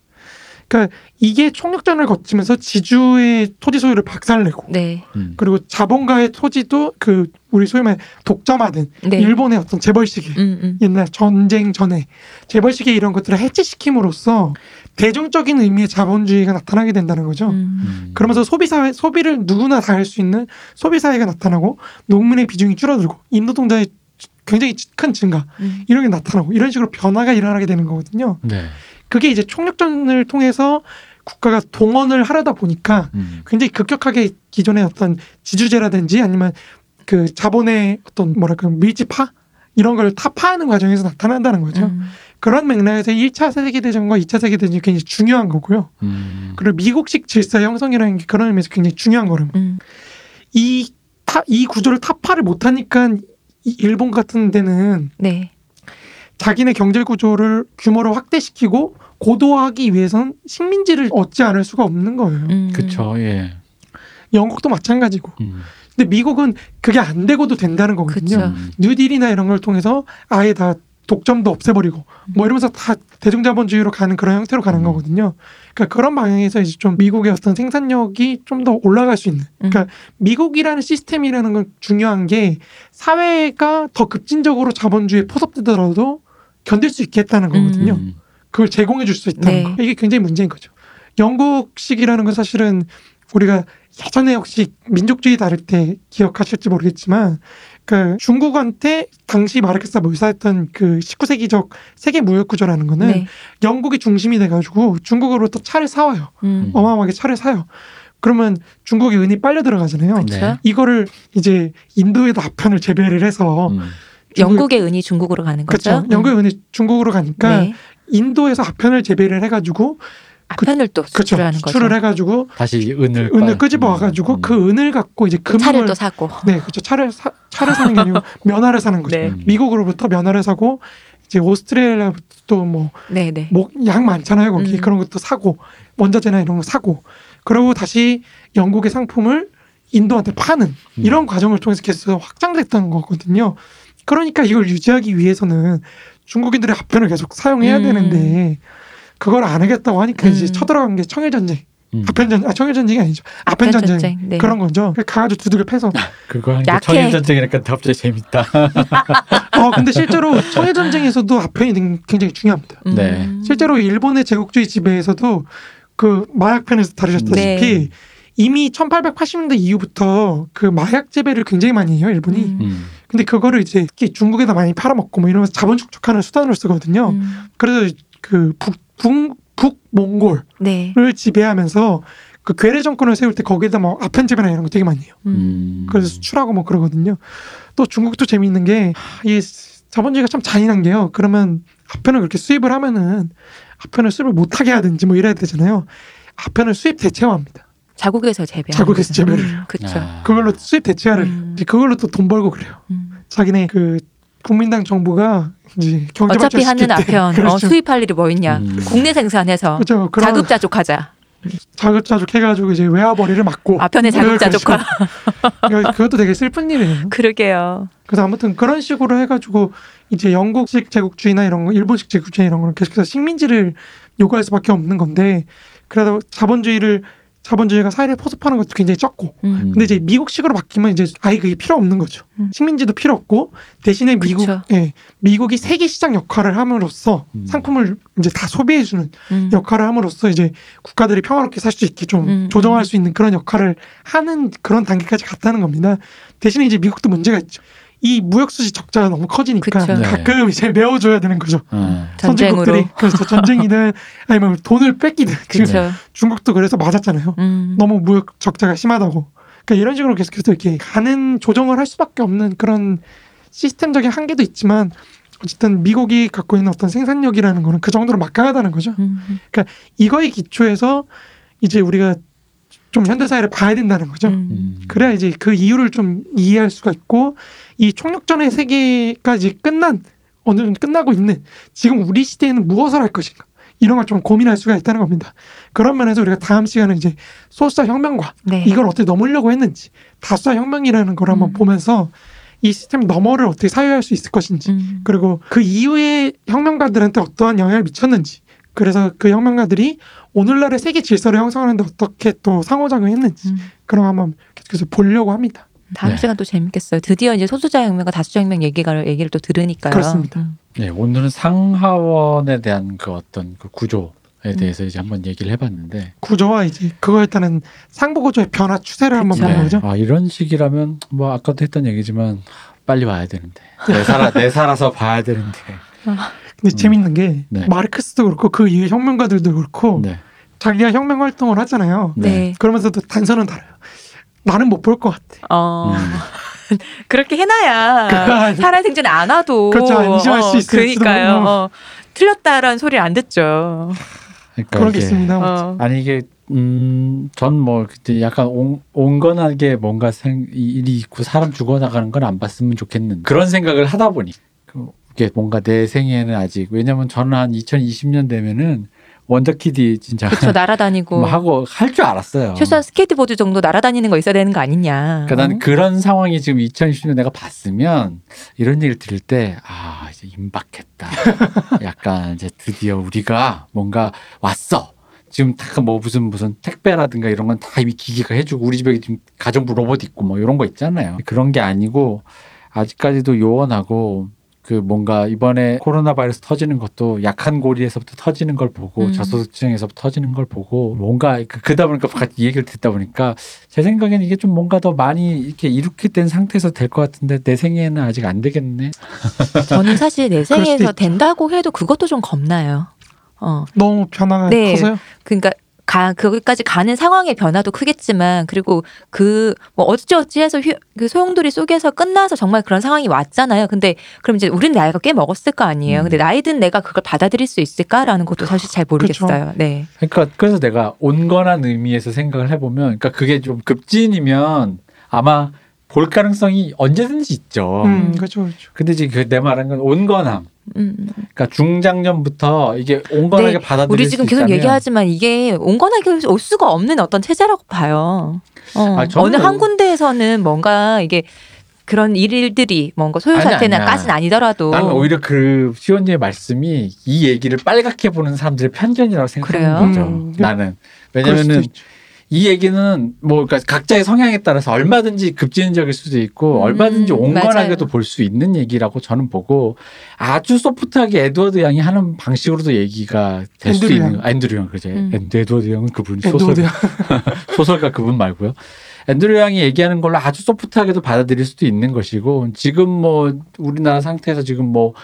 그러니까 이게 총력전을 거치면서 지주의 토지 소유를 박살내고 네. 음. 그리고 자본가의 토지도 그 우리 소위 말 독점하든 네. 일본의 어떤 재벌시계 음, 음. 옛날 전쟁 전에 재벌시계 이런 것들을 해체시킴으로써 대중적인 의미의 자본주의가 나타나게 된다는 거죠. 음. 음. 그러면서 소비 사회 소비를 누구나 다 할 수 있는 소비 사회가 나타나고 농민의 비중이 줄어들고 임노동자의 굉장히 큰 증가 음. 이런 게 나타나고 이런 식으로 변화가 일어나게 되는 거거든요. 네. 그게 이제 총력전을 통해서 국가가 동원을 하려다 보니까 음. 굉장히 급격하게 기존의 어떤 지주제라든지 아니면 그 자본의 어떤 뭐랄까 밀집화 이런 걸 타파하는 과정에서 나타난다는 거죠. 음. 그런 맥락에서 1차 세계대전과 2차 세계대전이 굉장히 중요한 거고요. 음. 그리고 미국식 질서 형성이라는 게 그런 의미에서 굉장히 중요한 거는 음. 이, 타, 이 구조를 타파를 못하니까 이 일본 같은 데는 네. 자기네 경제 구조를 규모를 확대시키고 고도화하기 위해선 식민지를 얻지 않을 수가 없는 거예요. 음. 그쵸, 예. 영국도 마찬가지고. 음. 근데 미국은 그게 안 되고도 된다는 거거든요. 그쵸. 음. 뉴딜이나 이런 걸 통해서 아예 다 독점도 없애버리고 뭐 이러면서 다 대중자본주의로 가는 그런 형태로 가는 음. 거거든요. 그러니까 그런 방향에서 이제 좀 미국의 어떤 생산력이 좀 더 올라갈 수 있는. 음. 그러니까 미국이라는 시스템이라는 건 중요한 게 사회가 더 급진적으로 자본주의에 포섭되더라도 견딜 수 있게 했다는 거거든요. 음. 그걸 제공해 줄 수 있다는 네. 거. 이게 굉장히 문제인 거죠. 영국식이라는 건 사실은 우리가 예전에 혹시 민족주의 다룰 때 기억하실지 모르겠지만 그 중국한테 당시 마르크스가 묘사했던 그 19세기적 세계 무역 구조라는 거는 네. 영국이 중심이 돼가지고 중국으로부터 차를 사와요. 음. 어마어마하게 차를 사요. 그러면 중국의 은이 빨려 들어가잖아요. 네. 이거를 이제 인도에도 아편을 재배를 해서 음. 영국의 은이 중국으로 가는 거죠. 그렇죠. 영국의 은이 중국으로 가니까 네. 인도에서 아편을 재배를 해가지고 아편을 또 그렇죠. 수출하는 거죠. 수출을 해가지고 다시 은을 은을 빠- 끄집어 와가지고 음. 그 은을 갖고 이제 금을 차를 또 사고. 네 그렇죠 차를 사, 차를 사는 게 아니고 면화를 사는 거죠. 네. 음. 미국으로부터 면화를 사고 이제 오스트레일리아부터 뭐 네, 네. 약 많잖아요 거기 음. 그런 것도 사고 원자재나 이런 거 사고 그러고 다시 영국의 상품을 인도한테 파는 음. 이런 과정을 통해서 계속 확장됐던 거거든요. 그러니까 이걸 유지하기 위해서는 중국인들의 합편을 계속 사용해야 음. 되는데 그걸 안 하겠다고 하니까 이제 음. 쳐들어간 게 청일 전쟁, 음. 합편 전, 아 청일 전쟁이 아니죠, 아편 전쟁, 전쟁, 네. 그런 거죠. 그래서 가가지고 두들겨 패서. 그거 하는 게 약해. 청일 전쟁이니까 갑자기 재밌다. 어 근데 실제로 청일 전쟁에서도 아편이 굉장히 중요합니다. 음. 네. 실제로 일본의 제국주의 지배에서도 그 마약편에서 다루셨다시피 네. 이미 1880년대 이후부터 그 마약 재배를 굉장히 많이 해요 일본이. 음. 음. 근데 그거를 이제 특히 중국에다 많이 팔아먹고 뭐 이러면서 자본 축적하는 수단으로 쓰거든요. 음. 그래서 그 북, 북, 북몽골을 네. 지배하면서 그 괴뢰 정권을 세울 때 거기에다 뭐 아편 재배나 이런 거 되게 많이 해요. 음. 음. 그래서 수출하고 뭐 그러거든요. 또 중국도 재미있는 게 이 자본주의가 참 잔인한 게요. 그러면 아편을 그렇게 수입을 하면은 아편을 수입을 못하게 하든지 뭐 이래야 되잖아요. 아편을 수입 대체화합니다. 자국에서 재배. 자국에서 재배를. 그렇죠. 아. 그걸로 수입 대체화를 음. 그걸로 또 돈 벌고 그래요. 음. 자기네 그 국민당 정부가 이제 경제 어차피 하는 때 아편 어, 그렇죠. 수입할 일이 뭐 있냐. 음. 국내 생산해서 그렇죠. 자급자족하자. 자급자족 해가지고 이제 외화벌이를 막고 아편의 자급자족화. 그렇죠. 그것도 되게 슬픈 일이에요. 그러게요. 그래서 아무튼 그런 식으로 해가지고 이제 영국식 제국주의나 이런 거, 일본식 제국주의 이런 거를 계속해서 식민지를 요구할 수밖에 없는 건데 그래도 자본주의를 자본주의가 사회에 포섭하는 것도 굉장히 적고 음. 근데 이제 미국식으로 바뀌면 이제 아예 그게 필요 없는 거죠. 음. 식민지도 필요 없고 대신에 미국 그쵸. 예, 미국이 세계 시장 역할을 함으로써 음. 상품을 이제 다 소비해 주는 음. 역할을 함으로써 이제 국가들이 평화롭게 살 수 있게 좀 음, 조정할 음. 수 있는 그런 역할을 하는 그런 단계까지 갔다는 겁니다. 대신에 이제 미국도 문제가 있죠. 이 무역 수지 적자가 너무 커지니까 그쵸. 네. 가끔 이제 메워줘야 되는 거죠. 어. 전쟁으로. 선진국들이 그래서 전쟁이든 아니면 돈을 뺏기든 지금 그렇죠. 중국도 그래서 맞았잖아요. 음. 너무 무역 적자가 심하다고. 그러니까 이런 식으로 계속해서 이렇게 가는 조정을 할 수밖에 없는 그런 시스템적인 한계도 있지만 어쨌든 미국이 갖고 있는 어떤 생산력이라는 거는 그 정도로 막강하다는 거죠. 음. 이거에 기초해서 이제 우리가 좀 현대 사회를 봐야 된다는 거죠. 음. 음. 그래야 이제 그 이유를 좀 이해할 수가 있고 이 총력전의 세계까지 끝난 어느 정도 끝나고 있는 지금 우리 시대에는 무엇을 할 것인가 이런 걸 좀 고민할 수가 있다는 겁니다. 그런 면에서 우리가 다음 시간에 이제 소수자 혁명과 네. 이걸 어떻게 넘으려고 했는지 다수자 혁명이라는 걸 한번 음. 보면서 보면서 이 시스템 너머를 어떻게 사유할 수 있을 것인지 음. 그리고 그 이후에 혁명가들한테 어떠한 영향을 미쳤는지 그래서 그 혁명가들이 오늘날의 세계 질서를 형성하는데 어떻게 또 상호작용했는지 음. 그런 거 한번 계속해서 보려고 합니다. 다음 네. 시간 또 재밌겠어요. 드디어 이제 소수자 혁명과 다수자 혁명 얘기가 얘기를 또 들으니까요. 그렇습니다. 음. 네, 오늘은 상하원에 대한 그 어떤 그 구조에 음. 대해서 이제 한번 얘기를 해봤는데 구조와 이제 그거에 따른 상부 구조의 변화 추세를 한번. 보는 거죠. 아, 이런 식이라면 뭐 아까도 했던 얘기지만 빨리 와야 되는데 내 살아 내 살아서 봐야 되는데 근데 음. 재밌는 게 네. 마르크스도 그렇고 그 이후 혁명가들도 그렇고 네. 자기가 혁명 활동을 하잖아요. 네. 그러면서도 단서는 달라요. 나는 못 볼 것 같아. 어. 음. 그렇게 해놔야 그거 살아생전에 안 와도 그렇죠. 안심할 수 있어요. 그러니까요. 어, 틀렸다라는 소리를 안 듣죠. 그러니까 그런 게 이게 있습니다. 어. 아니 이게 음 전 뭐 그때 약간 온, 온건하게 뭔가 생, 이 일이 있고 사람 죽어나가는 걸안 봤으면 좋겠는 그런 생각을 하다 보니 그 이게 뭔가 내 생에는 아직 왜냐면 저는 한 2020년 되면은 원더키디 진짜 그렇죠. 날아다니고 뭐 하고 할 줄 알았어요. 최소한 스케이트보드 정도 날아다니는 거 있어야 되는 거 아니냐. 그러니까 나는 그런 상황이 지금 2020년 내가 봤으면 이런 얘기를 들을 때 아 이제 임박했다. 약간 이제 드디어 우리가 뭔가 왔어. 지금 다 뭐 무슨 무슨 택배라든가 이런 건 다 이미 기계가 해주고 우리 집에 지금 가정부 로봇 있고 뭐 이런 거 있잖아요. 그런 게 아니고 아직까지도 요원하고 그 뭔가 이번에 코로나 바이러스 터지는 것도 약한 고리에서부터 터지는 걸 보고 음. 저소득층에서부터 터지는 걸 보고 뭔가 그- 그러다 보니까 같이 이 얘기를 듣다 보니까 제 생각에는 이게 좀 뭔가 더 많이 이렇게 이렇게 된 상태에서 될 것 같은데 내 생에는 아직 안 되겠네. 저는 사실 내 생에서 있죠. 된다고 해도 그것도 좀 겁나요. 어, 너무 변화가 네. 커서요. 그러니까 가 거기까지 가는 상황의 변화도 크겠지만 그리고 그 뭐 어찌어찌해서 휴- 그 소용돌이 속에서 끝나서 정말 그런 상황이 왔잖아요. 근데 그럼 이제 우린 나이가 꽤 먹었을 거 아니에요. 음. 근데 나이 든 내가 그걸 받아들일 수 있을까라는 것도 사실 잘 모르겠어요. 네. 그러니까 그래서 내가 온건한 의미에서 생각을 해보면, 그러니까 그게 좀 급진이면 아마 볼 가능성이 언제든지 있죠. 음, 그렇죠, 그렇죠. 근데 지금 그 내 말한 건 온건함. 음. 그러니까 중장년부터 이게 온건하게 네, 받아들일 우리 수 지금 계속 있다면 얘기하지만 이게 온건하게 올 수가 없는 어떤 체제라고 봐요. 어, 아, 저는 어느 한 오- 군데에서는 뭔가 이게 그런 일들이 뭔가 소요 아니, 사태는 아니야. 까진 아니더라도 나는 오히려 그 시원님의 말씀이 이 얘기를 빨갛게 보는 사람들의 편견이라고 생각하는 그래요? 거죠. 음, 나는 그럴 수도 왜냐면은 있죠. 이 얘기는 뭐 그러니까 각자의 성향에 따라서 얼마든지 급진적일 수도 있고 음, 얼마든지 온건하게도. 볼 수 있는 얘기라고 저는 보고 아주 소프트하게 에드워드 양이 하는 방식으로도 얘기가 될 수 앤드류 있는 앤드류 양 그죠? 음. 앤드- 에드워드 양은 그분 소설. 소설가 그분 말고요. 앤드류 양이 얘기하는 걸로 아주 소프트하게도 받아들일 수도 있는 것이고 지금 뭐 우리나라 상태에서 지금 뭐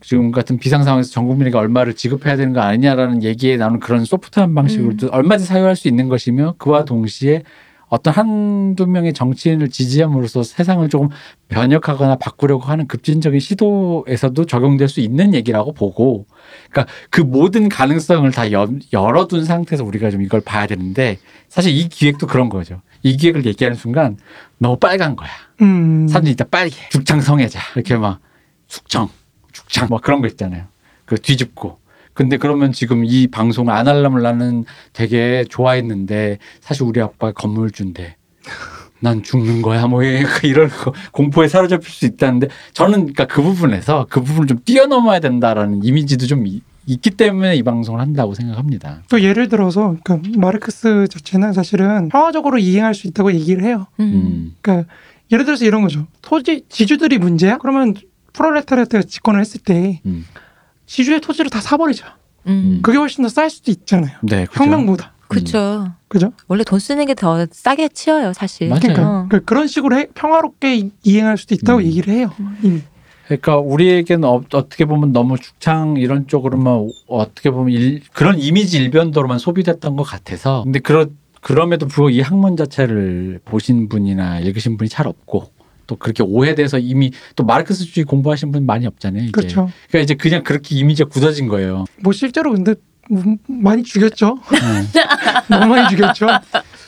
지금 같은 비상 상황에서 전 국민에게 얼마를 지급해야 되는 거 아니냐라는 얘기에 나오는 그런 소프트한 방식으로도 얼마든지 사용할 수 있는 것이며 그와 동시에 어떤 한두 명의 정치인을 지지함으로써 세상을 조금 변혁하거나 바꾸려고 하는 급진적인 시도에서도 적용될 수 있는 얘기라고 보고 그러니까 그 모든 가능성을 다 여- 열어둔 상태에서 우리가 좀 이걸 봐야 되는데 사실 이 기획도 그런 거죠. 이 기획을 얘기하는 순간 너무 빨간 거야. 음, 사람들이 이따 빨개. 죽창 성애자. 이렇게 막 숙청, 죽창 뭐 그런 거 있잖아요. 그 뒤집고. 근데 그러면 지금 이 방송을 안 하려면 나는 되게 좋아했는데 사실 우리 아빠 건물주인데 난 죽는 거야 뭐 이런 거 공포에 사로잡힐 수 있다는데 저는 그러니까 그 부분에서 그 부분을 좀 뛰어넘어야 된다라는 이미지도 좀 이- 있기 때문에 이 방송을 한다고 생각합니다. 또 예를 들어서 그러니까 마르크스 자체는 사실은 평화적으로 이행할 수 있다고 얘기를 해요. 음. 음. 그러니까 예를 들어서 이런 거죠. 토지 지주들이 문제야? 그러면 프롤레타리아트가 집권을 했을 때 음. 지주의 토지를 다 사버리자. 음. 그게 훨씬 더 쌀 수도 있잖아요. 네, 그죠? 혁명보다. 그렇죠. 그죠? 원래 돈 쓰는 게 더 싸게 치여요, 사실. 맞아요. 그러니까, 어. 그러니까 그런 식으로 해- 평화롭게 이- 이행할 수도 있다고 음. 얘기를 해요. 이미. 그러니까 우리에게는 어, 떻게 보면 너무 죽창 이런 쪽으로만 어떻게 보면 일, 그런 이미지 일변도로만 소비됐던 것 같아서 근데 그러, 그럼에도 불구하고 이 학문 자체를 보신 분이나 읽으신 분이 잘 없고 또 그렇게 오해돼서 이미 또 마르크스주의 공부하신 분 많이 없잖아요. 이제. 그렇죠. 그러니까 이제 그냥 그렇게 이미지가 굳어진 거예요. 뭐 실제로 근데 뭐 많이 죽였죠. 네. 너무 많이 죽였죠.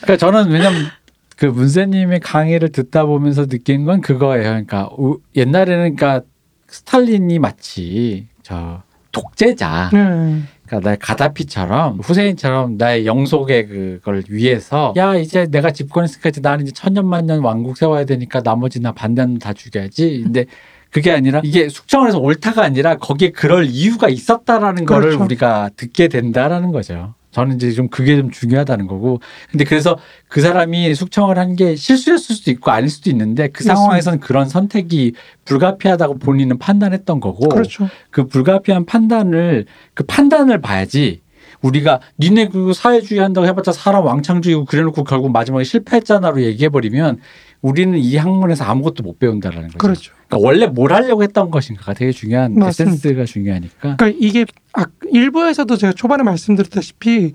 그러니까 저는 왜냐면 그 문세님의 강의를 듣다 보면서 느낀 건 그거예요. 그러니까 우- 옛날에는 그러니까 스탈린이 마치 저 독재자, 네. 그러니까 나의 가다피처럼 후세인처럼 나의 영속의 그걸 위해서 야 이제 내가 집권했으니까 이제 나는 이제 천년만년 왕국 세워야 되니까 나머지 나 반대는 다 죽여야지. 근데 그게 아니라 이게 숙청을 해서 옳다가 아니라 거기에 그럴 이유가 있었다라는 거를 그렇죠. 우리가 듣게 된다라는 거죠. 저는 이제 좀 그게 좀 중요하다는 거고. 근데 그래서 그 사람이 숙청을 한 게 실수였을 수도 있고 아닐 수도 있는데 그. 상황에서는 그런 선택이 불가피하다고 본인은 판단했던 거고. 그렇죠. 그 불가피한 판단을 그 판단을 봐야지 우리가 니네 그 사회주의 한다고 해봤자 사람 왕창주의고 그래놓고 결국 마지막에 실패했잖아로 얘기해버리면 우리는 이 학문에서 아무것도 못 배운다라는 거죠. 그렇죠. 그러니까 원래 뭘 하려고 했던 것인가가 되게 중요한 맞습니다. 에센스가 중요하니까. 그러니까 이게 아, 일부에서도 제가 초반에 말씀드렸다시피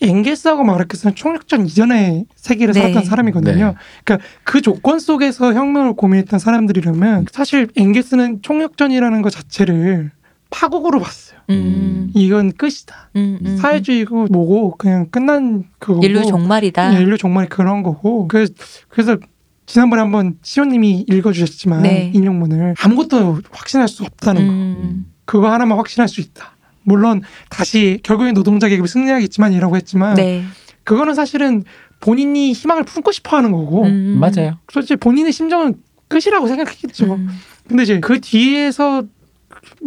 엥게스하고 마르크스는 총력전 이전의 세계를 네. 살았던 사람이거든요. 네. 그러니까 그 조건 속에서 혁명을 고민했던 사람들이라면 사실 엥게스는 총력전이라는 것 자체를 파국으로 봤어요. 음. 이건 끝이다. 음, 음, 사회주의고 뭐고 그냥 끝난 그거고 음. 인류 종말이다. 예, 인류 정말 그런 거고 그래서, 그래서 지난번에 한번 시호님이 읽어주셨지만 네. 인용문을 아무것도 확신할 수 없다는 거 음. 그거 하나만 확신할 수 있다. 물론 다시 결국엔 노동자 계급이 승리하겠지만이라고 했지만 네. 그거는 사실은 본인이 희망을 품고 싶어하는 거고 음. 맞아요. 솔직히 본인의 심정은 끝이라고 생각했겠죠. 음. 근데 이제 그 뒤에서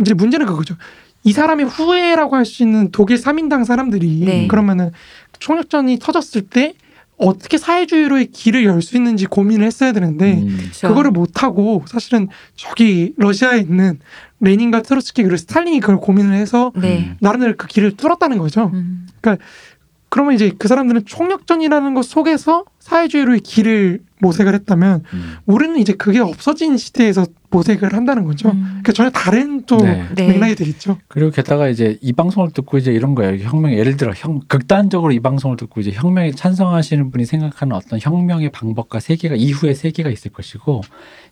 이제 문제는 그거죠. 이 사람이 후예라고 할 수 있는 독일 3인당 사람들이 네. 그러면은 총력전이 터졌을 때 어떻게 사회주의로의 길을 열 수 있는지 고민을 했어야 되는데 음. 그렇죠. 그거를 못 하고 사실은 저기 러시아에 있는 레닌과 트로츠키 그리고 스탈린이 그걸 고민을 해서 네. 나름대로 그 길을 뚫었다는 거죠. 음. 그러면 이제 그 사람들은 총력전이라는 것 속에서 사회주의로의 길을 모색을 했다면 음. 우리는 이제 그게 없어진 시대에서 모색을 한다는 거죠. 음. 그러니까 전혀 다른 또 네. 네. 맥락이 되겠죠. 그리고 게다가 이제 이 방송을 듣고 이제 이런 거예요. 혁명 예를 들어 형 극단적으로 이 방송을 듣고 이제 혁명에 찬성하시는 분이 생각하는 어떤 혁명의 방법과 세계가 이후의 세계가 있을 것이고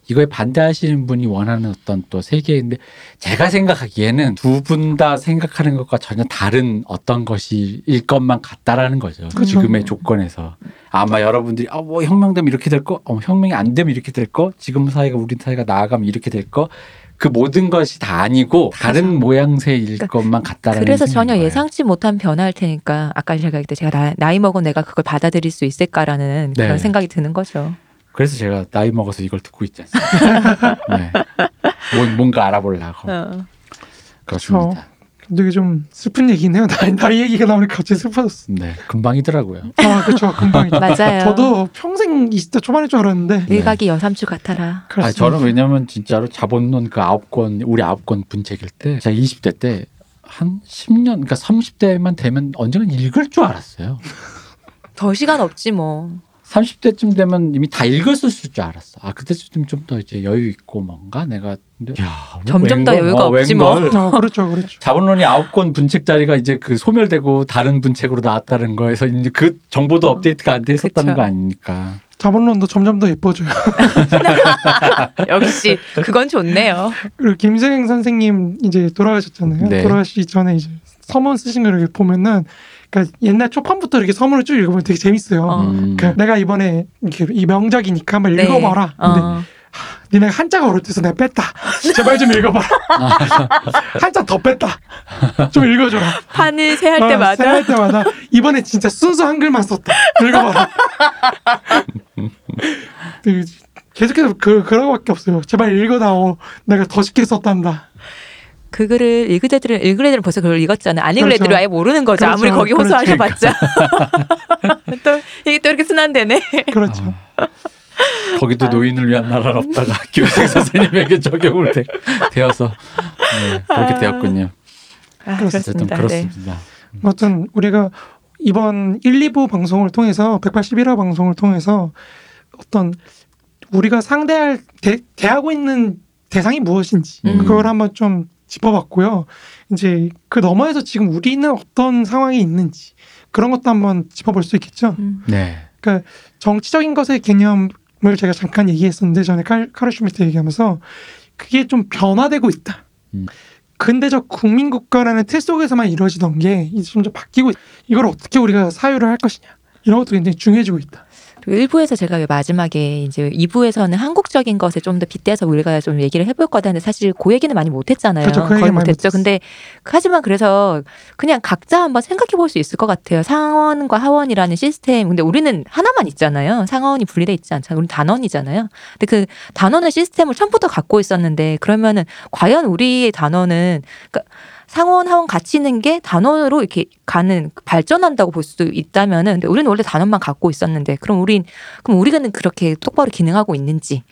이거에 반대하시는 분이 원하는 어떤 또 세계인데 제가 생각하기에는 두 분 다 생각하는 것과 전혀 다른 어떤 것이일 것만 같다라는 거죠. 그렇죠. 지금의 조건에서 아마 여러분들이 아 뭐 혁명되면 이렇게 될 거, 어, 혁명이 안 되면 이렇게 될 거, 지금 사회가 우리 사회가 나아가면 이렇게 될 거. 그 모든 것이 다 아니고 다른 모양새일 그러니까 것만 같다라는 그래서 전혀 거예요. 예상치 못한 변화일 테니까 아까 제가 그때 제가 나, 나이 먹은 내가 그걸 받아들일 수 있을까라는 네. 그런 생각이 드는 거죠. 그래서 제가 나이 먹어서 이걸 듣고 있지 않습니까? 네. 뭔, 뭔가 알아보려고 어. 그렇습니다. 되게 좀 슬픈 얘기네요. 나이, 나이 얘기가 나오니까 갑자기 슬퍼졌어. 네, 금방이더라고요. 아, 그렇죠. 금방. 맞아요. 저도 평생 20대 초반일 줄 알았는데. 일각이 여삼추 같아라. 아, 그렇습니다. 저는 왜냐면 진짜로 자본론 그 아홉 권 우리 아홉 권 분책일 때 제가 20대 때 한 10년 그러니까 30대만 되면 언젠가 읽을 줄 알았어요. 더 시간 없지 뭐. 30대쯤 되면 이미 다 읽었을 줄 알았어. 아 그때쯤 좀 더 이제 여유 있고 뭔가 내가 근데 야, 뭐 점점 더 웬걸? 여유가 없지 뭐. 어, 그렇죠. 그렇죠. 자본론이 아홉 권 분책짜리가 이제 그 소멸되고 다른 분책으로 나왔다는 거에서 이제 그 정보도 업데이트가 안 돼 있었다는 그쵸. 거 아닙니까? 자본론도 점점 더 예뻐져요. 역시 그건 좋네요. 그리고 김세경 선생님 이제 돌아가셨잖아요. 네. 돌아가시기 전에 이제 서문 쓰신 걸 보면은 그러니까 옛날 초판부터 이렇게 서문을 쭉 읽어보면 되게 재밌어요. 어. 음. 그 내가 이번에 이렇게 이 명작이니까 한번 네. 읽어봐라. 근데 어. 니네 한자가 어렵대서 내가 뺐다. 제발 좀 읽어봐라. 한자 더 뺐다. 좀 읽어줘라. 판을 세할 어, 때마다 할 때마다 이번에 진짜 순수 한글만 썼다. 읽어봐라. 그, 계속해서 그 그런 거밖에 없어요. 제발 읽어다오. 내가 더 쉽게 썼단다. 그 글을 읽을 애들은 읽을 애들은 벌써 그걸 읽었잖아. 안 읽을 그렇죠. 애들은 아예 모르는 거죠. 그렇죠. 아무리 거기 그렇죠. 호소하셔봤자. 또 이게 또 이렇게 순환되네. 그렇죠. 거기도 노인을 위한 나라가 없다가 김생 선생님에게 적용을 되, 되어서 네, 그렇게 되었군요. 아, 어쨌든 그렇습니다. 네. 그렇습니다. 아무튼 우리가 이번 1, 2부 방송을 통해서 181화 방송을 통해서 어떤 우리가 상대할 대, 대하고 있는 대상이 무엇인지 음. 그걸 한번 좀 짚어봤고요. 이제 그 너머에서 지금 우리는 어떤 상황이 있는지 그런 것도 한번 짚어볼 수 있겠죠. 음. 네. 정치적인 것의 개념을 제가 잠깐 얘기했었는데 전에 칼, 카르 슈미트 얘기하면서 그게 좀 변화되고 있다. 음. 근대적 국민 국가라는 틀 속에서만 이루어지던 게 이제 점점 바뀌고 있- 이걸 어떻게 우리가 사유를 할 것이냐 이런 것도 굉장히 중요해지고 있다. 그리고 1부에서 제가 왜 마지막에 이제 2부에서는 한국적인 것에 좀 더 빗대서 우리가 좀 얘기를 해볼 거다 했는데 사실 그 얘기는 많이 못했잖아요. 그렇죠. 그 거의 못했죠. 근데 하지만 그래서 그냥 각자 한번 생각해 볼 수 있을 것 같아요. 상원과 하원이라는 시스템. 근데 우리는 하나만 있잖아요. 상원이 분리돼 있지 않잖아요. 우리는 단원이잖아요. 근데 그 단원의 시스템을 처음부터 갖고 있었는데 그러면은 과연 우리의 단원은 그러니까 상원 하원 같이 있는 게 단원으로 이렇게 가는 발전한다고 볼 수도 있다면은 근데 우리는 원래 단원만 갖고 있었는데 그럼 우린 그럼 우리는 그렇게 똑바로 기능하고 있는지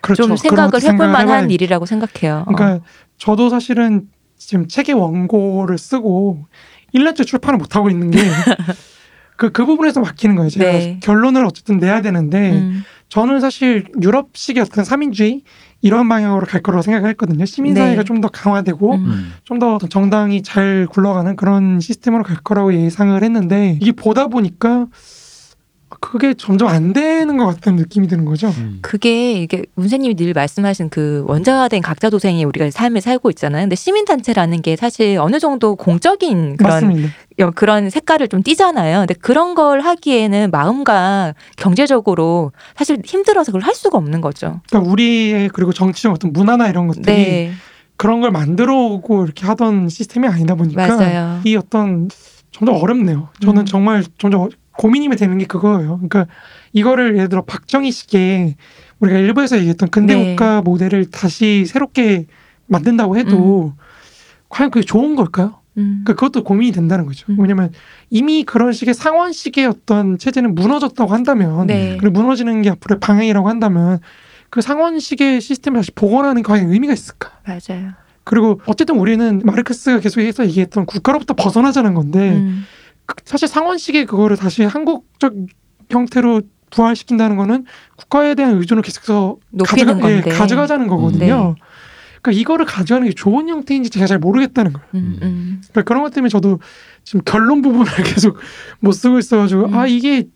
그렇죠. 좀 생각을 해볼 만한 일이라고 생각해요. 어. 그러니까 저도 사실은 지금 책의 원고를 쓰고 1년째 출판을 못 하고 있는 게 그, 그 부분에서 막히는 거예요. 제가 네. 결론을 어쨌든 내야 되는데 음, 저는 사실 유럽식의 어떤 삼인주의 이런 방향으로 갈 거라고 생각했거든요. 시민사회가 네. 좀더 강화되고 음. 음. 좀더 정당이 잘 굴러가는 그런 시스템으로 갈 거라고 예상을 했는데 이게 보다 보니까 그게 점점 안 되는 것 같다는 느낌이 드는 거죠. 음. 그게 이게 문세님이 늘 말씀하신 그 원자화된 각자 도생이 우리가 삶을 살고 있잖아요. 근데 시민 단체라는 게 사실 어느 정도 공적인 그런 맞습니다. 여- 그런 색깔을 좀 띠잖아요. 근데 그런 걸 하기에는 마음과 경제적으로 사실 힘들어서 그걸 할 수가 없는 거죠. 그러니까 우리의 그리고 정치적 어떤 문화나 이런 것들이 네, 그런 걸 만들어 오고 이렇게 하던 시스템이 아니다 보니까 맞아요. 이 어떤 점점 어렵네요. 저는 음. 정말 점점 고민이 되는 게 그거예요. 그러니까 이거를 예를 들어 박정희식의 우리가 일부에서 얘기했던 근대 네. 국가 모델을 다시 새롭게 만든다고 해도 과연 그게 좋은 걸까요? 음. 그러니까 그것도 고민이 된다는 거죠. 음. 왜냐면 이미 그런 식의 상원식의 어떤 체제는 무너졌다고 한다면 네. 그리고 무너지는 게 앞으로의 방향이라고 한다면 그 상원식의 시스템을 다시 복원하는 게 과연 의미가 있을까? 맞아요. 그리고 어쨌든 우리는 마르크스가 계속해서 얘기했던 국가로부터 벗어나자는 건데 음. 그- 사실 상원식의 그거를 다시 한국적 형태로 부활시킨다는 거는 국가에 대한 의존을 계속해서 가져가, 예. 가져가자는 거거든요. 네. 그러니까 이거를 가져가는 게 좋은 형태인지 제가 잘 모르겠다는 거예요. 음, 음. 그러니까 그런 것 때문에 저도 지금 결론 부분을 계속 못 쓰고 있어가지고 음. 아 이게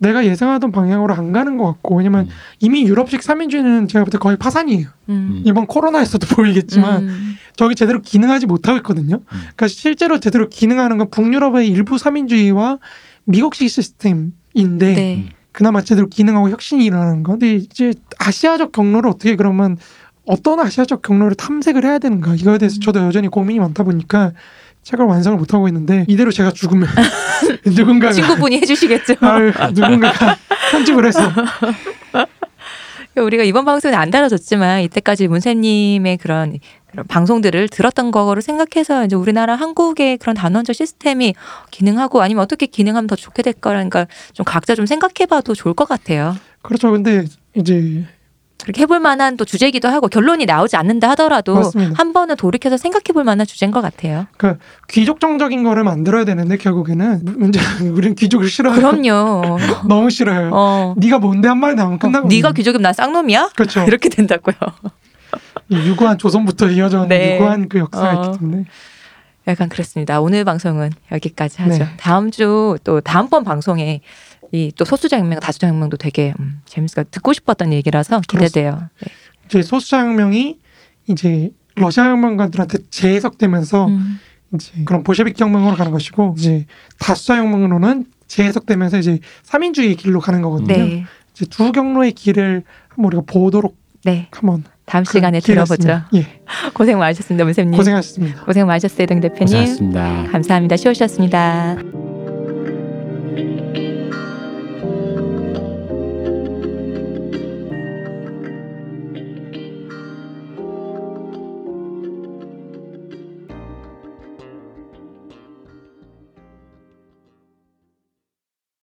내가 예상하던 방향으로 안 가는 것 같고 왜냐면 음. 이미 유럽식 삼인주의는 제가 볼 때 거의 파산이에요. 음. 이번 코로나에서도 보이겠지만 음. 저게 제대로 기능하지 못하고 있거든요. 그러니까 실제로 제대로 기능하는 건 북유럽의 일부 삼인주의와 미국식 시스템인데 네. 그나마 제대로 기능하고 혁신이 일어나는 건. 근데 이제 아시아적 경로를 어떻게 그러면 어떤 아시아적 경로를 탐색을 해야 되는가 이거에 대해서 음. 저도 여전히 고민이 많다 보니까 책을 완성을 못 하고 있는데 이대로 제가 죽으면 누군가가 친구분이 해주시겠죠. 아유, 누군가가 편집을 해서 우리가 이번 방송에 안 다뤄졌지만 이때까지 문세님의 그런, 그런 방송들을 들었던 거를 생각해서 이제 우리나라 한국의 그런 단원적 시스템이 기능하고 아니면 어떻게 기능하면 더 좋게 될 거라니까 좀 각자 좀 생각해봐도 좋을 것 같아요. 그렇죠. 근데 이제 그렇게 해볼 만한 또 주제이기도 하고 결론이 나오지 않는다 하더라도 맞습니다. 한 번은 돌이켜서 생각해볼 만한 주제인 것 같아요. 귀족정적인 거를 만들어야 되는데 결국에는 문제는 우리는 귀족을 싫어해요. 그럼요. 너무 싫어요. 어. 네가 뭔데 한 마디 나오면 어, 끝나고 네가 귀족이면 난 쌍놈이야? 그렇죠. 이렇게 된다고요. 이 유구한 조선부터 이어져 온 네. 유구한 그 역사가 어. 때문에 약간 그렇습니다. 오늘 방송은 여기까지 하죠. 네. 다음 주 또 다음번 방송에 이 또 소수자혁명, 다수자혁명도 되게 음, 재밌어 듣고 싶었던 얘기라서 기대돼요. 네. 이제 소수자혁명이 이제 러시아 혁명가들한테 재해석되면서 음, 이제 그런 볼셰빅 혁명으로 가는 것이고 이제 다수자혁명으로는 재해석되면서 이제 삼인주의 길로 가는 거거든요. 네, 이제 두 경로의 길을 한번 우리가 보도록 네. 한번 다음 그 시간에 들어보죠. 예, 고생 많으셨습니다, 문쌤님. 고생하셨습니다. 고생 많으셨어요, 등 대표님. 고생하셨습니다. 감사합니다. 쉬우셨습니다.